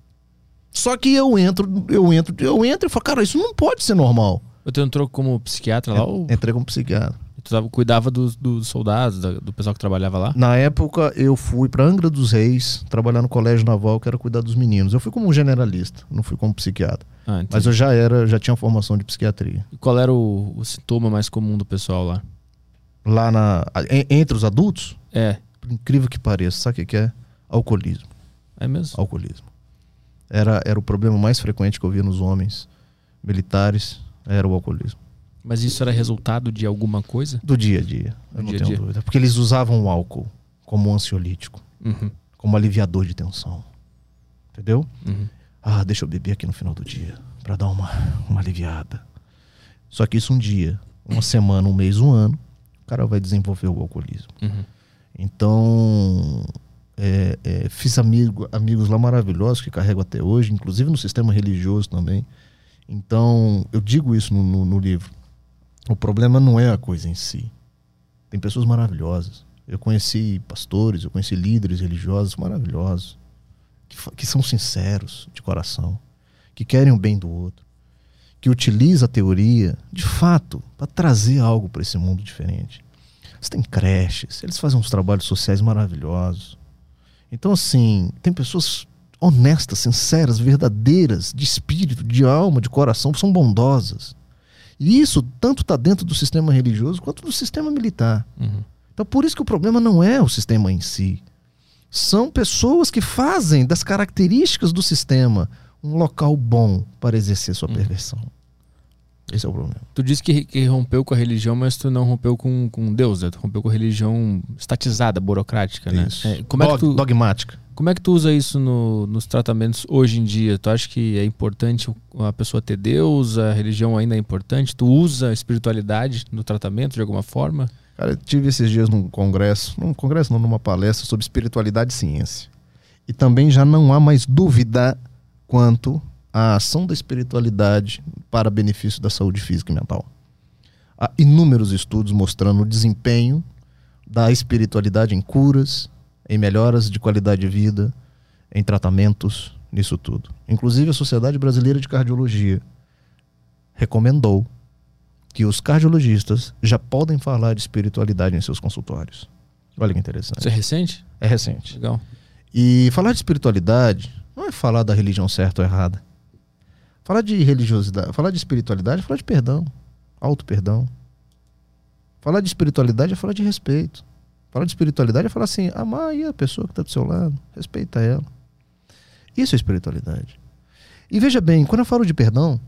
Só que eu entro, eu entro, eu entro e falo, cara, isso não pode ser normal. Tu entrou como psiquiatra lá ou Entrei como psiquiatra. tu tava- cuidava dos, dos soldados, da- do pessoal que trabalhava lá? Na época, eu fui para Angra dos Reis, trabalhar no colégio naval, que era cuidar dos meninos. Eu fui como um generalista, não fui como psiquiatra. Ah. Mas eu já era, já tinha formação de psiquiatria. E qual era o, o sintoma mais comum do pessoal lá? Lá na, en- entre os adultos, É, por incrível que pareça, sabe o que é? Alcoolismo. é mesmo? Alcoolismo. Era, era o problema mais frequente que eu via nos homens militares, era o alcoolismo. Mas isso era resultado de alguma coisa? Do dia a dia, eu Do não dia tenho dia. dúvida. Porque eles usavam o álcool como ansiolítico, Uhum. como aliviador de tensão. Entendeu? Uhum. Ah, deixa eu beber aqui no final do dia, pra dar uma, uma aliviada. Só que isso um dia, uma semana, um mês, um ano, o cara vai desenvolver o alcoolismo. Uhum. Então, é, é, fiz amigo, amigos lá maravilhosos que carrego até hoje, inclusive no sistema religioso também. Então, eu digo isso no, no- no livro. O problema não é a coisa em si. Tem pessoas maravilhosas. Eu conheci pastores, eu conheci líderes religiosos maravilhosos, que, que são sinceros de coração, que querem o bem do outro, que utiliza a teoria, de fato, para trazer algo para esse mundo diferente. Você tem creches, eles fazem uns trabalhos sociais maravilhosos. Então, assim, tem pessoas honestas, sinceras, verdadeiras, de espírito, de alma, de coração, são bondosas. E isso tanto está dentro do sistema religioso quanto do sistema militar. Uhum. Então, por isso que o problema não é o sistema em si. São pessoas que fazem das características do sistema um local bom para exercer sua perversão. Esse é o problema. Tu disse que, que rompeu com a religião, mas tu não rompeu com, com Deus, né? Tu rompeu com a religião estatizada, burocrática, né? Isso. É, como, é que Dog- tu, Dogmática. como é que tu usa isso no- nos tratamentos hoje em dia? Tu acha que é importante a pessoa ter Deus? A religião ainda é importante? Tu usa a espiritualidade no tratamento de alguma forma? Cara, eu tive esses dias num congresso, num congresso não, numa palestra sobre espiritualidade e ciência. E também já não há mais dúvida quanto à ação da espiritualidade para benefício da saúde física e mental. Há inúmeros estudos mostrando o desempenho da espiritualidade em curas, em melhoras de qualidade de vida, em tratamentos, nisso tudo. Inclusive a Sociedade Brasileira de Cardiologia recomendou que os cardiologistas já podem falar de espiritualidade em seus consultórios. Olha que interessante. Isso é recente? É recente. Legal. E falar de espiritualidade não é falar da religião certa ou errada. Falar de religiosidade, falar de espiritualidade é falar de perdão, auto-perdão. Falar de espiritualidade é falar de respeito. Falar de espiritualidade é falar assim, amar aí a pessoa que está do seu lado, respeita ela. Isso é espiritualidade. E veja bem, quando eu falo de perdão,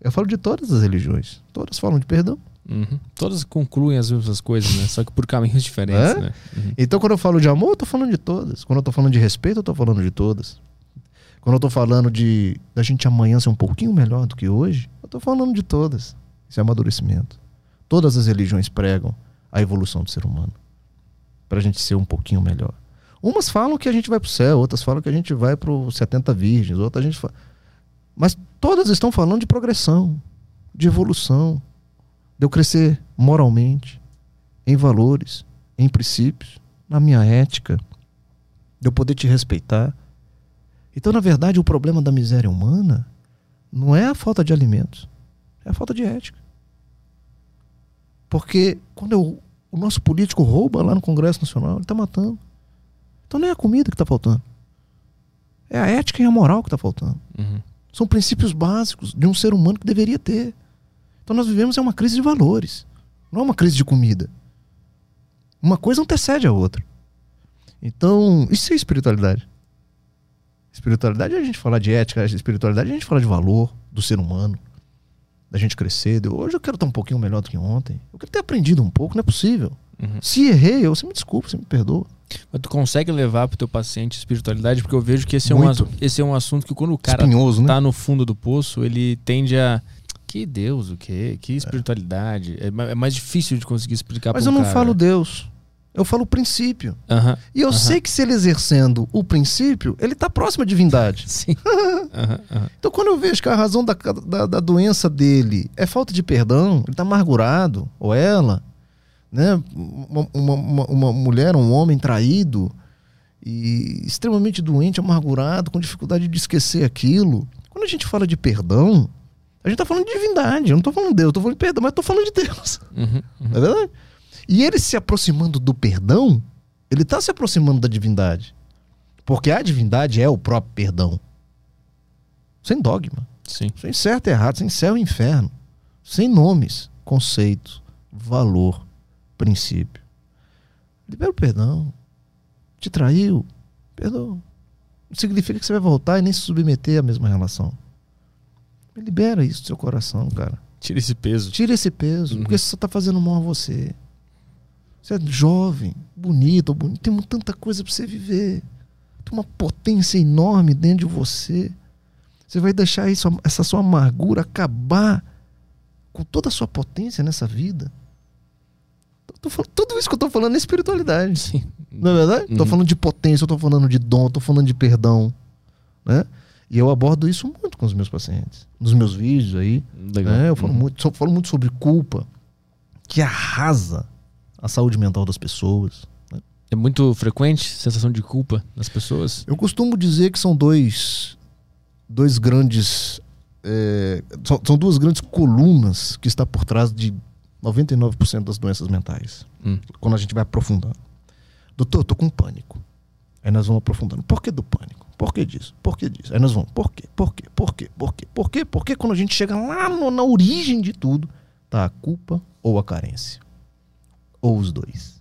eu falo de todas as religiões. Todas falam de perdão. Uhum. Todas concluem as mesmas coisas, né? Só que por caminhos diferentes, É? né? Uhum. Então, quando eu falo de amor, eu tô falando de todas. Quando eu tô falando de respeito, eu tô falando de todas. Quando eu tô falando de da gente amanhã ser um pouquinho melhor do que hoje, eu tô falando de todas. Isso é amadurecimento. Todas as religiões pregam a evolução do ser humano. Pra gente ser um pouquinho melhor. Umas falam que a gente vai pro céu, outras falam que a gente vai pro 70 virgens, outras a gente fala. Mas todas estão falando de progressão, de evolução, de eu crescer moralmente, em valores, em princípios, na minha ética, de eu poder te respeitar. Então, na verdade, o problema da miséria humana não é a falta de alimentos, é a falta de ética. Porque quando eu- o nosso político rouba lá no Congresso Nacional, ele está matando. Então não é a comida que está faltando. É a ética e a moral que está faltando. Uhum. São princípios básicos de um ser humano que deveria ter. Então nós vivemos é uma crise de valores, não é uma crise de comida. Uma coisa antecede a outra. Então, isso é espiritualidade. Espiritualidade é a gente falar de ética, espiritualidade é a gente falar de valor do ser humano, da gente crescer. de, Hoje eu quero estar um pouquinho melhor do que ontem. Eu quero ter aprendido um pouco, não é possível. Uhum. Se errei, eu, você me desculpa, você me perdoa. Mas tu consegue levar pro teu paciente espiritualidade? Porque eu vejo que esse é, um, esse é um assunto que quando o cara Espinhoso, né? tá no fundo do poço, ele tende a. Que Deus, o quê? Que espiritualidade? É, é mais difícil de conseguir explicar Mas eu não cara. falo Deus. Eu falo o princípio. E eu sei que se ele exercendo o princípio, ele tá próximo à divindade. Sim. Então, quando eu vejo que a razão da, da, da doença dele é falta de perdão, ele está amargurado, ou ela, né? Uma, uma, uma, mulher, um homem traído e extremamente doente, amargurado, com dificuldade de esquecer aquilo. Quando a gente fala de perdão, a gente está falando de divindade. Eu não estou falando de Deus, eu estou falando de perdão, mas estou falando de Deus. Uhum, uhum. Não é verdade? E ele se aproximando do perdão, ele está se aproximando da divindade. Porque a divindade é o próprio perdão. Sem dogma. Sim. Sem certo e errado, sem céu e inferno. Sem nomes, conceitos, valor, princípio. Libera o perdão. Te traiu, perdoa. Não significa que você vai voltar e nem se submeter à mesma relação. Libera isso do seu coração, cara. Tira esse peso. Tira esse peso, Uhum. porque você só tá fazendo mal a você. Você é jovem, bonito, bonito, tem tanta coisa pra você viver. Tem uma potência enorme dentro de você. Você vai deixar isso, essa sua amargura acabar com toda a sua potência nessa vida. Falando- tudo isso que eu tô falando é espiritualidade. Sim. Não é verdade? Tô Uhum. falando de potência, eu tô falando de dom, tô falando de perdão. Né? E eu abordo isso muito com os meus pacientes. Nos meus vídeos aí. Legal. É, eu falo, Uhum. muito, falo muito sobre culpa, que arrasa a saúde mental das pessoas. É muito frequente sensação de culpa das pessoas? Eu costumo dizer que são dois, dois grandes. é, são, são duas grandes colunas que está por trás de 99% das doenças mentais. Hum. Quando a gente vai aprofundando. Doutor, eu tô com pânico. Aí nós vamos aprofundando. Por que do pânico? Por que disso? Por que disso? Aí nós vamos. Por quê? Por quê? Por quê? Por quê? Por quê? Porque quando a gente chega lá no- na origem de tudo, tá a culpa ou a carência. Ou os dois.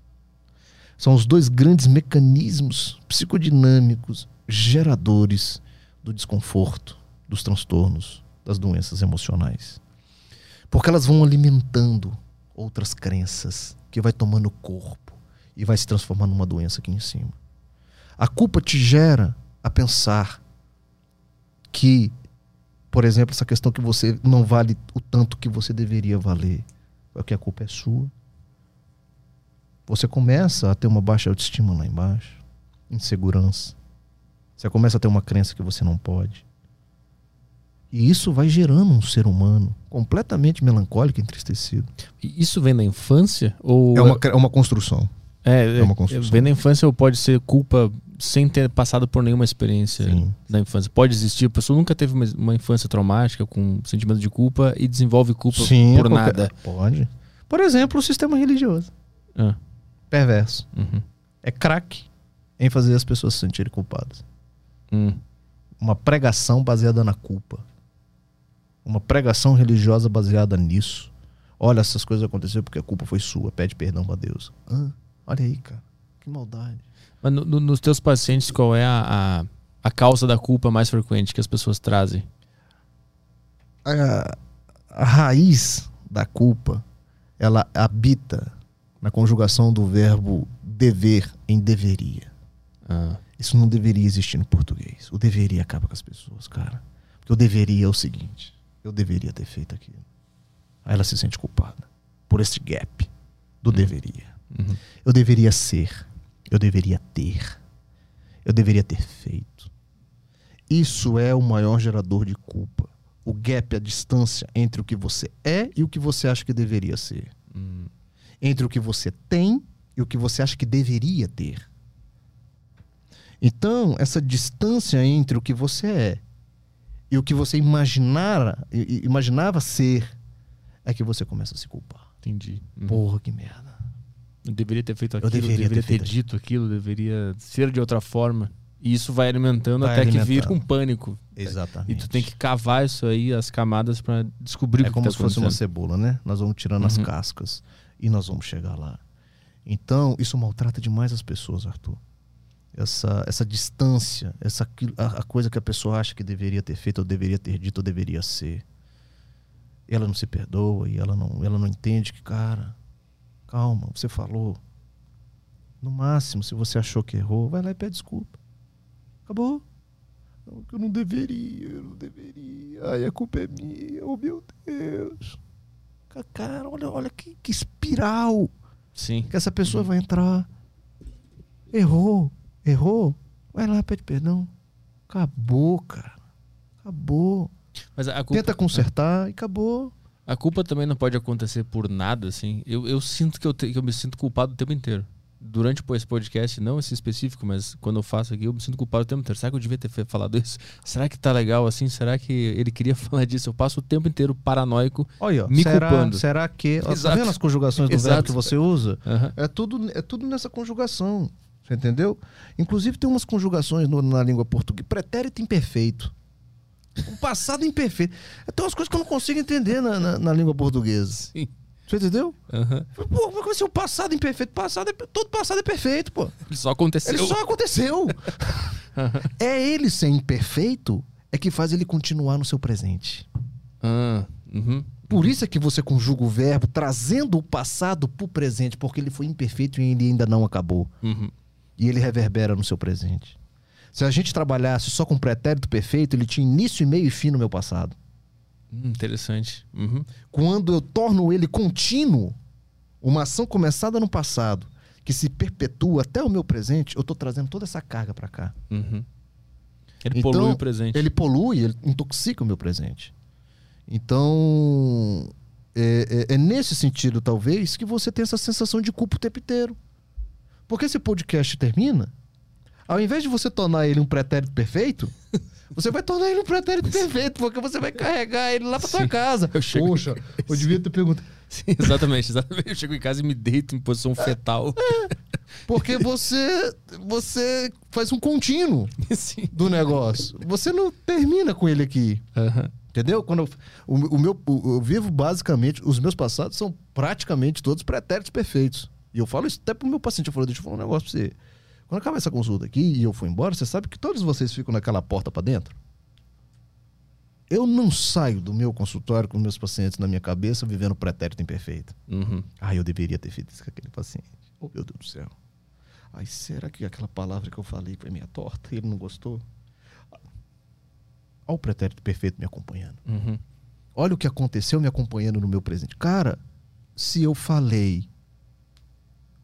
São os dois grandes mecanismos psicodinâmicos geradores do desconforto, dos transtornos, das doenças emocionais. Porque elas vão alimentando outras crenças que vai tomando corpo e vai se transformando numa doença aqui em cima. A culpa te gera a pensar que, por exemplo, essa questão que você não vale o tanto que você deveria valer, porque a culpa é sua. Você começa a ter uma baixa autoestima lá embaixo, insegurança. Você começa a ter uma crença que você não pode. E isso vai gerando um ser humano completamente melancólico e entristecido. E Isso vem da infância? Ou É uma, é uma construção. é, é uma construção. Vem da infância ou pode ser culpa sem ter passado por nenhuma experiência Sim. da infância? Pode existir. A pessoa nunca teve uma, uma infância traumática com sentimento de culpa e desenvolve culpa Sim, por é qualquer- nada. Pode. Por exemplo, o sistema religioso. Ah, Perverso. uhum. É craque em fazer as pessoas se sentirem culpadas. Hum. Uma pregação baseada na culpa. Uma pregação religiosa baseada nisso. Olha, essas coisas aconteceram porque a culpa foi sua. Pede perdão pra Deus. Olha aí, cara. Que maldade. Mas no- no- nos teus pacientes, qual é a, a, a causa da culpa mais frequente que as pessoas trazem? a, a raiz da culpa ela habita na conjugação do verbo dever em deveria. Ah, Isso não deveria existir no português. O deveria acaba com as pessoas, cara. Porque o deveria é o seguinte: eu deveria ter feito aquilo. Aí ela se sente culpada por esse gap do deveria. uhum. Eu deveria ser, eu deveria ter, eu deveria ter feito. Isso é o maior gerador de culpa. O gap, a distância entre o que você é e o que você acha que deveria ser. Hum. Entre o que você tem e o que você acha que deveria ter. Então, essa distância entre o que você é e o que você imaginara, imaginava ser, é que você começa a se culpar. Entendi. Uhum. Porra, que merda. Eu deveria ter feito Eu aquilo, deveria deveria, ter ter, dito aquilo, deveria ser de outra forma. E isso vai alimentando Vai até que vira alimentando. um pânico. Exatamente. E tu tem que cavar isso aí, as camadas, pra descobrir o É que como tá se fosse uma cebola, né? Nós vamos tirando as Uhum. cascas e nós vamos chegar lá. Então, isso maltrata demais as pessoas, Arthur. Essa, essa distância, essa a, a coisa que a pessoa acha que deveria ter feito, ou deveria ter dito, ou deveria ser. Ela não se perdoa e ela não, ela não entende que, cara, calma, você falou. No máximo, se você achou que errou, vai lá e pede desculpa. Acabou. Não, eu não deveria, eu não deveria. Ai, a culpa é minha, oh meu Deus. Cara, olha, olha que, que espiral Sim. que essa pessoa vai entrar. Errou, errou. Vai lá, pede perdão. Acabou, cara. Acabou. Mas a culpa, Tenta consertar e acabou. a culpa também não pode acontecer por nada, assim. Eu, eu sinto que eu, te- que eu me sinto culpado o tempo inteiro. Durante esse podcast, não esse específico, mas quando eu faço aqui, eu me sinto culpado o tempo inteiro. Será que eu devia ter falado isso? Será que tá legal assim? Será que ele queria falar disso? Eu passo o tempo inteiro paranoico. Olha, Me será, culpando. será que. Tá Exato. vendo as conjugações do verbo Exato. que você usa? Aham. É tudo, é tudo nessa conjugação. Você entendeu? Inclusive tem umas conjugações no- na língua portuguesa. Pretérito imperfeito. O passado imperfeito. Tem umas coisas que eu não consigo entender na, na- na língua portuguesa. Sim. Você entendeu? Aham. Pô, como é que vai ser o passado imperfeito? Passado é, todo passado é perfeito, pô. Ele só aconteceu. Ele só aconteceu. é ele ser imperfeito é que faz ele continuar no seu presente. Ah, uhum. Por isso é que você conjuga o verbo trazendo o passado pro presente, porque ele foi imperfeito e ele ainda não acabou. Uhum. E ele reverbera no seu presente. Se a gente trabalhasse só com pretérito perfeito, ele tinha início, e meio e fim no meu passado. Hum, interessante. Uhum. Quando eu torno ele contínuo, uma ação começada no passado, que se perpetua até o meu presente, eu tô trazendo toda essa carga para cá. Uhum. Ele Então, polui o presente. Ele polui, ele intoxica o meu presente. Então, é, é- é nesse sentido, talvez, que você tem essa sensação de culpa o tempo inteiro. Porque esse podcast termina, ao invés de você tornar ele um pretérito perfeito, você vai tornar ele um pretérito perfeito, porque você vai carregar ele lá pra sua casa. Eu chego- Poxa, eu devia ter perguntado. Sim, exatamente, exatamente. Eu chego em casa e me deito em posição fetal. Porque você, você faz um contínuo Sim. do negócio. Você não termina com ele aqui. Aham. Entendeu? Quando eu, o, o meu, o- eu vivo basicamente, os meus passados são praticamente todos pretéritos perfeitos. E eu falo isso até pro meu paciente. Eu falo, deixa eu falar um negócio pra você. Quando acaba essa consulta aqui e eu for embora, você sabe que todos vocês ficam naquela porta pra dentro? Eu não saio do meu consultório com meus pacientes na minha cabeça vivendo pretérito imperfeito. Uhum. Ah, eu deveria ter feito isso com aquele paciente. Oh, meu Deus do céu. Ai, será que aquela palavra que eu falei foi meia torta e ele não gostou? Olha o pretérito perfeito me acompanhando. Uhum. Olha o que aconteceu me acompanhando no meu presente. Cara, se eu falei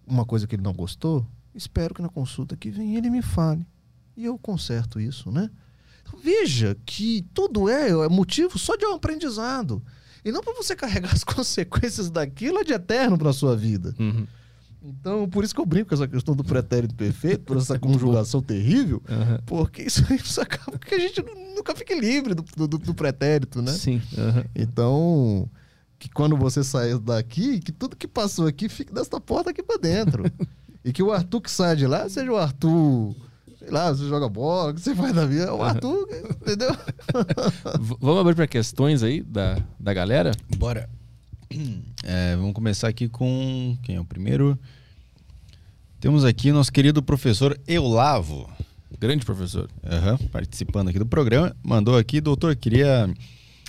uma coisa que ele não gostou, espero que na consulta que vem ele me fale. E eu conserto isso, né? Então, veja que tudo é, é motivo só de um aprendizado. E não para você carregar as consequências daquilo de eterno para sua vida. Uhum. Então, por isso que eu brinco com essa questão do pretérito perfeito, por essa conjugação terrível, Aham. porque isso, isso acaba que a gente nu- nunca fique livre do, do, do pretérito, né? Sim. Aham. Então, que quando você sair daqui, que tudo que passou aqui fique desta porta aqui pra dentro. e que o Arthur que sai de lá seja o Arthur, sei lá, você joga bola, o que você faz da vida, é o Arthur, entendeu? Vamos abrir para questões aí da, da galera? Bora. É, vamos começar aqui com quem é o primeiro? Temos aqui nosso querido professor Eulavo, Grande professor. aham, participando aqui do programa. Mandou aqui, doutor, queria,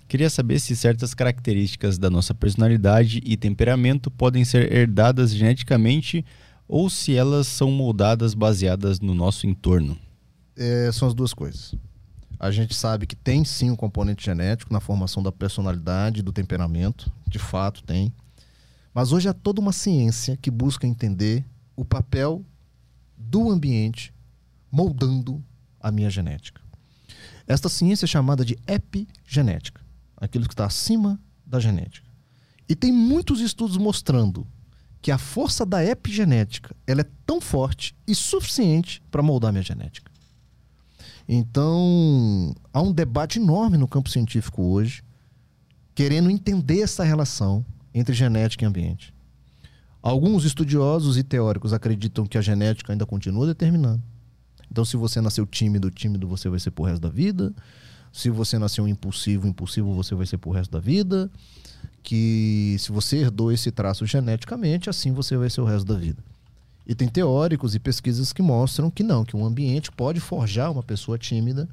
queria saber se certas características da nossa personalidade e temperamento podem ser herdadas geneticamente ou se elas são moldadas baseadas no nosso entorno. É, são as duas coisas. A gente sabe que tem sim um componente genético na formação da personalidade e do temperamento, de fato tem. Mas hoje há toda uma ciência que busca entender o papel do ambiente moldando a minha genética. Esta ciência é chamada de epigenética, aquilo que está acima da genética. E tem muitos estudos mostrando que a força da epigenética ela é tão forte e suficiente para moldar minha genética. Então, há um debate enorme no campo científico hoje, querendo entender essa relação entre genética e ambiente. Alguns estudiosos e teóricos acreditam que a genética ainda continua determinando. Então, se você nasceu tímido, tímido você vai ser pro resto da vida. Se você nasceu impulsivo, impulsivo você vai ser pro resto da vida. Que se você herdou esse traço geneticamente, assim você vai ser o resto da vida. E tem teóricos e pesquisas que mostram que não, que um ambiente pode forjar uma pessoa tímida,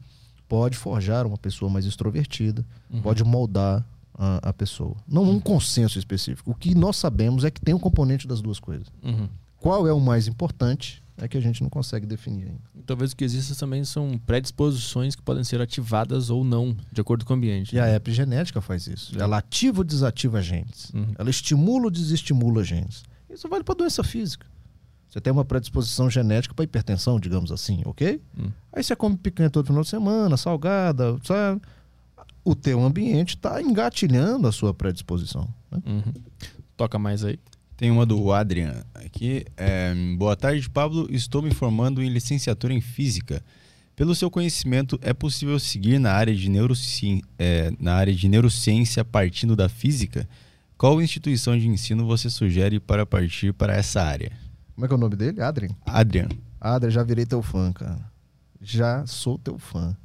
pode forjar uma pessoa mais extrovertida, pode moldar a, a pessoa. Não um consenso específico. O que nós sabemos é que tem um componente das duas coisas. Uhum. Qual é o mais importante é que a gente não consegue definir ainda. Talvez o que exista também são predisposições que podem ser ativadas ou não, de acordo com o ambiente. E a epigenética faz isso. Ela ativa ou desativa genes. Uhum. Ela estimula ou desestimula genes. Isso vale para doença física. Você tem uma predisposição genética para hipertensão, digamos assim, ok? Uhum. Aí você come picanha todo final de semana, salgada, sabe? O teu ambiente está engatilhando a sua predisposição. Né? Uhum. Toca mais aí. Tem uma do Adrian aqui. É, Boa tarde, Pablo. Estou me formando em licenciatura em Física. Pelo seu conhecimento, é possível seguir na área de, neuroci... É, na área de neurociência partindo da física? Qual instituição de ensino você sugere para partir para essa área? Como é que é o nome dele? Adrian? Adrian. Adrian, já virei teu fã, cara. Já sou teu fã.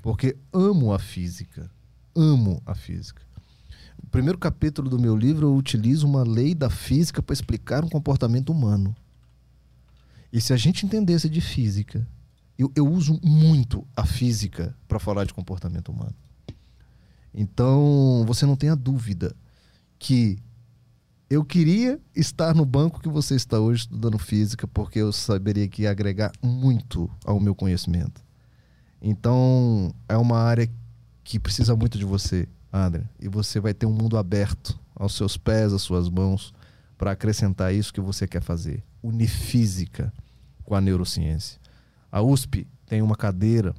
Porque amo a física. Amo a física. Primeiro capítulo do meu livro, eu utilizo uma lei da física para explicar um comportamento humano. E se a gente entendesse de física, eu, eu uso muito a física para falar de comportamento humano. Então, você não tenha dúvida que eu queria estar no banco que você está hoje estudando física, porque eu saberia que ia agregar muito ao meu conhecimento. Então, é uma área que precisa muito de você. André, e você vai ter um mundo aberto aos seus pés, às suas mãos, para acrescentar isso que você quer fazer. Unir física com a neurociência. A USP tem uma cadeira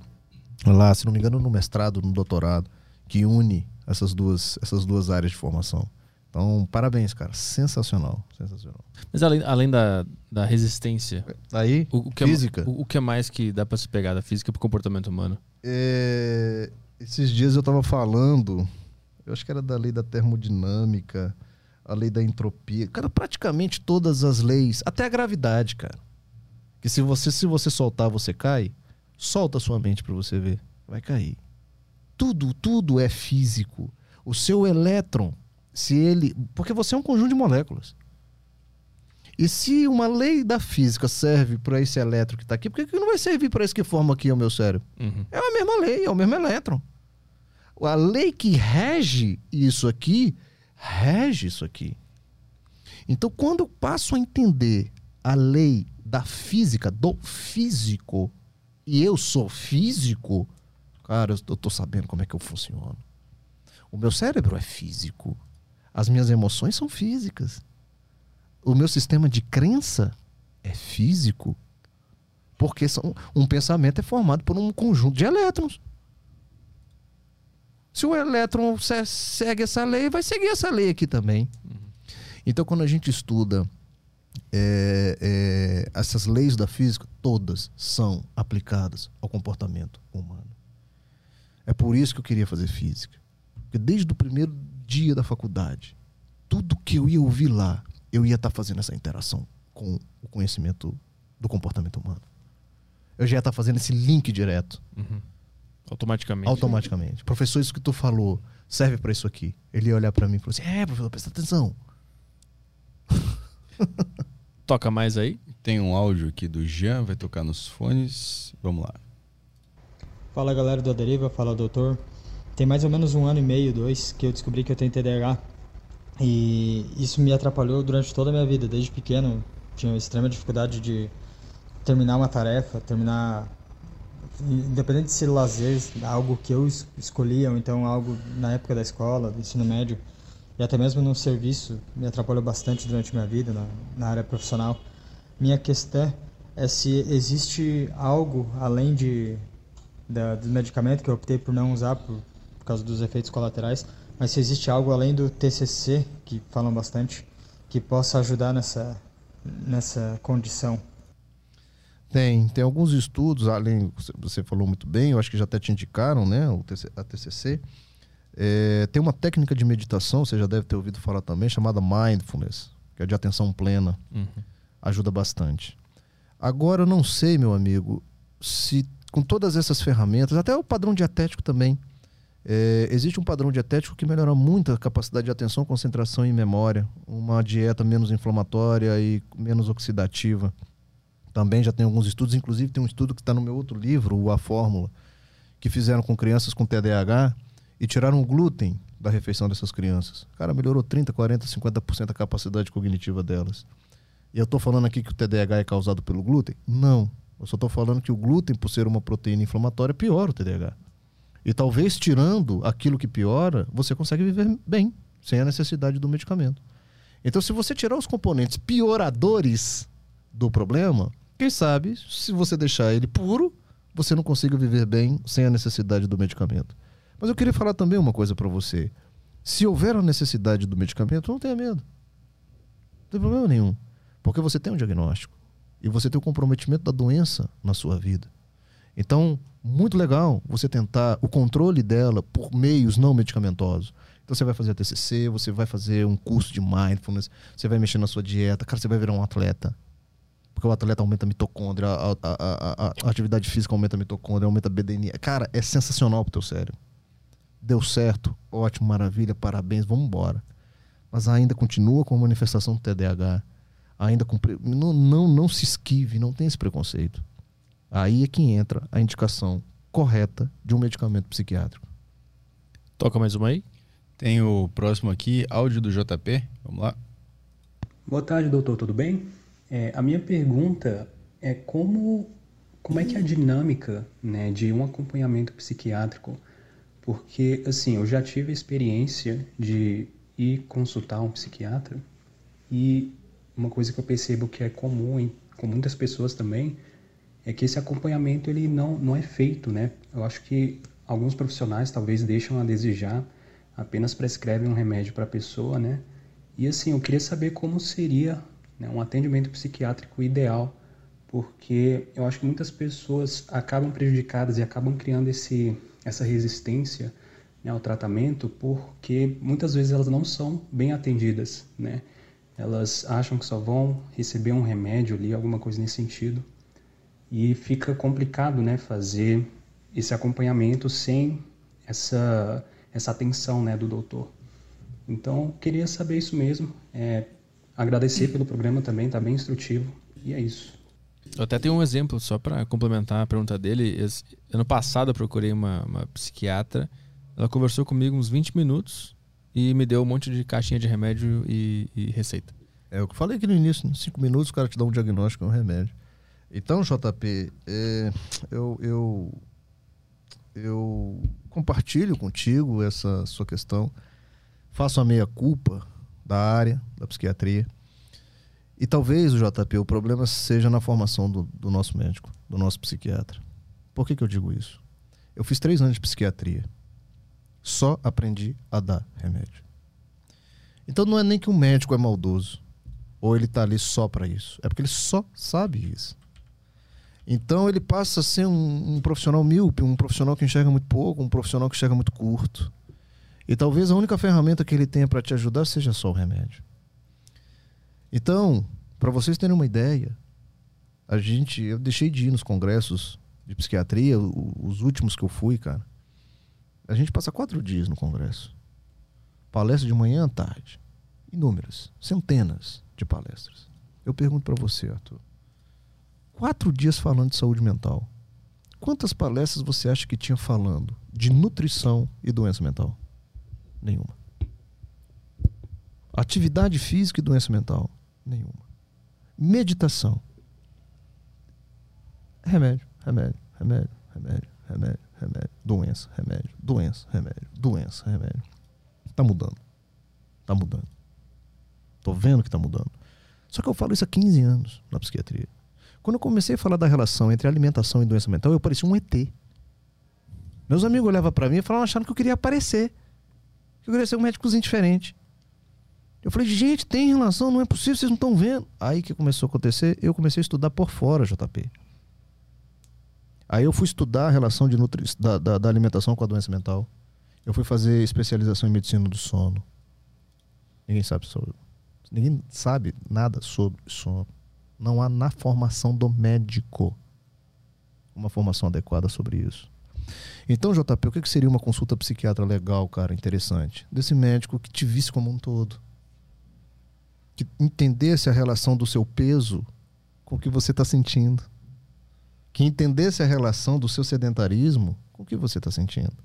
lá, se não me engano, no mestrado, no doutorado, que une essas duas, essas duas áreas de formação. Então, parabéns, cara. Sensacional. Sensacional. Mas além, além da, da resistência. Aí, o, o que é física. É, o, o, que é mais que dá para se pegar da física para o comportamento humano? É, esses dias eu estava falando eu acho que era da lei da termodinâmica, a lei da entropia. Cara, praticamente todas as leis, até a gravidade, cara. Que se você se você soltar, você cai. Solta a sua mente para você ver, vai cair. Tudo, tudo é físico. O seu elétron, se ele, porque você é um conjunto de moléculas. E se uma lei da física serve para esse elétron que está aqui, por que não vai servir para esse que forma aqui o meu cérebro? Uhum. É a mesma lei, é o mesmo elétron a lei que rege isso aqui, rege isso aqui. Então, quando eu passo a entender a lei da física, do físico, e eu sou físico, cara, eu tô sabendo como é que eu funciono. O meu cérebro é físico. As minhas emoções são físicas. O meu sistema de crença é físico. Porque são, um pensamento é formado por um conjunto de elétrons. Se o elétron segue essa lei, vai seguir essa lei aqui também. Então, quando a gente estuda é, é, essas leis da física, todas são aplicadas ao comportamento humano. É por isso que eu queria fazer física. Porque desde o primeiro dia da faculdade, tudo que eu ia ouvir lá, eu ia estar tá fazendo essa interação com o conhecimento do comportamento humano. Eu já ia estar tá fazendo esse link direto. Uhum. Automaticamente. Automaticamente. Professor, isso que tu falou serve para isso aqui. Ele ia olhar para mim e falou assim: É, professor, presta atenção. Toca mais aí. Tem um áudio aqui do Jean, vai tocar nos fones. Vamos lá. Fala galera do Aderiva, fala doutor. Tem mais ou menos um ano e meio, dois, que eu descobri que eu tenho TDAH. E isso me atrapalhou durante toda a minha vida. Desde pequeno, tinha extrema dificuldade de terminar uma tarefa, terminar independente de ser lazer, algo que eu escolhi, ou então algo na época da escola, do ensino médio, e até mesmo no serviço, me atrapalhou bastante durante minha vida, na, na área profissional. Minha questão é se existe algo além de da, do medicamento que eu optei por não usar por, por causa dos efeitos colaterais, mas se existe algo além do TCC, que falam bastante, que possa ajudar nessa, nessa condição. Tem, tem alguns estudos, além, você falou muito bem, eu acho que já até te indicaram, né, o TC, a TCC. É, tem uma técnica de meditação, você já deve ter ouvido falar também, chamada mindfulness, que é de atenção plena. Uhum. Ajuda bastante. Agora, eu não sei, meu amigo, se com todas essas ferramentas, até o padrão dietético também, é, existe um padrão dietético que melhora muito a capacidade de atenção, concentração e memória. Uma dieta menos inflamatória e menos oxidativa. Também já tem alguns estudos, inclusive tem um estudo que está no meu outro livro, o A Fórmula, que fizeram com crianças com TDAH e tiraram o glúten da refeição dessas crianças. Cara, melhorou 30, 40, 50% a capacidade cognitiva delas. E eu estou falando aqui que o TDAH é causado pelo glúten? Não. Eu só estou falando que o glúten, por ser uma proteína inflamatória, piora o TDAH. E talvez tirando aquilo que piora, você consegue viver bem, sem a necessidade do medicamento. Então, se você tirar os componentes pioradores do problema, quem sabe, se você deixar ele puro, você não consiga viver bem sem a necessidade do medicamento. Mas eu queria falar também uma coisa para você. Se houver a necessidade do medicamento, não tenha medo. Não tem problema nenhum. Porque você tem um diagnóstico. E você tem o comprometimento da doença na sua vida. Então, muito legal você tentar o controle dela por meios não medicamentosos. Então você vai fazer a TCC, você vai fazer um curso de mindfulness, você vai mexer na sua dieta, cara, você vai virar um atleta. Porque o atleta aumenta a mitocôndria, a, a, a, a atividade física aumenta a mitocôndria, aumenta a BDNI. Cara, é sensacional pro teu cérebro. Deu certo, ótimo, maravilha, parabéns, vamos embora. Mas ainda continua com a manifestação do TDAH. Ainda com, não, não, não se esquive, não tem esse preconceito. Aí é que entra a indicação correta de um medicamento psiquiátrico. Toca mais uma aí? Tem o próximo aqui, áudio do JP. Vamos lá. Boa tarde, doutor, tudo bem? É, a minha pergunta é como, como é que é a dinâmica né, de um acompanhamento psiquiátrico? Porque, assim, eu já tive a experiência de ir consultar um psiquiatra e uma coisa que eu percebo que é comum em, com muitas pessoas também é que esse acompanhamento ele não, não é feito, né? Eu acho que alguns profissionais talvez deixam a desejar apenas prescrevem um remédio para a pessoa, né? E assim, eu queria saber como seria né, um atendimento psiquiátrico ideal, porque eu acho que muitas pessoas acabam prejudicadas e acabam criando esse, essa resistência né, ao tratamento, porque muitas vezes elas não são bem atendidas, né? Elas acham que só vão receber um remédio ali, alguma coisa nesse sentido, e fica complicado, né, fazer esse acompanhamento sem essa essa atenção né, do doutor. Então, queria saber isso mesmo. É, agradecer pelo programa também, está bem instrutivo. E é isso. Eu até tenho um exemplo, só para complementar a pergunta dele. Ano passado eu procurei uma, uma, psiquiatra. Ela conversou comigo uns 20 minutos e me deu um monte de caixinha de remédio e, e receita. É o que eu falei aqui no início: em 5 minutos o cara te dá um diagnóstico e um remédio. Então, JP, é, eu, eu, eu compartilho contigo essa sua questão. Faço a meia-culpa da área da psiquiatria. E talvez o JP, o problema seja na formação do, do nosso médico, do nosso psiquiatra. Por que, que eu digo isso? Eu fiz três anos de psiquiatria. Só aprendi a dar remédio. Então não é nem que o médico é maldoso ou ele está ali só para isso. É porque ele só sabe isso. Então ele passa a ser um, um, profissional míope, um profissional que enxerga muito pouco, um profissional que enxerga muito curto. E talvez a única ferramenta que ele tenha para te ajudar seja só o remédio. Então, para vocês terem uma ideia, a gente, eu deixei de ir nos congressos de psiquiatria, os últimos que eu fui, cara. A gente passa quatro dias no congresso. Palestra de manhã à tarde. Inúmeras, centenas de palestras. Eu pergunto para você, Arthur quatro dias falando de saúde mental. Quantas palestras você acha que tinha falando de nutrição e doença mental? Nenhuma. Atividade física e doença mental? Nenhuma. Meditação? Remédio, remédio, remédio, remédio, remédio, remédio, doença, remédio, doença, remédio, doença, remédio. Tá mudando. Tá mudando. Tô vendo que tá mudando. Só que eu falo isso há 15 anos na psiquiatria. Quando eu comecei a falar da relação entre alimentação e doença mental, eu parecia um ET. Meus amigos olhavam para mim e falavam achando que eu queria aparecer. Eu queria ser um médicozinho diferente. Eu falei, gente, tem relação, não é possível, vocês não estão vendo. Aí que começou a acontecer, eu comecei a estudar por fora, JP. Aí eu fui estudar a relação de nutri da, da, da alimentação com a doença mental. Eu fui fazer especialização em medicina do sono. Ninguém sabe sobre. Ninguém sabe nada sobre sono. Não há na formação do médico uma formação adequada sobre isso. Então, JP, o que seria uma consulta psiquiatra legal, cara, interessante? Desse médico que te visse como um todo. Que entendesse a relação do seu peso com o que você está sentindo. Que entendesse a relação do seu sedentarismo com o que você está sentindo.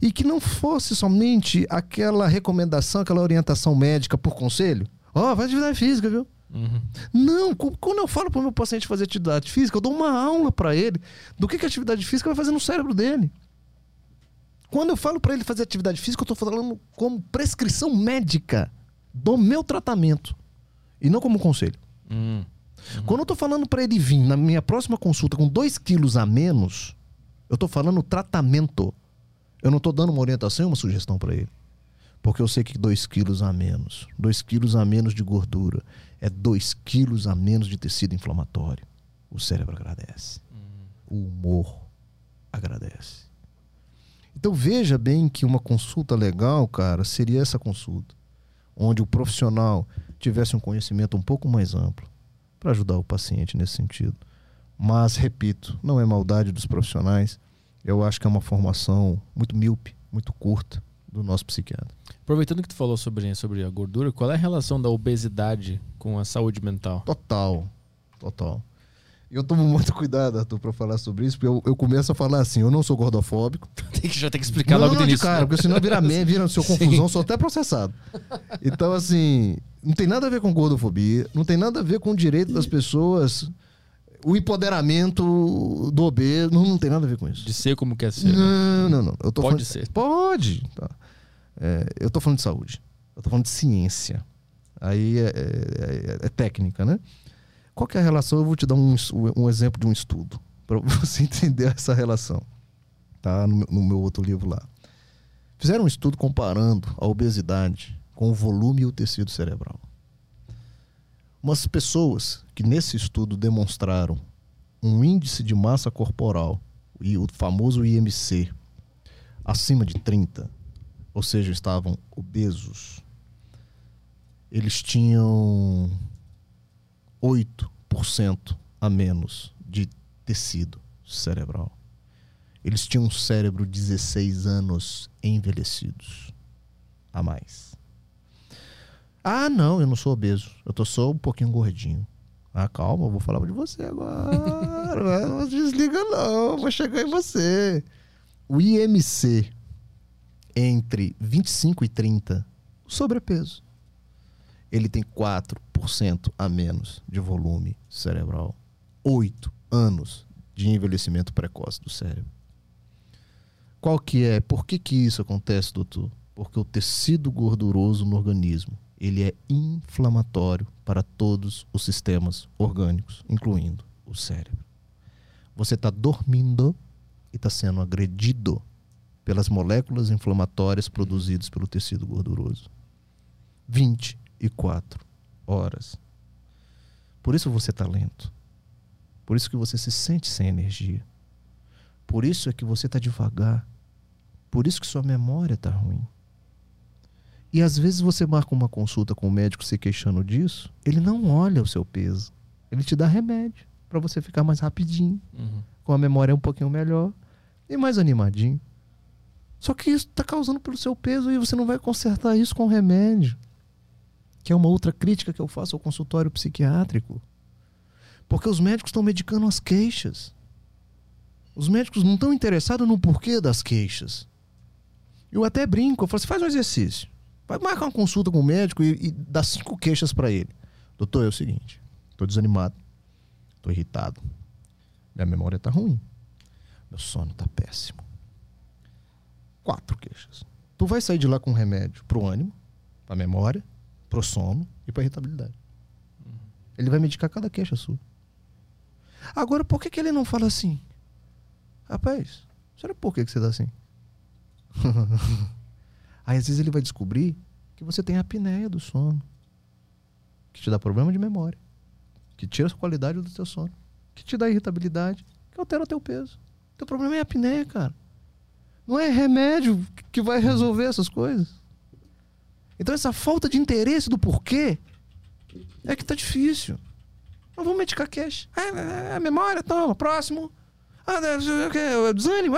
E que não fosse somente aquela recomendação, aquela orientação médica por conselho. Ó, oh, faz atividade física, viu? Uhum. Não, quando eu falo para o meu paciente fazer atividade física, eu dou uma aula para ele do que, que a atividade física vai fazer no cérebro dele. Quando eu falo para ele fazer atividade física, eu estou falando como prescrição médica do meu tratamento e não como conselho. Hum. Quando eu tô falando para ele vir na minha próxima consulta com 2 quilos a menos, eu tô falando tratamento. Eu não tô dando uma orientação e uma sugestão para ele. Porque eu sei que 2 quilos a menos, 2 quilos a menos de gordura, é 2 quilos a menos de tecido inflamatório. O cérebro agradece. O humor agradece. Então veja bem que uma consulta legal, cara, seria essa consulta. Onde o profissional tivesse um conhecimento um pouco mais amplo para ajudar o paciente nesse sentido. Mas, repito, não é maldade dos profissionais. Eu acho que é uma formação muito míope, muito curta do nosso psiquiatra. Aproveitando que tu falou sobre, sobre a gordura, qual é a relação da obesidade com a saúde mental? Total, total. Eu tomo muito cuidado, Arthur, para falar sobre isso, porque eu, eu começo a falar assim, eu não sou gordofóbico. Tem que, já tem que explicar não, logo não, de início. cara, porque senão vira meme, vira seu confusão, sou até processado. Então, assim, não tem nada a ver com gordofobia, não tem nada a ver com o direito das pessoas, o empoderamento do obeso, não, não tem nada a ver com isso. De ser como quer ser. né? Não, não, não. Eu tô Pode falando- ser. Pode. Tá. É, eu tô falando de saúde. Eu tô falando de ciência. Aí é, é- é- é técnica, né? Qual que é a relação? Eu vou te dar um, um exemplo de um estudo para você entender essa relação. Tá? No, meu- no meu outro livro lá. Fizeram um estudo comparando a obesidade com o volume e o tecido cerebral. Umas pessoas que nesse estudo demonstraram um índice de massa corporal, e o famoso IMC, acima de 30, ou seja, estavam obesos, eles tinham 8% a menos de tecido cerebral. Eles tinham um cérebro 16 anos envelhecidos a mais. Ah, não, eu não sou obeso. Eu tô só um pouquinho gordinho. Ah, calma, eu vou falar de você agora. não desliga não, vou chegar em você. O IMC entre 25 e 30, sobrepeso. Ele tem 4% a menos de volume cerebral. 8 anos de envelhecimento precoce do cérebro. Qual que é? Por que que isso acontece, doutor? Porque o tecido gorduroso no organismo, ele é inflamatório para todos os sistemas orgânicos, incluindo o cérebro. Você está dormindo e está sendo agredido pelas moléculas inflamatórias produzidas pelo tecido gorduroso. 24 horas. Por isso você está lento. Por isso que você se sente sem energia. Por isso é que você está devagar. Por isso que sua memória está ruim. E às vezes você marca uma consulta com o médico se queixando disso, ele não olha o seu peso. Ele te dá remédio para você ficar mais rapidinho, Uhum. com a memória um pouquinho melhor e mais animadinho. Só que isso está causando pelo seu peso e você não vai consertar isso com remédio. Que é uma outra crítica que eu faço ao consultório psiquiátrico. Porque os médicos estão medicando as queixas. Os médicos não estão interessados no porquê das queixas. Eu até brinco, eu falo assim, faz um exercício. Vai marcar uma consulta com o médico e, e dá cinco queixas para ele. Doutor, é o seguinte, tô desanimado, tô irritado, minha memória tá ruim, meu sono tá péssimo. Quatro queixas. Tu vai sair de lá com remédio pro ânimo, pra memória, pro sono e pra irritabilidade. Ele vai medicar cada queixa sua. Agora, por que, que ele não fala assim? Rapaz, será por que, que você tá assim? Aí às vezes ele vai descobrir que você tem apneia do sono, que te dá problema de memória, que tira a qualidade do teu sono, que te dá irritabilidade, que altera o teu peso. Teu problema é a apneia, cara. Não é remédio que vai resolver essas coisas. Então essa falta de interesse do porquê é que tá difícil. Mas vamos medicar cash. Ah, a memória, toma, próximo. Ah, quê? desânimo,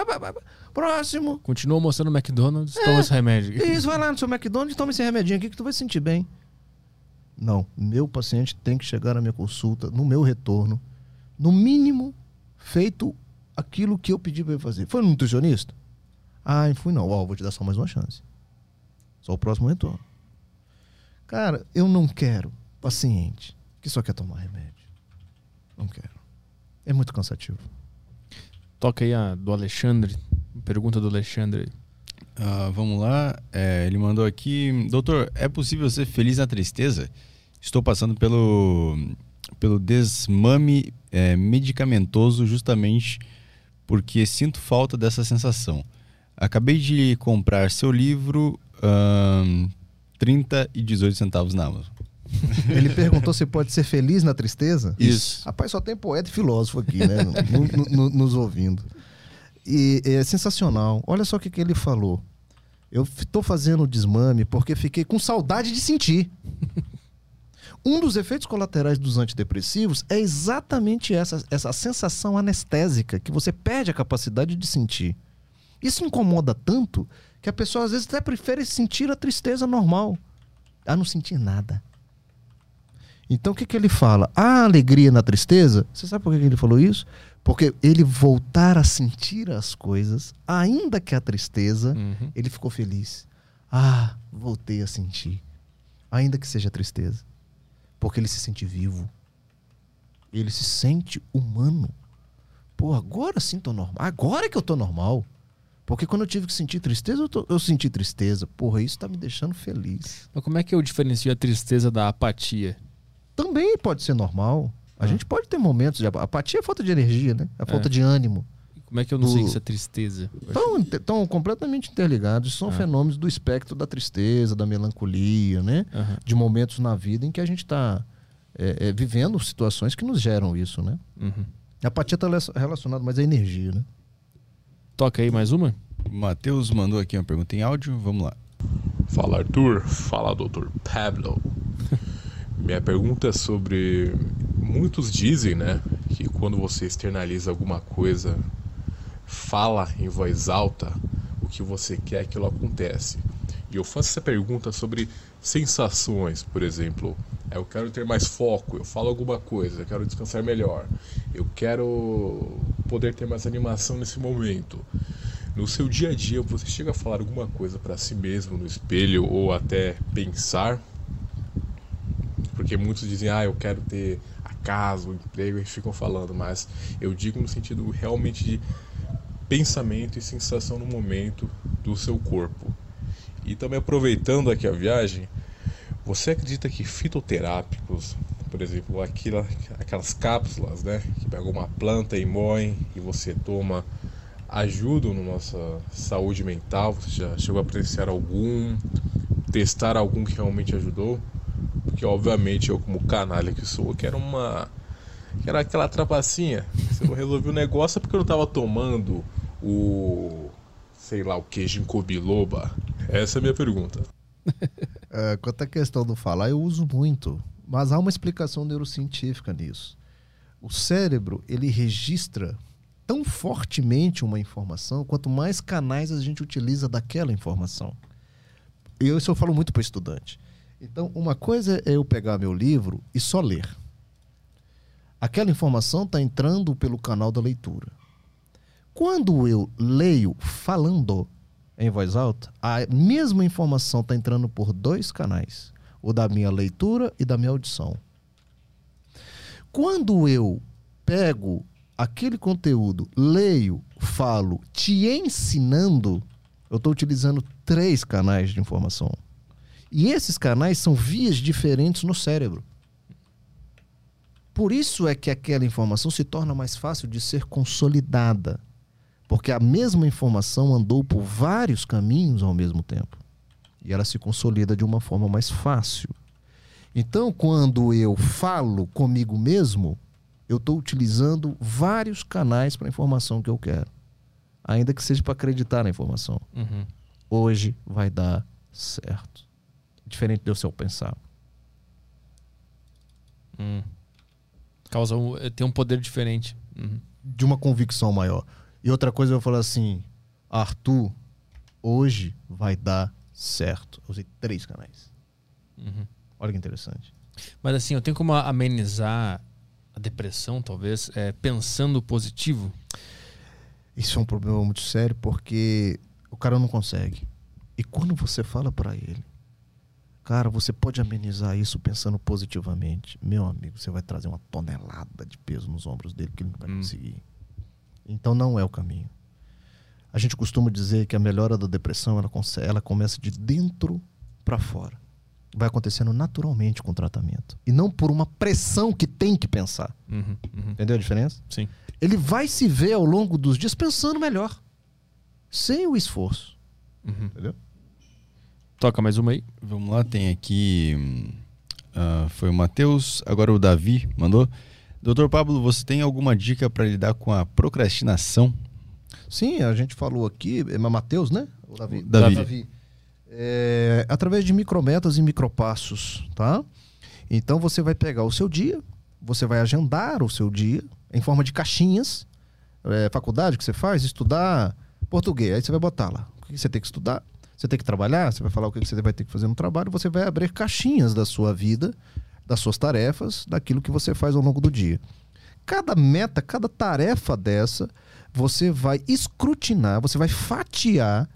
próximo. Continua mostrando o McDonald's, toma esse remédio. Isso, vai lá no seu McDonald's e toma esse remedinho aqui que tu vai se sentir bem. Não, meu paciente tem que chegar na minha consulta, no meu retorno, no mínimo, feito aquilo que eu pedi para ele fazer. Foi no nutricionista? Ah, não fui não. Ó, vou te dar só mais uma chance. Só o próximo retorno. Cara, eu não quero paciente que só quer tomar remédio. Não quero. É muito cansativo. Toca aí a do Alexandre. Pergunta do Alexandre. Ah, vamos lá. É, ele mandou aqui: Doutor, é possível ser feliz na tristeza? Estou passando pelo, pelo desmame é, medicamentoso justamente porque sinto falta dessa sensação. Acabei de comprar seu livro, ahn, 30 e 18 centavos na Amazon. Ele perguntou se pode ser feliz na tristeza? Isso. Rapaz, só tem poeta e filósofo aqui, né? no- no- no- nos ouvindo. E é sensacional. Olha só o que, que ele falou. Eu estou fazendo desmame porque fiquei com saudade de sentir. Um dos efeitos colaterais dos antidepressivos é exatamente essa, essa sensação anestésica que você perde a capacidade de sentir. Isso incomoda tanto que a pessoa às vezes até prefere sentir a tristeza normal a não sentir nada. Então o que, que ele fala? A alegria na tristeza, você sabe por que que ele falou isso? Porque ele voltar a sentir as coisas, ainda que a tristeza, Uhum. ele ficou feliz. Ah, voltei a sentir. Ainda que seja tristeza. Porque ele se sente vivo. Ele se sente humano. Pô, agora sim tô normal. Agora que eu tô normal. Porque quando eu tive que sentir tristeza, eu, tô- eu senti tristeza. Porra, isso tá me deixando feliz. Mas como é que eu diferencio a tristeza da apatia? Também pode ser normal. A Ah. gente pode ter momentos de apa- apatia, é falta de energia, né? É falta É. de ânimo. Como é que eu não sei Do- que isso é tristeza? Estão completamente interligados. São Ah. fenômenos do espectro da tristeza, da melancolia, né? Aham. De momentos na vida em que a gente está vivendo situações que nos geram isso, né? Uhum. A apatia está relacionada mais à energia, né? Toca aí mais uma? O Matheus mandou aqui uma pergunta em áudio. Vamos lá. Fala Arthur, fala Dr. Pablo. Minha pergunta é sobre. Muitos dizem, né, que quando você externaliza alguma coisa, fala em voz alta o que você quer, aquilo acontece. E eu faço essa pergunta sobre sensações, por exemplo. É, Eu quero ter mais foco, eu falo alguma coisa, eu quero descansar melhor, eu quero poder ter mais animação nesse momento. No seu dia a dia, você chega a falar alguma coisa para si mesmo no espelho ou até pensar? Porque muitos dizem, ah, eu quero ter a casa, o emprego, e ficam falando, mas eu digo no sentido realmente de pensamento e sensação no momento do seu corpo. E também aproveitando aqui a viagem, você acredita que fitoterápicos, por exemplo, aquela, aquelas cápsulas, né, que pegam uma planta e moem e você toma, ajudam na nossa saúde mental? Você já chegou a apreciar algum, testar algum que realmente ajudou? Porque obviamente eu como canalha que sou, quero uma que era aquela trapacinha. Se eu resolvi o negócio é porque eu não tava tomando o sei lá o que, ginkgo. Essa é a minha pergunta. É, quanto à questão do falar, eu uso muito. Mas há uma explicação neurocientífica nisso. O cérebro, ele registra tão fortemente uma informação quanto mais canais a gente utiliza daquela informação. E isso eu falo muito para estudante. Então, uma coisa é eu pegar meu livro e só ler. Aquela informação está entrando pelo canal da leitura. Quando eu leio falando em voz alta, a mesma informação está entrando por dois canais: o da minha leitura e da minha audição. Quando eu pego aquele conteúdo, leio, falo, te ensinando, eu estou utilizando três canais de informação. E esses canais são vias diferentes no cérebro. Por isso é que aquela informação se torna mais fácil de ser consolidada. Porque a mesma informação andou por vários caminhos ao mesmo tempo. E ela se consolida de uma forma mais fácil. Então, quando eu falo comigo mesmo, eu estou utilizando vários canais para a informação que eu quero. Ainda que seja para acreditar na informação. Uhum. Hoje vai dar certo. Diferente do seu pensar. Hum. Causa um, tem um poder diferente. Uhum. De uma convicção maior. E outra coisa eu vou falar assim: Arthur, hoje vai dar certo. Eu usei três canais. Uhum. Olha que interessante. Mas assim, eu tenho como amenizar a depressão, talvez, é, pensando positivo. Isso é um problema muito sério porque o cara não consegue. E quando você fala para ele, Cara, você pode amenizar isso pensando positivamente. Meu amigo, você vai trazer uma tonelada de peso nos ombros dele que ele não vai Hum. conseguir. Então não é o caminho. A gente costuma dizer que a melhora da depressão ela, ela começa de dentro para fora. Vai acontecendo naturalmente com o tratamento. E não por uma pressão que tem que pensar. Uhum, uhum. Entendeu a diferença? Sim. Ele vai se ver ao longo dos dias pensando melhor. Sem o esforço. Uhum. Entendeu? Toca mais uma aí. Vamos lá, tem aqui. ah, foi o Matheus, agora o Davi mandou. Doutor Pablo, você tem alguma dica para lidar com a procrastinação? Sim, a gente falou aqui, é Matheus, né? O Davi. Davi. É, através de micrometas e micropassos, tá? Então você vai pegar o seu dia, você vai agendar o seu dia em forma de caixinhas, é, faculdade que você faz, estudar português, aí você vai botar lá o que você tem que estudar, você tem que trabalhar, você vai falar o que você vai ter que fazer no trabalho, você vai abrir caixinhas da sua vida, das suas tarefas, daquilo que você faz ao longo do dia. Cada meta, cada tarefa dessa, você vai escrutinar, você vai fatiar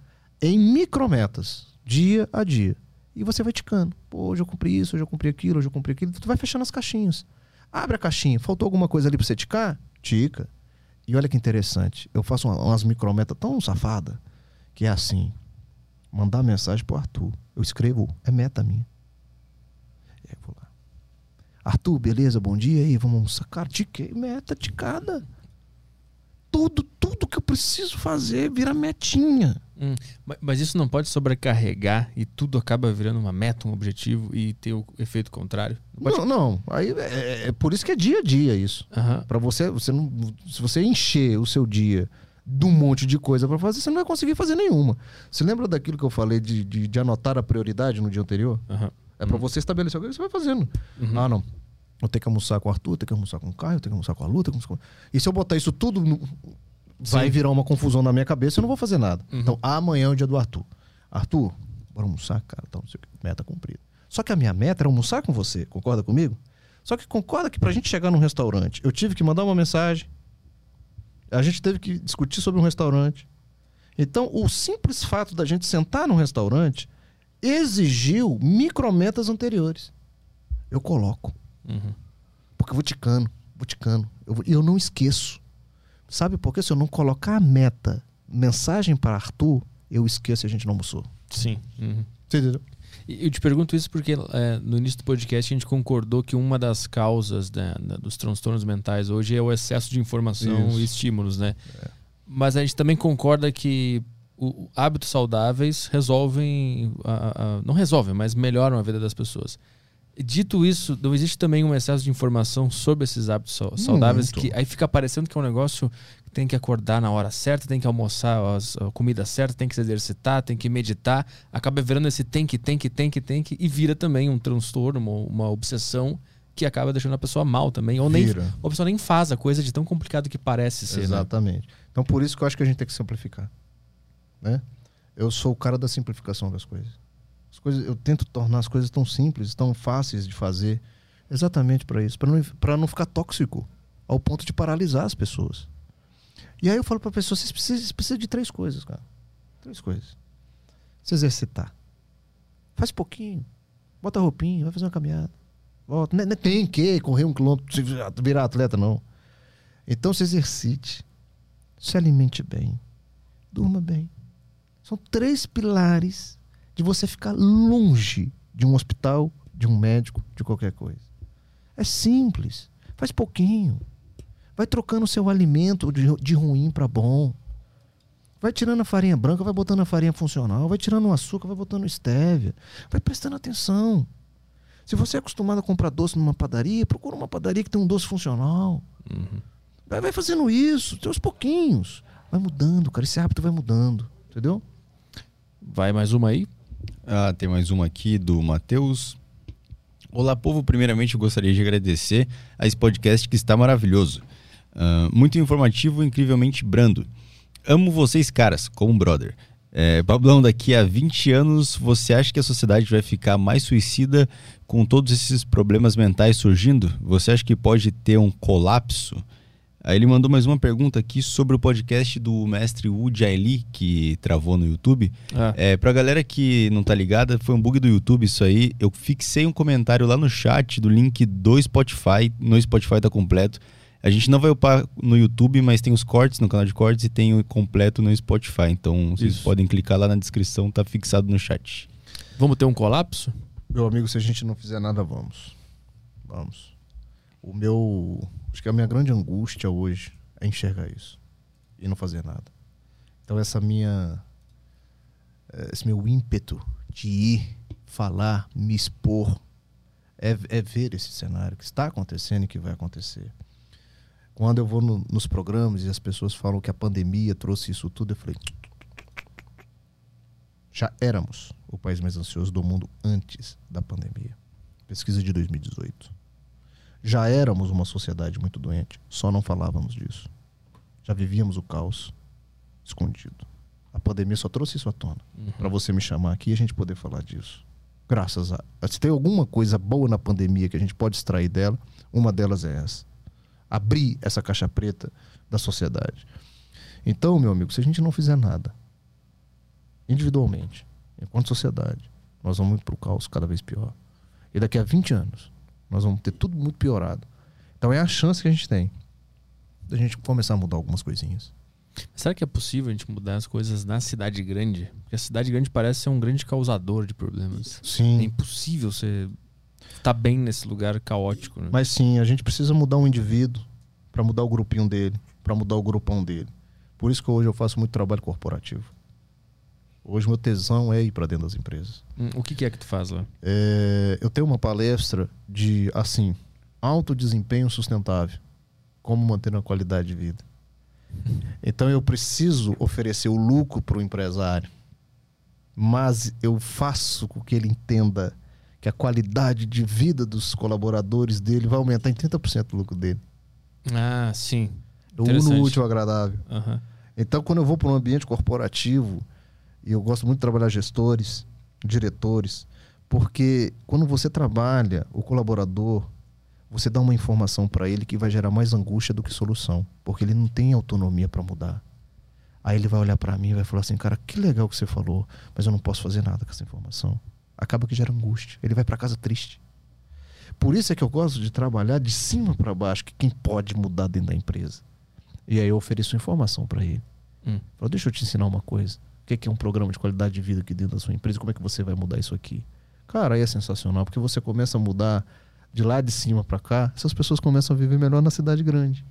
em micrometas, dia a dia. E você vai ticando. Pô, hoje eu cumpri isso, hoje eu cumpri aquilo, hoje eu cumpri aquilo. Tu vai fechando as caixinhas. Abre a caixinha. Faltou alguma coisa ali pra você ticar? Tica. E olha que interessante. Eu faço uma- umas micrometas tão safada que é assim. Mandar mensagem pro Arthur. Eu escrevo, é meta minha. E aí eu vou lá. Arthur, beleza? Bom dia aí, vamos almoçar. Cara, tiquei, meta ticada. Tudo, tudo que eu preciso fazer vira metinha. Hum, ma- Mas isso não pode sobrecarregar e tudo acaba virando uma meta, um objetivo e ter o efeito contrário? Não pode... Não, não. Aí é, é por isso que é dia a dia isso. Aham. Pra você, você não, se você encher o seu dia de um monte de coisa pra fazer, você não vai conseguir fazer nenhuma. Você lembra daquilo que eu falei de, de, de anotar a prioridade no dia anterior? aham. É pra você estabelecer o que você vai fazendo. Uhum. Ah, não. Eu tenho que almoçar com o Arthur, eu tenho que almoçar com o Caio, eu tenho que almoçar com a Luta. Com... E se eu botar isso tudo, no- vai virar uma confusão na minha cabeça, eu não vou fazer nada. Uhum. Então, amanhã é o dia do Arthur. Arthur, bora almoçar, cara. Então, não sei o que, meta cumprida. Só que a minha meta era almoçar com você, concorda comigo? Só que concorda que pra gente chegar num restaurante, eu tive que mandar uma mensagem, a gente teve que discutir sobre um restaurante. Então, o simples fato da gente sentar num restaurante exigiu micrometas anteriores. Eu coloco. Uhum. Porque eu vou ticando, vou ticando. Eu E eu não esqueço. Sabe por quê? Se eu não colocar a meta, mensagem para Arthur, eu esqueço e a gente não almoçou. Sim. Uhum. Você entendeu? Eu te pergunto isso porque é, no início do podcast a gente concordou que uma das causas né, dos transtornos mentais hoje é o excesso de informação Isso. e estímulos, né? Mas a gente também concorda que o, hábitos saudáveis resolvem, a- a- não resolvem, mas melhoram a vida das pessoas. Dito isso, não existe também um excesso de informação sobre esses hábitos sau- saudáveis Muito. que aí fica parecendo que é um negócio que tem que acordar na hora certa, tem que almoçar as- a comida certa, tem que se exercitar, tem que meditar. Acaba virando esse tem que, tem que, tem que, tem que e vira também um transtorno, uma, uma obsessão que acaba deixando a pessoa mal também. Ou nem, Vira. ou a pessoa nem faz a coisa de tão complicado que parece ser. Né? Exatamente. Então, por isso que eu acho que a gente tem que simplificar. Né? Eu sou o cara da simplificação das coisas. As coisas. Eu tento tornar as coisas tão simples, tão fáceis de fazer, exatamente para isso, para não, pra não ficar tóxico ao ponto de paralisar as pessoas. E aí eu falo para a pessoa: vocês precisam, de três coisas, cara. Três coisas. Se exercitar. Faz pouquinho. Bota a roupinha, vai fazer uma caminhada. Volta. Não é- é tem que correr um quilômetro, virar atleta, não. Então se exercite, se alimente bem, durma bem. São três pilares de você ficar longe de um hospital, de um médico, de qualquer coisa. É simples, faz pouquinho. Vai trocando o seu alimento de, de ruim para bom. Vai tirando a farinha branca, vai botando a farinha funcional, vai tirando o açúcar, vai botando stevia. Vai prestando atenção. Se você é acostumado a comprar doce numa padaria, procura uma padaria que tem um doce funcional. Uhum. Vai, fazendo isso, tem pouquinhos. Vai mudando, cara. Esse hábito vai mudando. Entendeu? Vai mais uma aí? Ah, tem mais uma aqui do Matheus. Olá, povo. Primeiramente, eu gostaria de agradecer a esse podcast que está maravilhoso. Ah, muito informativo incrivelmente brando. Amo vocês, caras, como brother. É, Pablão, daqui a 20 anos, você acha que a sociedade vai ficar mais suicida com todos esses problemas mentais surgindo? Você acha que pode ter um colapso? Aí ele mandou mais uma pergunta aqui sobre o podcast do mestre Wu Jaili, que travou no YouTube. Ah, É, pra galera que não tá ligada, foi um bug do YouTube isso aí. Eu fixei um comentário lá no chat do link do Spotify. No Spotify tá completo. A gente não vai upar no YouTube, mas tem os cortes no canal de cortes e tem o completo no Spotify. Então vocês Isso. podem clicar lá na descrição, tá fixado no chat. Vamos ter um colapso? Meu amigo, se a gente não fizer nada, vamos. Vamos. O meu. Acho que a minha grande angústia hoje é enxergar isso. E não fazer nada. Então, essa minha. eh, Esse meu ímpeto de ir, falar, me expor, é, é ver esse cenário que está acontecendo e que vai acontecer. Quando eu vou no- nos programas e as pessoas falam que a pandemia trouxe isso tudo, eu falei. Já éramos o país mais ansioso do mundo antes da pandemia. Pesquisa de 2018. Já éramos uma sociedade muito doente, só não falávamos disso. Já vivíamos o caos escondido. A pandemia só trouxe isso à tona. Para você me chamar aqui e a gente poder falar disso. Graças a. Se tem alguma coisa boa na pandemia que a gente pode extrair dela, uma delas é essa. Abrir essa caixa preta da sociedade. Então, meu amigo, se a gente não fizer nada, individualmente, enquanto sociedade, nós vamos para o caos cada vez pior. E daqui a 20 anos, nós vamos ter tudo muito piorado. Então é a chance que a gente tem da gente começar a mudar algumas coisinhas. Será que é possível a gente mudar as coisas na cidade grande? Porque a cidade grande parece ser um grande causador de problemas. É Sim. impossível você estar bem nesse lugar caótico, né? Mas sim, a gente precisa mudar um indivíduo para mudar o grupinho dele, para mudar o grupão dele. Por isso que hoje eu faço muito trabalho corporativo. Hoje meu tesão é ir para dentro das empresas. Hum, O que, que é que tu faz lá? É, eu tenho uma palestra de, assim, alto desempenho sustentável. Como manter uma qualidade de vida. Então eu preciso oferecer o lucro para o empresário, mas eu faço com que ele entenda que a qualidade de vida dos colaboradores dele vai aumentar em 30% o lucro dele. Ah, sim. Eu uno útil agradável. Aham. Então, quando eu vou para um ambiente corporativo, e eu gosto muito de trabalhar gestores, diretores, porque quando você trabalha o colaborador, você dá uma informação para ele que vai gerar mais angústia do que solução, porque ele não tem autonomia para mudar. Aí ele vai olhar para mim e vai falar assim: "Cara, que legal que você falou, mas eu não posso fazer nada com essa informação". Acaba que gera angústia. Ele vai para casa triste. Por isso é que eu gosto de trabalhar de cima para baixo, que quem pode mudar dentro da empresa. E aí eu ofereço informação para ele. Hum. Falo, deixa eu te ensinar uma coisa. O que é um programa de qualidade de vida aqui dentro da sua empresa? Como é que você vai mudar isso aqui? Cara, aí é sensacional, porque você começa a mudar de lá de cima para cá, essas pessoas começam a viver melhor na cidade grande.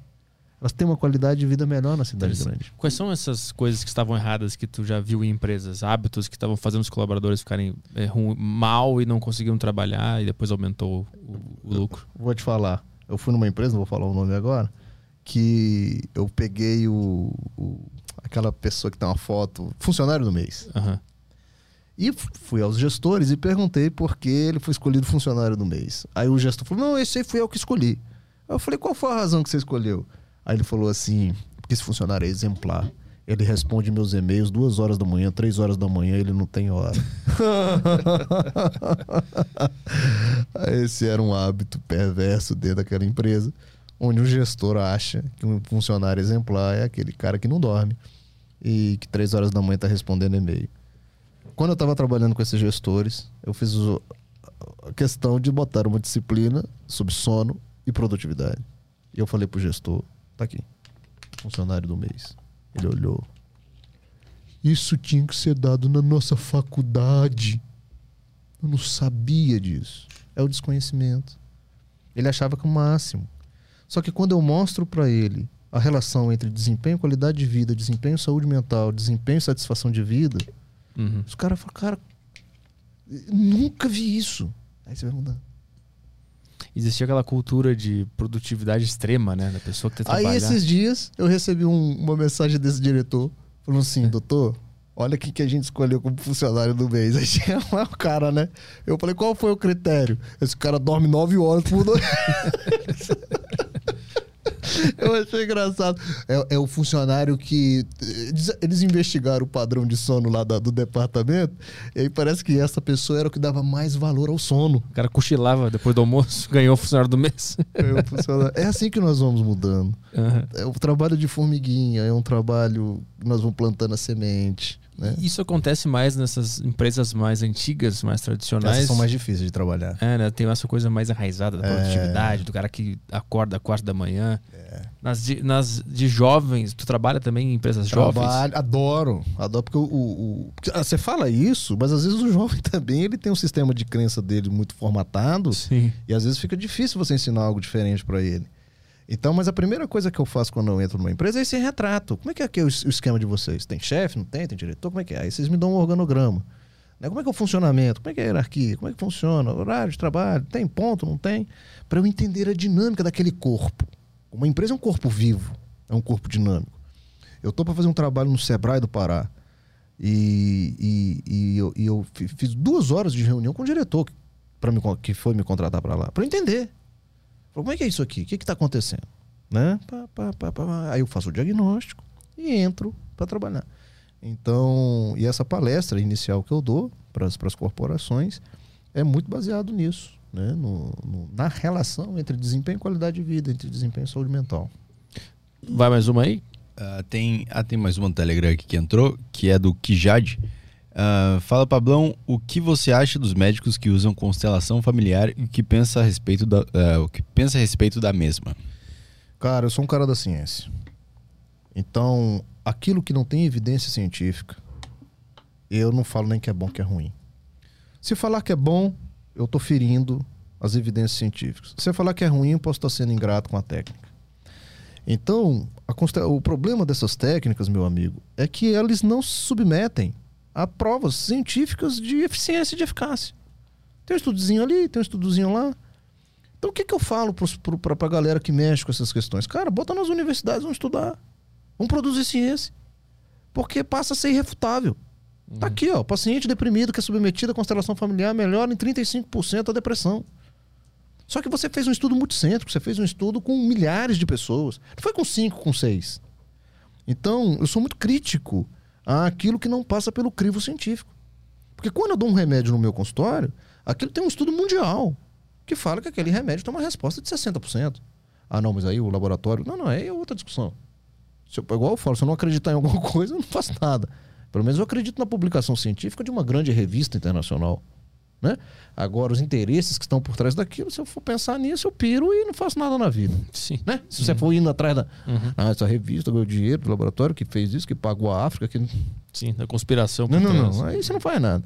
Elas têm uma qualidade de vida melhor na cidade grande. Quais são essas coisas que estavam erradas que tu já viu em empresas? Hábitos que estavam fazendo os colaboradores ficarem é, ru- mal e não conseguiam trabalhar e depois aumentou o, o lucro? Vou te falar. Eu fui numa empresa, não vou falar o nome agora, que eu peguei o, o- aquela pessoa que tem uma foto, funcionário do mês. Aham. E fui aos gestores e perguntei por que ele foi escolhido funcionário do mês. Aí o gestor falou: Não, esse aí fui eu que escolhi. Aí eu falei: Qual foi a razão que você escolheu? Aí ele falou assim: Porque esse funcionário é exemplar. Ele responde meus e-mails duas horas da manhã, três horas da manhã, ele não tem hora. Esse era um hábito perverso dentro daquela empresa, onde o gestor acha que um funcionário exemplar é aquele cara que não dorme e que três horas da manhã está respondendo e-mail. Quando eu estava trabalhando com esses gestores, eu fiz a questão de botar uma disciplina sobre sono e produtividade. E eu falei pro gestor, tá aqui, funcionário do mês. Ele olhou. Isso tinha que ser dado na nossa faculdade. Eu não sabia disso. É o desconhecimento. Ele achava que o máximo. Só que quando eu mostro para ele a relação entre desempenho, qualidade de vida, desempenho, saúde mental, desempenho e satisfação de vida, Uhum. os caras falam, cara, nunca vi isso. Aí você vai mudar. Existia aquela cultura de produtividade extrema, né? Da pessoa que tem que Aí trabalhar. esses dias eu recebi um- uma mensagem desse diretor falando assim, doutor, olha o que, que a gente escolheu como funcionário do mês. Aí tinha lá o cara, né? Eu falei, qual foi o critério? Esse cara dorme nove horas por noite. Eu achei engraçado. É, é o funcionário que. Eles, eles investigaram o padrão de sono lá da- do departamento, e aí parece que essa pessoa era o que dava mais valor ao sono. O cara cochilava depois do almoço, ganhou o funcionário do mês. É, o funcionário- é assim que nós vamos mudando. Aham. É o trabalho de formiguinha, é um trabalho nós vamos plantando a semente. Né? Isso acontece mais nessas empresas mais antigas, mais tradicionais. Essas são mais difíceis de trabalhar. É, né? Tem essa coisa mais enraizada da É. produtividade, do cara que acorda às quatro da manhã. Nas, de, nas de jovens, tu trabalha também em empresas jovens? Trabalho, adoro, adoro, porque o, o- o- ah, você fala isso, mas às vezes o jovem também ele tem um sistema de crença dele muito formatado Sim. e às vezes fica difícil você ensinar algo diferente para ele. Então, mas a primeira coisa que eu faço quando eu entro numa empresa é esse retrato. Como é que é, que é o, esquema de vocês? Tem chefe, não tem? Tem diretor? Como é que é? Aí vocês me dão um organograma. Né? Como é que é o funcionamento? Como é que é a hierarquia? Como é que funciona? Horário de trabalho? Tem ponto? Não tem? Para eu entender a dinâmica daquele corpo. Uma empresa é um corpo vivo, é um corpo dinâmico. Eu tô para fazer um trabalho no Sebrae do Pará. E, e, e eu, e eu fi- fiz duas horas de reunião com o diretor que, me, que foi me contratar para lá, para entender. Como é que é isso aqui? O que está acontecendo? Né? Pá, pá, pá. Aí eu faço o diagnóstico e entro para trabalhar. Então, e essa palestra inicial que eu dou para as corporações é muito baseado nisso, né? No- no- na relação entre desempenho e qualidade de vida, entre desempenho e saúde mental. Vai mais uma aí? Ah, tem, ah, tem mais uma no Telegram aqui que entrou, que é do Kijad. Ah, fala, Pablão, o que você acha dos médicos que usam constelação familiar e que pensa a respeito da, ah, o que pensa a respeito da mesma? Cara, eu sou um cara da ciência. Então, aquilo que não tem evidência científica, eu não falo nem que é bom que é ruim. Se falar que é bom, eu tô ferindo as evidências científicas. Se falar que é ruim, eu posso estar sendo ingrato com a técnica. Então, a consta- o problema dessas técnicas, meu amigo, é que eles não se submetem a provas científicas de eficiência e de eficácia. Tem um estudozinho ali, tem um estudozinho lá. Então o que, que eu falo pra, pra galera que mexe com essas questões? Cara, bota nas universidades, vamos estudar. Vamos produzir ciência. Porque passa a ser irrefutável. Tá aqui, ó. Paciente deprimido que é submetido à constelação familiar melhora em 35% a depressão. Só que você fez um estudo multicêntrico, você fez um estudo com milhares de pessoas. Não foi com cinco, com seis. Então, eu sou muito crítico àquilo que não passa pelo crivo científico. Porque quando eu dou um remédio no meu consultório, aquilo tem um estudo mundial que fala que aquele remédio tem uma resposta de 60%. Ah, não, mas aí o laboratório. Não, não, aí é outra discussão. Se eu, igual eu falo, se eu não acreditar em alguma coisa, eu não faço nada. Pelo menos eu acredito na publicação científica de uma grande revista internacional. Né? Agora, os interesses que estão por trás daquilo, se eu for pensar nisso, eu piro e não faço nada na vida. Sim. Né? Se você for indo atrás da. Uhum. Ah, essa revista ganhou dinheiro do laboratório que fez isso, que pagou a África. Que... Sim, da conspiração. Não, não, trás. não. Aí você não faz nada.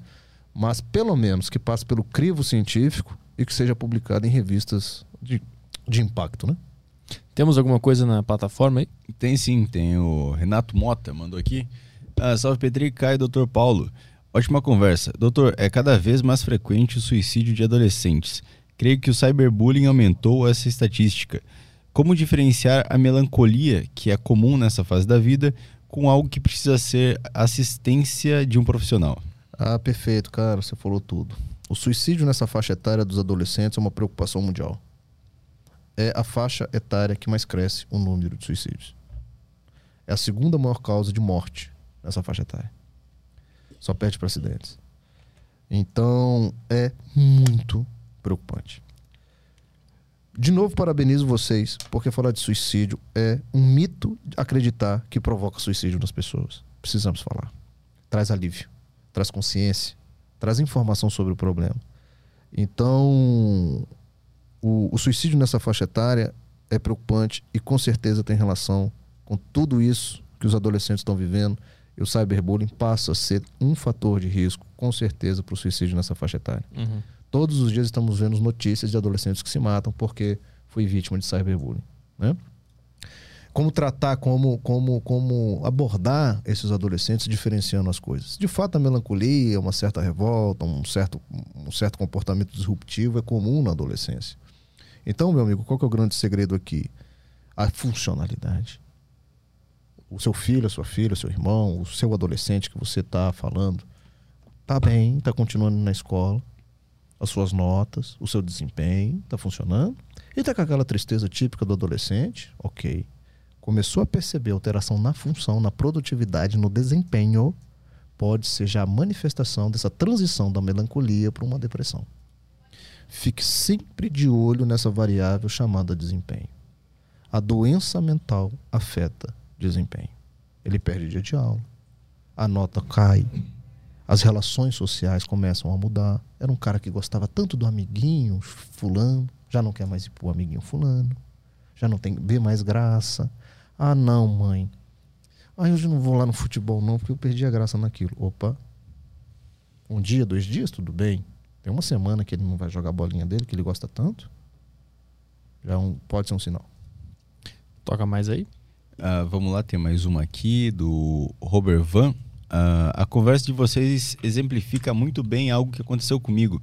Mas pelo menos que passe pelo crivo científico e que seja publicado em revistas de, de impacto, né? Temos alguma coisa na plataforma aí? Tem sim, tem o Renato Mota, mandou aqui. Ah, salve Petri, Caio, doutor Paulo. Ótima conversa. Doutor, é cada vez mais frequente o suicídio de adolescentes. Creio que o cyberbullying aumentou essa estatística. Como diferenciar a melancolia, que é comum nessa fase da vida, com algo que precisa ser assistência de um profissional? Ah, perfeito, cara, você falou tudo. O suicídio nessa faixa etária dos adolescentes é uma preocupação mundial. É a faixa etária que mais cresce o número de suicídios. É a segunda maior causa de morte nessa faixa etária. Só perde para acidentes. Então, é muito preocupante. De novo, parabenizo vocês, porque falar de suicídio é um mito acreditar que provoca suicídio nas pessoas. Precisamos falar. Traz alívio traz consciência, traz informação sobre o problema. Então, o, o, suicídio nessa faixa etária é preocupante e com certeza tem relação com tudo isso que os adolescentes estão vivendo. E o cyberbullying passa a ser um fator de risco, com certeza, para o suicídio nessa faixa etária. Uhum. Todos os dias estamos vendo notícias de adolescentes que se matam porque foi vítima de cyberbullying. Né? como tratar, como, como, como abordar esses adolescentes diferenciando as coisas. De fato, a melancolia, uma certa revolta, um certo, um certo comportamento disruptivo é comum na adolescência. Então, meu amigo, qual que é o grande segredo aqui? A funcionalidade. O seu filho, a sua filha, o seu irmão, o seu adolescente que você está falando, está bem, está continuando na escola. as suas notas, o seu desempenho, está funcionando. E está com aquela tristeza típica do adolescente, ok. Começou a perceber alteração na função, na produtividade, no desempenho, pode ser já a manifestação dessa transição da melancolia para uma depressão. Fique sempre de olho nessa variável chamada desempenho. A doença mental afeta desempenho. Ele perde dia de aula, a nota cai, as relações sociais começam a mudar. Era um cara que gostava tanto do amiguinho fulano, já não quer mais ir pro amiguinho fulano, já não tem vê mais graça. Ah, não, mãe. Ah, hoje não vou lá no futebol não, porque eu perdi a graça naquilo. Opa. Um dia, dois dias, tudo bem. Tem uma semana que ele não vai jogar a bolinha dele, que ele gosta tanto. Já é um, pode ser um sinal. Toca mais aí. Uh, vamos lá, tem mais uma aqui do Robert Van. Uh, a conversa de vocês exemplifica muito bem algo que aconteceu comigo.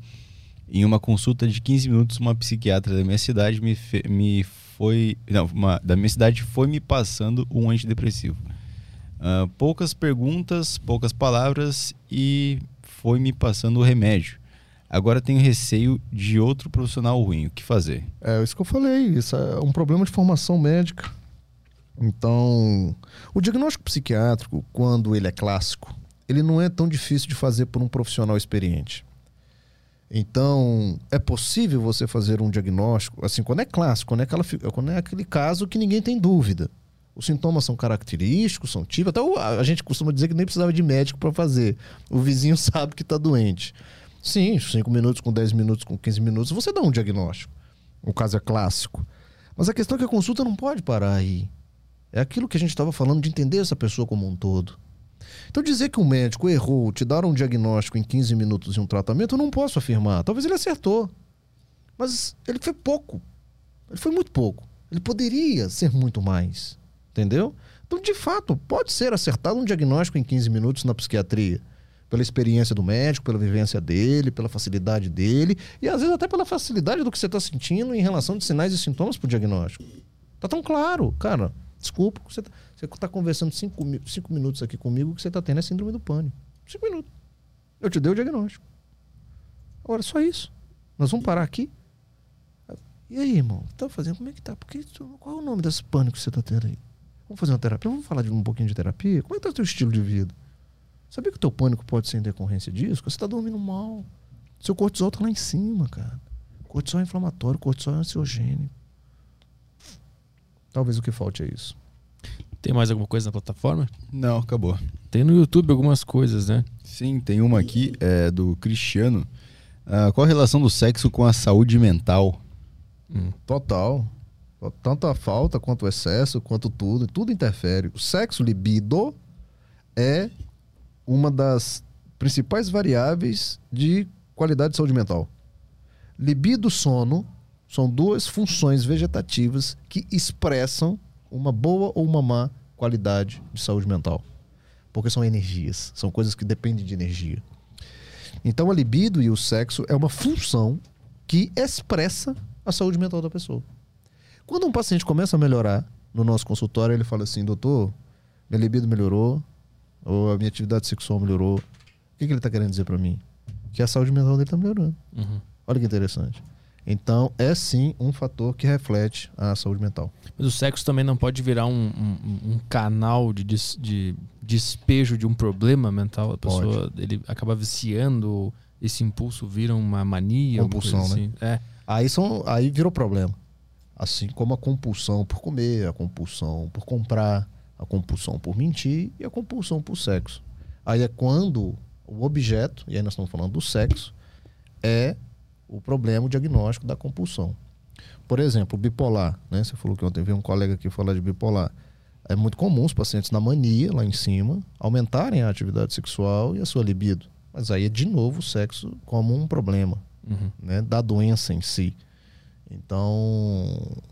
Em uma consulta de 15 minutos, uma psiquiatra da minha cidade me, me foi. Não, uma, da minha cidade foi me passando um antidepressivo. Uh, poucas perguntas, poucas palavras e foi me passando o remédio. Agora tenho receio de outro profissional ruim. O que fazer? É isso que eu falei. Isso é um problema de formação médica. Então, o diagnóstico psiquiátrico, quando ele é clássico, ele não é tão difícil de fazer por um profissional experiente. Então, é possível você fazer um diagnóstico, assim, quando é clássico, quando é, aquela, quando é aquele caso que ninguém tem dúvida. Os sintomas são característicos, são típicos. Até a gente costuma dizer que nem precisava de médico para fazer. O vizinho sabe que está doente. Sim, 5 minutos, com 10 minutos, com 15 minutos, você dá um diagnóstico. O caso é clássico. Mas a questão é que a consulta não pode parar aí. É aquilo que a gente estava falando de entender essa pessoa como um todo. Então, dizer que um médico errou, te dar um diagnóstico em 15 minutos e um tratamento, eu não posso afirmar. Talvez ele acertou. Mas ele foi pouco. Ele foi muito pouco. Ele poderia ser muito mais. Entendeu? Então, de fato, pode ser acertado um diagnóstico em 15 minutos na psiquiatria. Pela experiência do médico, pela vivência dele, pela facilidade dele e às vezes até pela facilidade do que você está sentindo em relação de sinais e sintomas para o diagnóstico. Tá tão claro, cara. Desculpa, você está tá conversando cinco, cinco minutos aqui comigo que você está tendo é síndrome do pânico. Cinco minutos. Eu te dei o diagnóstico. Agora, só isso. Nós vamos parar aqui. E aí, irmão? Tá fazendo? Como é que tá? Porque, qual é o nome desse pânico que você está tendo aí? Vamos fazer uma terapia? Vamos falar de um pouquinho de terapia? Como é que tá o teu estilo de vida? Sabia que o teu pânico pode ser em decorrência disso? Você está dormindo mal. Seu cortisol está lá em cima, cara. Cortisol é inflamatório, cortisol é ansiogênico. Talvez o que falte é isso. Tem mais alguma coisa na plataforma? Não, acabou. Tem no YouTube algumas coisas, né? Sim, tem uma aqui é, do Cristiano. Uh, qual a relação do sexo com a saúde mental? Hum. Total. Tanto a falta quanto o excesso, quanto tudo, tudo interfere. O sexo libido é uma das principais variáveis de qualidade de saúde mental. Libido sono são duas funções vegetativas que expressam uma boa ou uma má qualidade de saúde mental. Porque são energias, são coisas que dependem de energia. Então a libido e o sexo é uma função que expressa a saúde mental da pessoa. Quando um paciente começa a melhorar no nosso consultório, ele fala assim: doutor, minha libido melhorou, ou a minha atividade sexual melhorou. O que, que ele está querendo dizer para mim? Que a saúde mental dele está melhorando. Uhum. Olha que interessante. Então, é sim um fator que reflete a saúde mental. Mas o sexo também não pode virar um, um, um canal de, des, de despejo de um problema mental. A pessoa ele acaba viciando, esse impulso vira uma mania. Compulsão, né? assim. né? É. Aí, são, aí virou problema. Assim como a compulsão por comer, a compulsão por comprar, a compulsão por mentir e a compulsão por sexo. Aí é quando o objeto, e aí nós estamos falando do sexo, é o problema, o diagnóstico da compulsão. Por exemplo, bipolar, né? Você falou que ontem veio um colega aqui falar de bipolar. É muito comum os pacientes na mania, lá em cima, aumentarem a atividade sexual e a sua libido. Mas aí é de novo o sexo como um problema uhum. né? da doença em si. Então,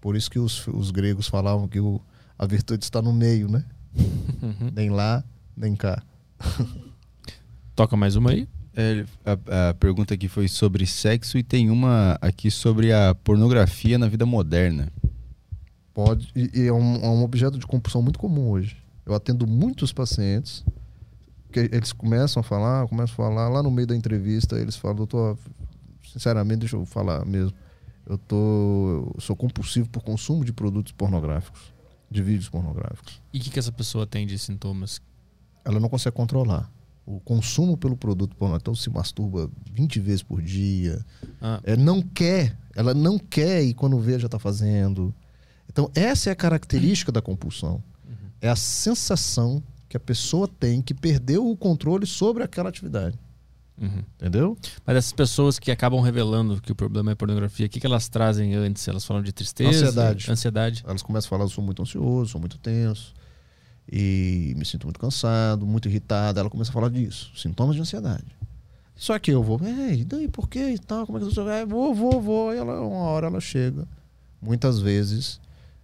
por isso que os, os gregos falavam que o, a virtude está no meio, né? Uhum. nem lá, nem cá. Toca mais uma aí. É, a, a, pergunta aqui foi sobre sexo e tem uma aqui sobre a pornografia na vida moderna. Pode, e, e é, um, é um objeto de compulsão muito comum hoje. Eu atendo muitos pacientes que eles começam a falar, começam a falar, lá no meio da entrevista eles falam, doutor, sinceramente, deixa eu falar mesmo. Eu tô, eu sou compulsivo por consumo de produtos pornográficos, de vídeos pornográficos. E o que, que essa pessoa tem de sintomas? Ela não consegue controlar o consumo pelo produto pornográfico. Então se masturba 20 vezes por dia. Ah. É, não quer, ela não quer e quando vê já está fazendo. Então essa é a característica da compulsão. É a sensação que a pessoa tem que perdeu o controle sobre aquela atividade. Uhum. Entendeu? Mas essas pessoas que acabam revelando que o problema é pornografia, o que, que elas trazem antes? Elas falam de tristeza? Ansiedade. Ansiedade. Elas começam a falar: eu sou muito ansioso, sou muito tenso e me sinto muito cansado, muito irritado. Ela começa a falar disso, sintomas de ansiedade. Só que eu vou, ei, e daí por quê e tal? Como é que você vai? Vou, vou, vou. E ela, uma hora ela chega, muitas vezes,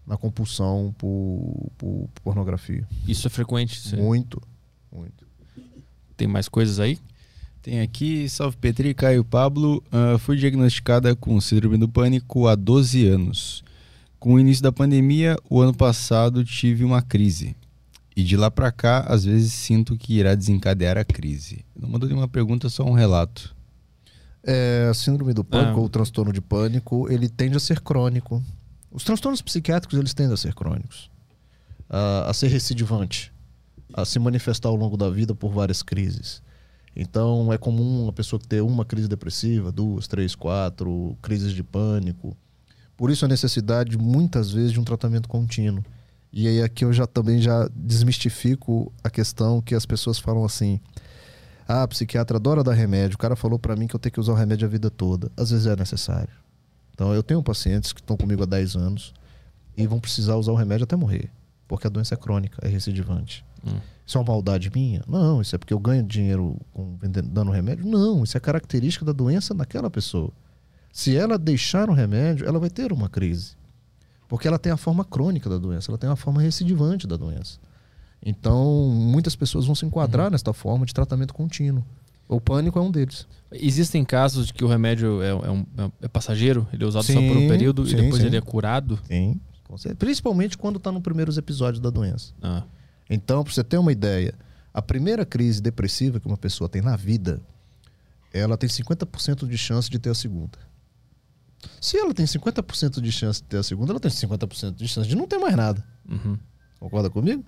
na compulsão por, por pornografia. Isso é frequente? Sim. Muito, muito. Tem mais coisas aí? Tem aqui, salve Petri, Caio Pablo. Uh, fui diagnosticada com síndrome do pânico há 12 anos. Com o início da pandemia, o ano passado tive uma crise. E de lá pra cá, às vezes sinto que irá desencadear a crise. Não mandou nenhuma pergunta, só um relato. É, a síndrome do pânico Ah. ou o transtorno de pânico, ele tende a ser crônico. Os transtornos psiquiátricos, eles tendem a ser crônicos. A, a ser recidivante. A se manifestar ao longo da vida por várias crises. Então, é comum a pessoa ter uma crise depressiva, duas, três, quatro, crises de pânico. Por isso, a necessidade, muitas vezes, de um tratamento contínuo. E aí, aqui eu já também já desmistifico a questão que as pessoas falam assim... Ah, psiquiatra adora dar remédio. O cara falou pra mim que eu tenho que usar o remédio a vida toda. Às vezes é necessário. Então eu tenho pacientes que estão comigo há 10 anos e vão precisar usar o remédio até morrer. Porque a doença é crônica, é recidivante. Hum. Isso é uma maldade minha? Não, isso é porque eu ganho dinheiro com vendendo, dando remédio? Não, isso é característica da doença naquela pessoa. Se ela deixar o remédio, ela vai ter uma crise. Porque ela tem a forma crônica da doença, ela tem a forma recidivante da doença. Então, muitas pessoas vão se enquadrar nesta forma de tratamento contínuo. O pânico é um deles. Existem casos de que o remédio é, é um- é passageiro, ele é usado só por um Sim, período sim, e depois sim. ele é curado? Sim. Principalmente quando está nos primeiros episódios da doença. Ah, Então, para você ter uma ideia, a primeira crise depressiva que uma pessoa tem na vida, ela tem 50% de chance de ter a segunda. Se ela tem 50% de chance de ter a segunda, ela tem 50% de chance de não ter mais nada. uhum. Concorda comigo?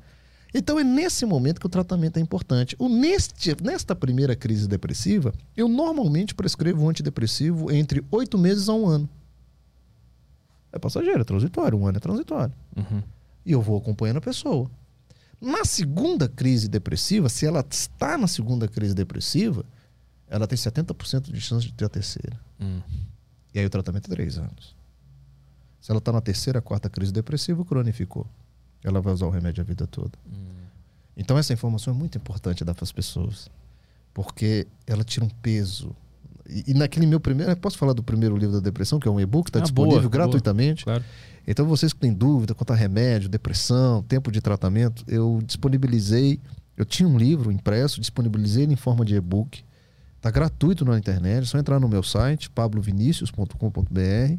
Então é nesse momento que o tratamento é importante. O neste, nesta primeira crise depressiva, eu normalmente prescrevo um antidepressivo entre oito meses a um ano. É passageiro, é transitório, um ano é transitório. Uhum. E eu vou acompanhando a pessoa. Na segunda crise depressiva, se ela está na segunda crise depressiva, ela tem 70% de chance de ter a terceira. Hum. E aí o tratamento é três anos. Se ela está na terceira, quarta crise depressiva, cronificou. Ela vai usar o remédio a vida toda. Então essa informação é muito importante dar para as pessoas. Porque ela tira um peso. E, e naquele meu primeiro. Posso falar do primeiro livro da depressão, que é um e-book, está Ah, disponível boa, gratuitamente. Claro. Então, vocês que têm dúvida quanto a remédio, depressão, tempo de tratamento, eu disponibilizei. Eu tinha um livro impresso, disponibilizei ele em forma de e-book. Está gratuito na internet, é só entrar no meu site, pablovinicius.com.br.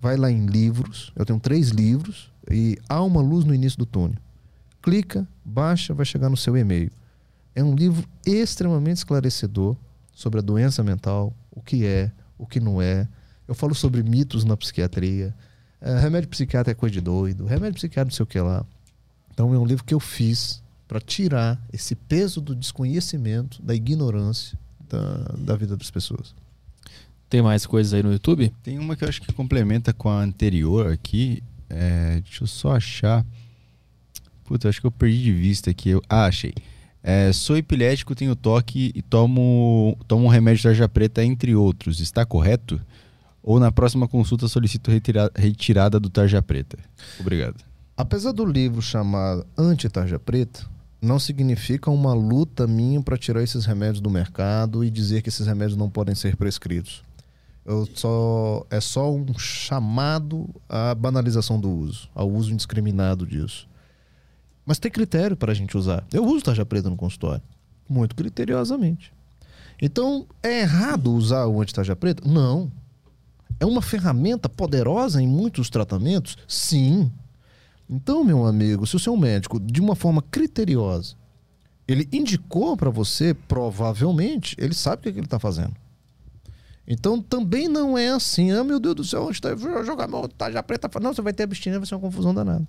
Vai lá em livros, eu tenho três livros, e há uma luz no início do túnel. Clica, baixa, vai chegar no seu e-mail. É um livro extremamente esclarecedor sobre a doença mental, o que é, o que não é. Eu falo sobre mitos na psiquiatria. É, remédio psiquiátrico é coisa de doido, remédio psiquiátrico não sei o que lá. Então é um livro que eu fiz para tirar esse peso do desconhecimento, da ignorância da, da vida das pessoas. Tem mais coisas aí no YouTube? Tem uma que eu acho que complementa com a anterior aqui. É, deixa eu só achar. Puta, acho que eu perdi de vista aqui. Eu, ah, achei. É, sou epilético, tenho toque e tomo, tomo um remédio tarja preta, entre outros. Está correto? Ou na próxima consulta solicito retira- retirada do tarja preta? Obrigado. Apesar do livro chamar Anti-Tarja Preta, não significa uma luta minha para tirar esses remédios do mercado e dizer que esses remédios não podem ser prescritos. Eu só, é só um chamado à banalização do uso, ao uso indiscriminado disso. Mas tem critério para a gente usar. Eu uso tarja preta no consultório, muito criteriosamente. Então, é errado usar o anti-tarja preta? Não. É uma ferramenta poderosa em muitos tratamentos? Sim. Então, meu amigo, se o seu médico, de uma forma criteriosa, ele indicou para você, provavelmente, ele sabe o que, é que ele está fazendo. Então também não é assim. Ah, meu Deus do céu, onde? Vou jogar meu tá já preta. Não, você vai ter abstinência, vai ser uma confusão danada.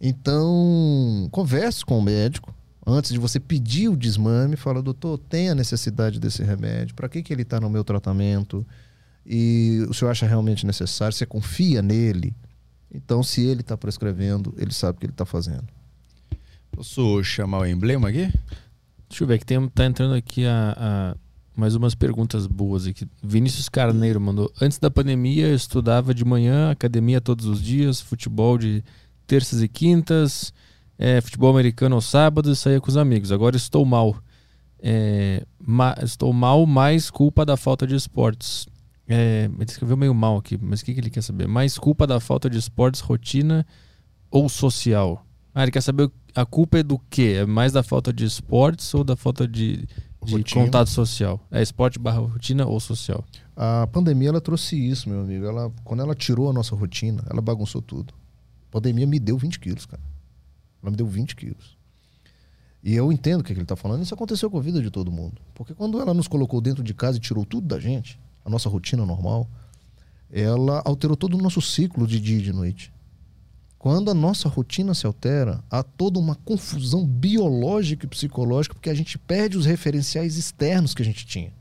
Então, converse com o médico antes de você pedir o desmame. Fala, doutor, tem a necessidade desse remédio? Para que, que ele está no meu tratamento? E o senhor acha realmente necessário? Você confia nele? Então, se ele está prescrevendo, ele sabe o que ele está fazendo. Posso chamar o emblema aqui? Deixa eu ver, que tem, tá entrando aqui a, a mais umas perguntas boas aqui. Vinícius Carneiro mandou: Antes da pandemia, eu estudava de manhã, academia todos os dias, futebol de terças e quintas, é, futebol americano aos sábados e saía com os amigos. Agora estou mal. É, ma estou mal, mais culpa da falta de esportes. É, ele escreveu meio mal aqui, mas o que, que ele quer saber? Mais culpa da falta de esportes, rotina ou social? Ah, ele quer saber a culpa é do quê? É mais da falta de esportes ou da falta de, de contato social? É esporte barra rotina ou social? A pandemia ela trouxe isso, meu amigo. Ela, quando ela tirou a nossa rotina, ela bagunçou tudo. A pandemia me deu 20 quilos, cara. Ela me deu 20 quilos. E eu entendo o que ele está falando. Isso aconteceu com a vida de todo mundo. Porque quando ela nos colocou dentro de casa e tirou tudo da gente, a nossa rotina normal, ela alterou todo o nosso ciclo de dia e de noite. Quando a nossa rotina se altera, há toda uma confusão biológica e psicológica, porque a gente perde os referenciais externos que a gente tinha.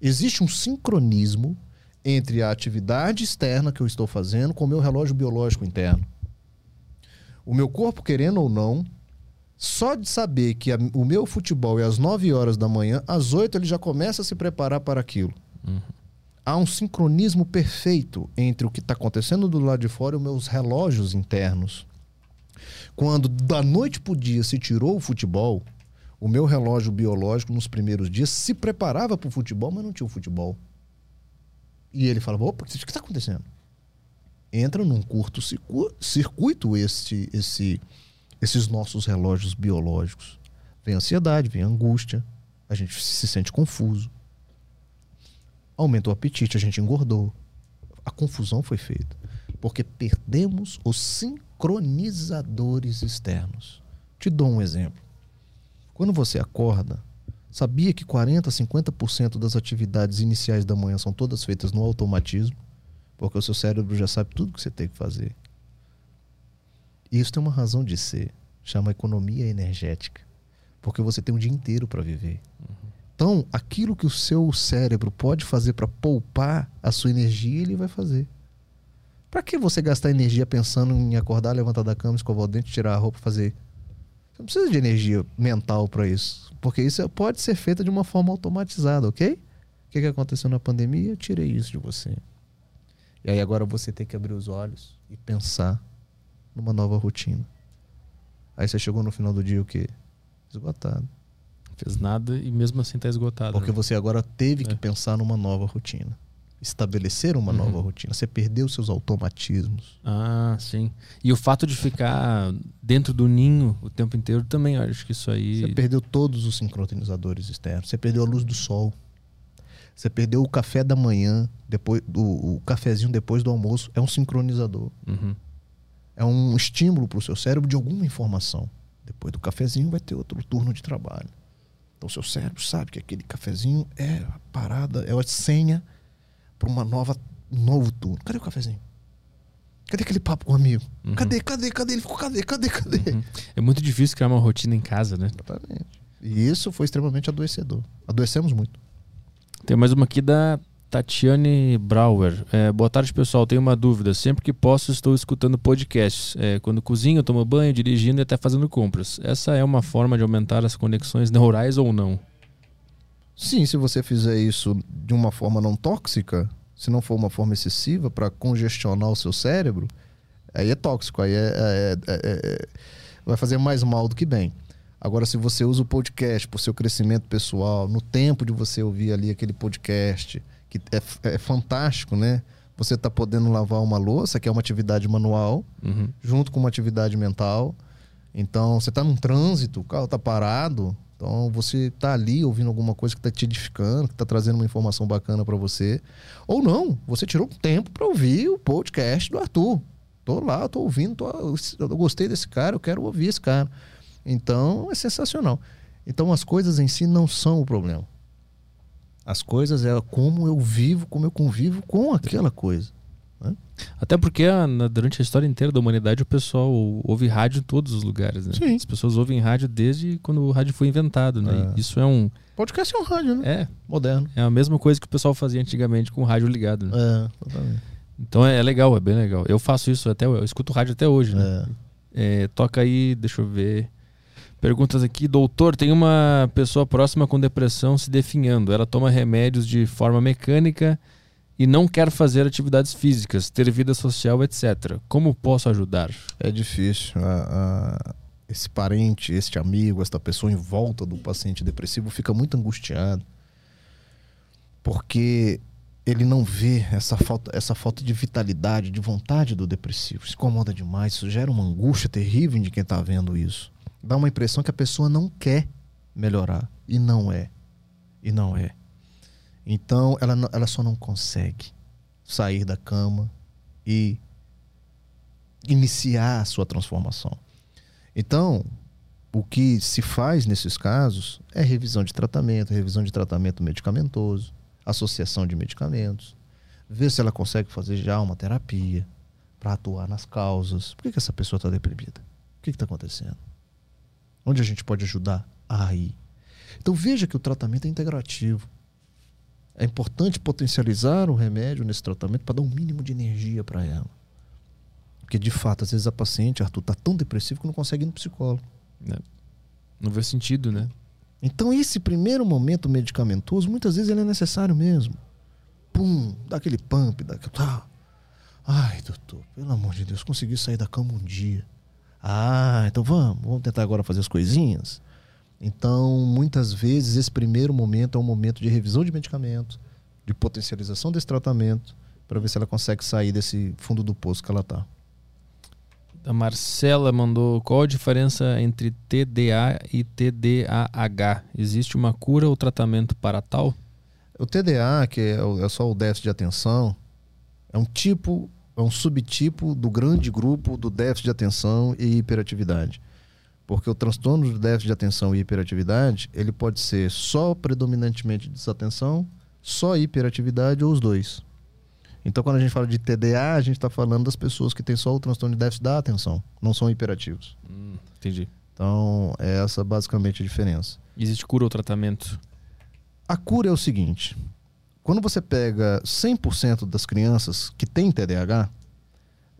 Existe um sincronismo entre a atividade externa que eu estou fazendo com o meu relógio biológico interno. O meu corpo, querendo ou não, só de saber que a, o meu futebol é às 9 horas da manhã, às 8 ele já começa a se preparar para aquilo. Uhum. Há um sincronismo perfeito entre o que está acontecendo do lado de fora e os meus relógios internos. Quando da noite para o dia se tirou o futebol, o meu relógio biológico nos primeiros dias se preparava para o futebol, mas não tinha o futebol. E ele falava: opa, o que está acontecendo? Entra num curto circuito esse, esse, esses nossos relógios biológicos. Vem ansiedade, vem angústia, a gente se sente confuso aumentou o apetite, a gente engordou. A confusão foi feita. Porque perdemos os sincronizadores externos. Te dou um exemplo. Quando você acorda, sabia que 40, 50% das atividades iniciais da manhã são todas feitas no automatismo? Porque o seu cérebro já sabe tudo que você tem que fazer. E isso tem uma razão de ser. Chama economia energética. Porque você tem um dia inteiro para viver. Uhum. Então, aquilo que o seu cérebro pode fazer para poupar a sua energia, ele vai fazer. Para que você gastar energia pensando em acordar, levantar da cama, escovar o dente, tirar a roupa, fazer? Você não precisa de energia mental para isso, porque isso pode ser feito de uma forma automatizada, ok? O que, que aconteceu na pandemia? Eu tirei isso de você. E aí agora você tem que abrir os olhos e pensar numa nova rotina. Aí você chegou no final do dia o quê? Esgotado. Fez nada e mesmo assim está esgotado. Porque né? você agora teve é. que pensar numa nova rotina. Estabelecer uma uhum. nova rotina. Você perdeu seus automatismos. Ah, sim. E o fato de ficar dentro do ninho o tempo inteiro também, acho que isso aí. Você perdeu todos os sincronizadores externos. Você perdeu a luz do sol. Você perdeu o café da manhã, depois do, o cafezinho depois do almoço. É um sincronizador. Uhum. É um estímulo para o seu cérebro de alguma informação. Depois do cafezinho vai ter outro turno de trabalho. Então, seu cérebro sabe que aquele cafezinho é a parada, é a senha para uma nova, um novo turno. Cadê o cafezinho? Cadê aquele papo com o amigo? Uhum. Cadê, cadê, cadê? Ele ficou, cadê, cadê, cadê? Uhum. É muito difícil criar uma rotina em casa, né? Exatamente. E isso foi extremamente adoecedor. Adoecemos muito. Tem mais uma aqui da Tatiane Brauer. É, boa tarde, pessoal. Tenho uma dúvida. Sempre que posso, estou escutando podcasts. É, quando cozinho, tomo banho, dirigindo e até fazendo compras. Essa é uma forma de aumentar as conexões neurais ou não? Sim, se você fizer isso de uma forma não tóxica, se não for uma forma excessiva para congestionar o seu cérebro, aí é tóxico, aí é, é, é, é vai fazer mais mal do que bem. Agora, se você usa o podcast para o seu crescimento pessoal, no tempo de você ouvir ali aquele podcast, que é, é fantástico, né? Você está podendo lavar uma louça, que é uma atividade manual, uhum. junto com uma atividade mental. Então, você está num trânsito, o carro está parado. Então, você está ali ouvindo alguma coisa que está te edificando, que está trazendo uma informação bacana para você. Ou não, você tirou um tempo para ouvir o podcast do Arthur. Tô lá, tô ouvindo, tô, eu gostei desse cara, eu quero ouvir esse cara. Então, é sensacional. Então, as coisas em si não são o problema. As coisas é como eu vivo, como eu convivo com aquela coisa. Até porque ah, na- durante a história inteira da humanidade o pessoal ouve rádio em todos os lugares, né? Sim. As pessoas ouvem rádio desde quando o rádio foi inventado, né? É. Isso é um Podcast é um rádio, né? é, Moderno. é a mesma coisa que o pessoal fazia antigamente com o rádio ligado, né? É, totalmente. Então é, é legal, é bem legal. Eu faço isso até, eu escuto rádio até hoje, né? É. É, toca aí, deixa eu ver. Perguntas aqui, doutor, tem uma pessoa próxima com depressão se definhando. Ela toma remédios de forma mecânica e não quer fazer atividades físicas, ter vida social, etc. Como posso ajudar? É difícil. A- a- esse parente, este amigo, esta pessoa em volta do paciente depressivo fica muito angustiado. Porque ele não vê essa falta, essa falta de vitalidade, de vontade do depressivo. Isso incomoda demais. Isso gera uma angústia terrível de quem está vendo isso. Dá uma impressão que a pessoa não quer melhorar. E não é. E não é. Então, ela, ela só não consegue sair da cama e iniciar a sua transformação. Então, o que se faz nesses casos é revisão de tratamento, revisão de tratamento medicamentoso, associação de medicamentos, ver se ela consegue fazer já uma terapia para atuar nas causas. Por que, que essa pessoa está deprimida? O que está acontecendo? Onde a gente pode ajudar? Aí. Então veja que o tratamento é integrativo. É importante potencializar o remédio nesse tratamento para dar um mínimo de energia para ela. Porque, de fato, às vezes a paciente, Arthur, está tão depressivo que não consegue ir no psicólogo. Não vê sentido, né? Então, esse primeiro momento medicamentoso, muitas vezes ele é necessário mesmo. Pum, dá aquele pump, dá aquele... Ah, ai, doutor, pelo amor de Deus, consegui sair da cama um dia. Ah, então vamos, vamos tentar agora fazer as coisinhas. Então, muitas vezes, esse primeiro momento é um momento de revisão de medicamento, de potencialização desse tratamento, para ver se ela consegue sair desse fundo do poço que ela está. A Marcela mandou qual a diferença entre TDA e TDAH? Existe uma cura ou tratamento para tal? O TDA, que é, o- é só o déficit de atenção, é um tipo, é um subtipo do grande grupo do déficit de atenção e hiperatividade. Porque o transtorno do déficit de atenção e hiperatividade, ele pode ser só predominantemente desatenção, só hiperatividade ou os dois. Então, quando a gente fala de TDA, a gente está falando das pessoas que têm só o transtorno de déficit da atenção, não são hiperativos. Hum, entendi. Então, é essa basicamente a diferença. Existe cura ou tratamento? A cura é o seguinte: quando você pega 100% das crianças que têm TDAH,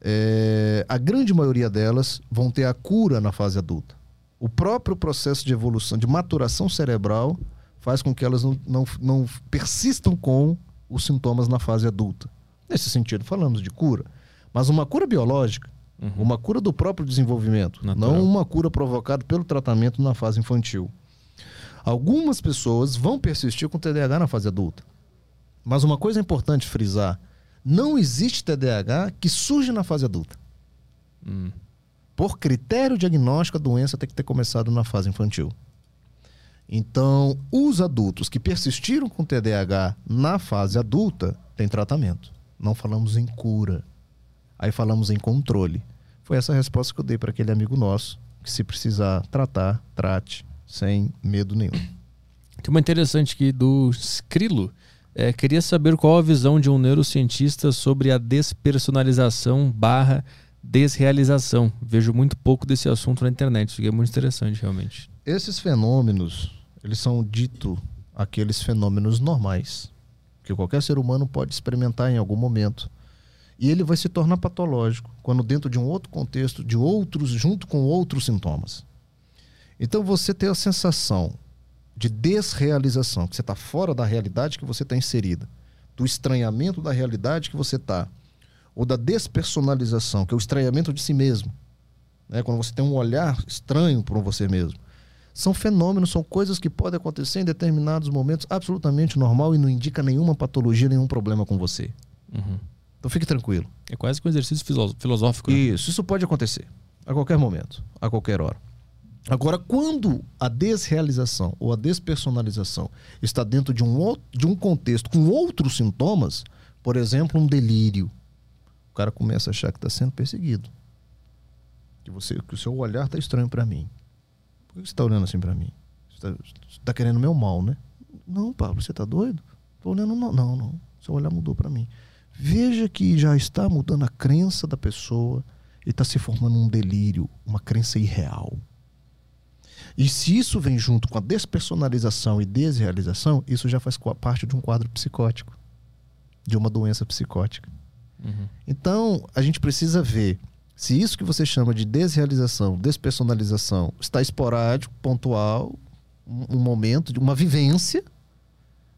é, a grande maioria delas vão ter a cura na fase adulta. O próprio processo de evolução, de maturação cerebral, faz com que elas não, não, não persistam com os sintomas na fase adulta. Nesse sentido, falamos de cura. Mas uma cura biológica, Uhum. uma cura do próprio desenvolvimento, Natural. não uma cura provocada pelo tratamento na fase infantil. Algumas pessoas vão persistir com TDAH na fase adulta. Mas uma coisa importante frisar: não existe TDAH que surge na fase adulta. Hum. Por critério diagnóstico, a doença tem que ter começado na fase infantil. Então, os adultos que persistiram com TDAH na fase adulta têm tratamento. Não falamos em cura. Aí falamos em controle. Foi essa a resposta que eu dei para aquele amigo nosso, que se precisar tratar, trate, sem medo nenhum. Tem uma interessante aqui do Skrilo. É, queria saber qual a visão de um neurocientista sobre a despersonalização barra desrealização. Vejo muito pouco desse assunto na internet. Isso aqui é muito interessante, realmente. Esses fenômenos, eles são dito aqueles fenômenos normais que qualquer ser humano pode experimentar em algum momento. E ele vai se tornar patológico quando dentro de um outro contexto, de outros, junto com outros sintomas. Então você tem a sensação de desrealização, que você está fora da realidade que você está inserida, do estranhamento da realidade que você está, ou da despersonalização, que é o estranhamento de si mesmo, né? quando você tem um olhar estranho para você mesmo. São fenômenos, são coisas que podem acontecer em determinados momentos absolutamente normal e não indica nenhuma patologia, nenhum problema com você. Uhum. Então fique tranquilo. É quase que um exercício filo- filosófico. né? Isso, isso pode acontecer a qualquer momento, a qualquer hora. Agora, quando a desrealização ou a despersonalização está dentro de um, outro, de um contexto com outros sintomas, por exemplo, um delírio, o cara começa a achar que está sendo perseguido. Que, você, que o seu olhar está estranho para mim. Por que você está olhando assim para mim? Você está tá querendo meu mal, né? Não, Pablo, você está doido? Estou olhando, não, não, não. Seu olhar mudou para mim. Veja que já está mudando a crença da pessoa e está se formando um delírio, uma crença irreal. E se isso vem junto com a despersonalização e desrealização, isso já faz parte de um quadro psicótico, de uma doença psicótica. Uhum. Então, a gente precisa ver se isso que você chama de desrealização, despersonalização, está esporádico, pontual, um momento de uma vivência,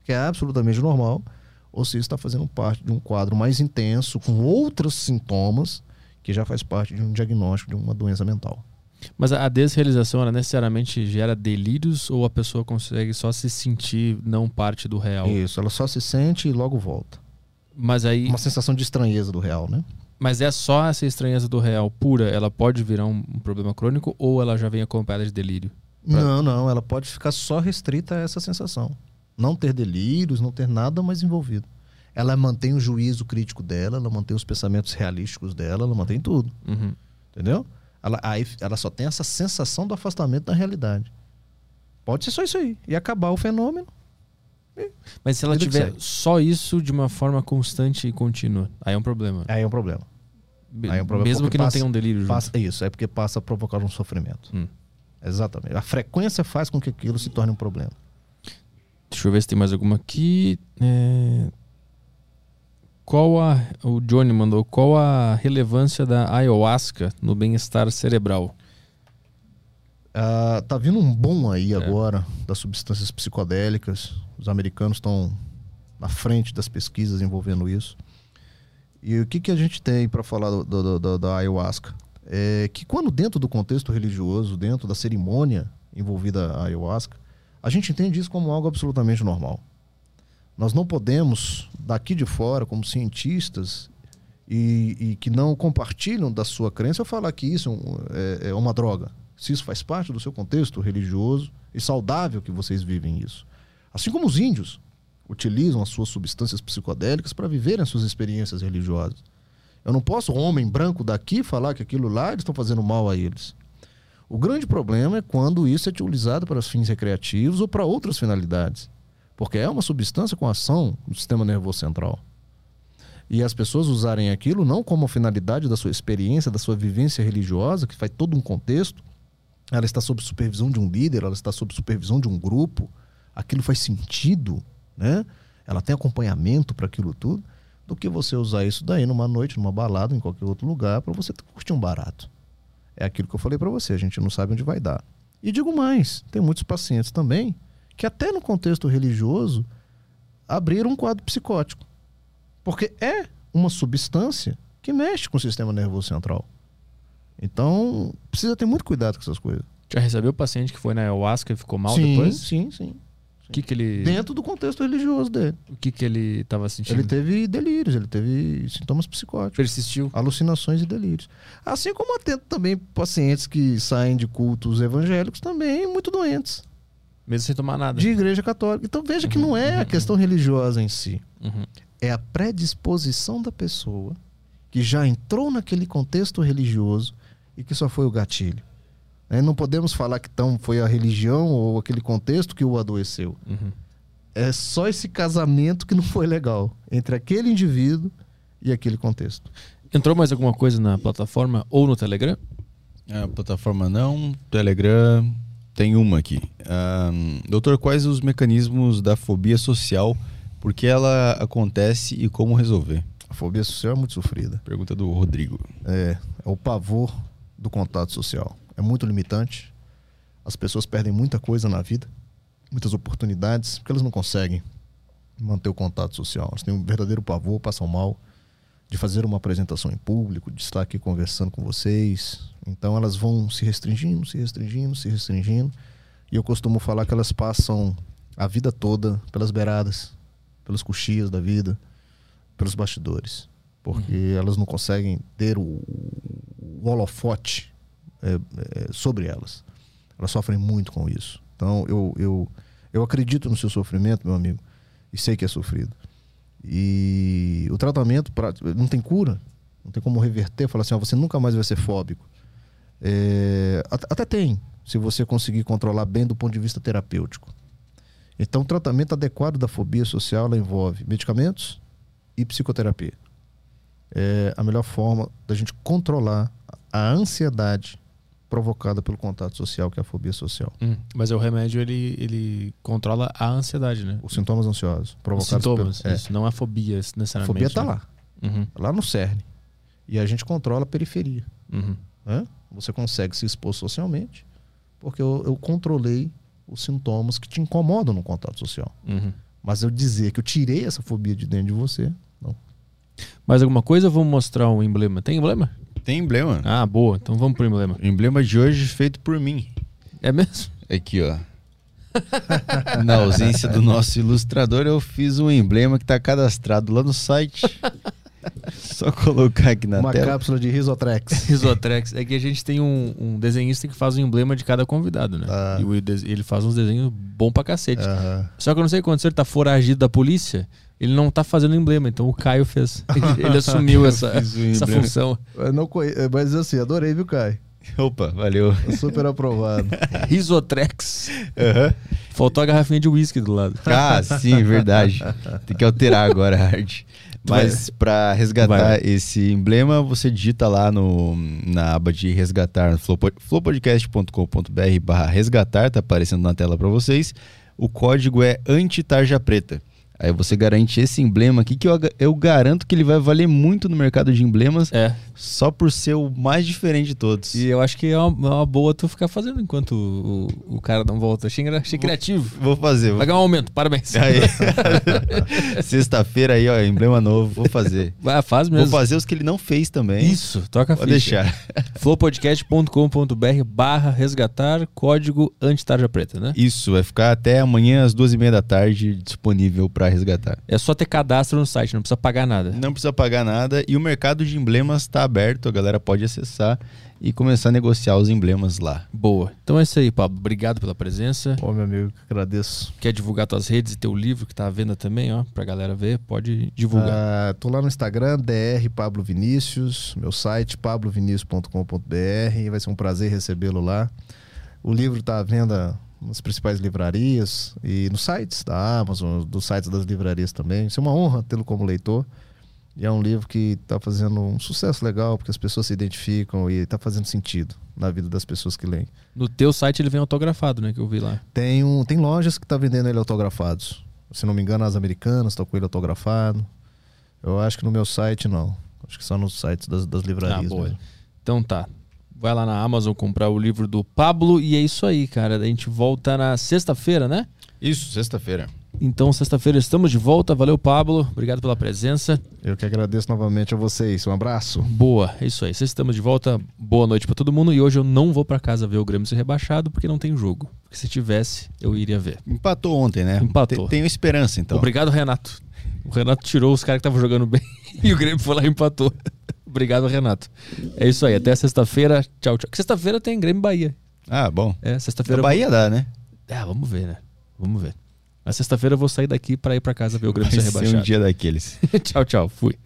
que é absolutamente normal, ou se está fazendo parte de um quadro mais intenso, com outros sintomas, que já faz parte de um diagnóstico de uma doença mental. Mas a desrealização, ela necessariamente gera delírios ou a pessoa consegue só se sentir não parte do real? Isso, ela só se sente e logo volta. Mas aí. Uma sensação de estranheza do real, né? Mas é só essa estranheza do real pura, ela pode virar um, um problema crônico ou ela já vem acompanhada de delírio? Pra... Não, não, ela pode ficar só restrita a essa sensação. Não ter delírios, não ter nada mais envolvido. Ela mantém o juízo crítico dela, ela mantém os pensamentos realísticos dela, ela mantém tudo. Uhum. Entendeu? Ela, aí, ela só tem essa sensação do afastamento da realidade. Pode ser só isso aí. E acabar o fenômeno. Mas se ela tiver só isso de uma forma constante e contínua, aí é um problema. Aí é um problema. É um problema Mesmo que não tenha um delírio junto. Passa, isso, é porque passa a provocar um sofrimento. Hum. Exatamente. A frequência faz com que aquilo se torne um problema. Deixa eu ver se tem mais alguma aqui. É... Qual a. O Johnny mandou. Qual a relevância da ayahuasca no bem-estar cerebral? Uh, tá vindo um bom aí é. agora das substâncias psicodélicas. Os americanos estão na frente das pesquisas envolvendo isso. E o que, que a gente tem para falar do, do, do, da ayahuasca? É que quando dentro do contexto religioso, dentro da cerimônia envolvida a ayahuasca, a gente entende isso como algo absolutamente normal. Nós não podemos, daqui de fora, como cientistas, e, e que não compartilham da sua crença, falar que isso é, é uma droga. Se isso faz parte do seu contexto religioso e saudável que vocês vivem isso. Assim como os índios utilizam as suas substâncias psicodélicas para viverem as suas experiências religiosas. Eu não posso, homem branco daqui, falar que aquilo lá eles estão fazendo mal a eles. O grande problema é quando isso é utilizado para fins recreativos ou para outras finalidades porque é uma substância com ação no sistema nervoso central. E as pessoas usarem aquilo não como finalidade da sua experiência, da sua vivência religiosa, que faz todo um contexto, ela está sob supervisão de um líder, ela está sob supervisão de um grupo, aquilo faz sentido, né? Ela tem acompanhamento para aquilo tudo, do que você usar isso daí numa noite, numa balada, em qualquer outro lugar, para você curtir um barato. É aquilo que eu falei para você, a gente não sabe onde vai dar. E digo mais, tem muitos pacientes também que até no contexto religioso abriram um quadro psicótico. Porque é uma substância que mexe com o sistema nervoso central. Então, precisa ter muito cuidado com essas coisas. Já recebeu o paciente que foi na ayahuasca e ficou mal sim, depois? Sim, sim. O que, que ele. Dentro do contexto religioso dele. O que, que ele estava sentindo? Ele teve delírios, ele teve sintomas psicóticos. Persistiu. Alucinações e delírios. Assim como atento também pacientes que saem de cultos evangélicos também muito doentes. Mesmo sem tomar nada. De igreja católica. Então veja uhum, que não é uhum, a questão uhum. religiosa em si. Uhum. É a predisposição da pessoa que já entrou naquele contexto religioso e que só foi o gatilho. É, não podemos falar que então foi a religião ou aquele contexto que o adoeceu. Uhum. É só esse casamento que não foi legal entre aquele indivíduo e aquele contexto. Entrou mais alguma coisa na plataforma ou no Telegram? A plataforma não, Telegram tem uma aqui. Um, doutor, quais os mecanismos da fobia social? Por que ela acontece e como resolver? A fobia social é muito sofrida. Pergunta do Rodrigo. É, é o pavor do contato social. É muito limitante. As pessoas perdem muita coisa na vida, muitas oportunidades, porque elas não conseguem manter o contato social. Elas têm um verdadeiro pavor, passam mal de fazer uma apresentação em público, de estar aqui conversando com vocês. Então elas vão se restringindo, se restringindo, se restringindo. E eu costumo falar que elas passam a vida toda pelas beiradas, pelas coxias da vida, pelos bastidores. Porque uhum. elas não conseguem ter o, o holofote é, é, sobre elas. Elas sofrem muito com isso. Então eu, eu, eu acredito no seu sofrimento, meu amigo, e sei que é sofrido. E o tratamento pra, não tem cura, não tem como reverter, falar assim, ó, você nunca mais vai ser fóbico. É, até tem, se você conseguir controlar bem do ponto de vista terapêutico. Então, o tratamento adequado da fobia social envolve medicamentos e psicoterapia. É a melhor forma da gente controlar a ansiedade provocada pelo contato social, que é a fobia social. Hum, mas o remédio ele, ele controla a ansiedade, né? Os sintomas ansiosos Os provocados sintomas, pelo, é, isso, não a fobia a necessariamente. fobia está né? lá, Uhum, lá no cerne. E a gente controla a periferia. uhum. né? Você consegue se expor socialmente porque eu, eu controlei os sintomas que te incomodam no contato social. Uhum. Mas eu dizer que eu tirei essa fobia de dentro de você, não. Mais alguma coisa? Vamos mostrar um emblema. Tem emblema? Tem emblema. Ah, boa. Então vamos pro emblema. O emblema de hoje feito por mim. É mesmo? Aqui, ó. Na ausência do nosso ilustrador, eu fiz um emblema que tá cadastrado lá no site. Só colocar aqui na Uma tela. cápsula de Risotrex. Risotrex. É que a gente tem um, um desenhista que faz o emblema de cada convidado, né? Ah. E ele faz uns desenhos bom pra cacete. Aham. Só que eu não sei quando ele tá foragido da polícia, ele não tá fazendo emblema. Então o Caio fez. Ele, ele assumiu essa, essa função. Eu não conhe... Mas assim, adorei, viu, Caio? Opa, valeu. Super aprovado. Risotrex. Aham. Faltou a garrafinha de uísque do lado. Ah, sim, verdade. Tem que alterar agora a arte. Mas para resgatar Vai. esse emblema, você digita lá no, na aba de resgatar, no flowpodcast.com.br barra resgatar, tá aparecendo na tela para vocês. O código é anti-tarja preta. Aí você garante esse emblema aqui, que eu, eu garanto que ele vai valer muito no mercado de emblemas, É. só por ser o mais diferente de todos. E eu acho que é uma, é uma boa tu ficar fazendo enquanto o, o, o cara não volta. Achei, achei criativo. Vou fazer. Vou... Vai ganhar um aumento, parabéns. Sexta-feira aí, ó, emblema novo, vou fazer. Vai, faz Vou mesmo. fazer os que ele não fez também. Isso, toca a ficha. deixar. flowpodcast.com.br barra resgatar código anti-tarja preta, né? Isso, vai ficar até amanhã às duas e meia da tarde disponível para resgatar. É só ter cadastro no site, não precisa pagar nada. Não precisa pagar nada e o mercado de emblemas está aberto, a galera pode acessar e começar a negociar os emblemas lá. Boa. Então é isso aí, Pablo. Obrigado pela presença. Ô, meu amigo, agradeço. Quer divulgar tuas redes e teu livro que tá à venda também, ó, pra galera ver? Pode divulgar. Ah, tô lá no Instagram, DR Pablo Vinícius, meu site, pablovinicius.com.br. Vai ser um prazer recebê-lo lá. O livro está à venda nas principais livrarias e nos sites da Amazon, dos sites das livrarias também. Isso é uma honra tê-lo como leitor. E é um livro que está fazendo um sucesso legal, porque as pessoas se identificam e está fazendo sentido na vida das pessoas que leem. No teu site ele vem autografado, né? Que eu vi lá. Tem, um, tem lojas que tá vendendo ele autografados. Se não me engano, as americanas estão com ele autografado. Eu acho que no meu site não. Acho que só nos sites das, das livrarias. Ah, boa. mesmo. Então tá. Vai lá na Amazon comprar o livro do Pablo e é isso aí, cara. A gente volta na sexta-feira, né? Isso, sexta-feira. Então, sexta-feira estamos de volta. Valeu, Pablo. Obrigado pela presença. Eu que agradeço novamente a vocês. Um abraço. Boa, é isso aí. Sexta estamos de volta. Boa noite pra todo mundo. E hoje eu não vou pra casa ver o Grêmio ser rebaixado porque não tem jogo. Porque se tivesse, eu iria ver. Empatou ontem, né? Empatou. Te- Tenho esperança, então. Obrigado, Renato. O Renato tirou os caras que estavam jogando bem e o Grêmio foi lá e empatou. Obrigado, Renato. É isso aí. Até sexta-feira. Tchau, tchau. Sexta-feira tem Grêmio Bahia. Ah, bom. É, sexta-feira. Bahia dá, né? É, vamos ver, né? Vamos ver. Na sexta-feira eu vou sair daqui pra ir pra casa ver o Grêmio Vai ser ser um rebaixado. dia daqueles. tchau, tchau. Fui.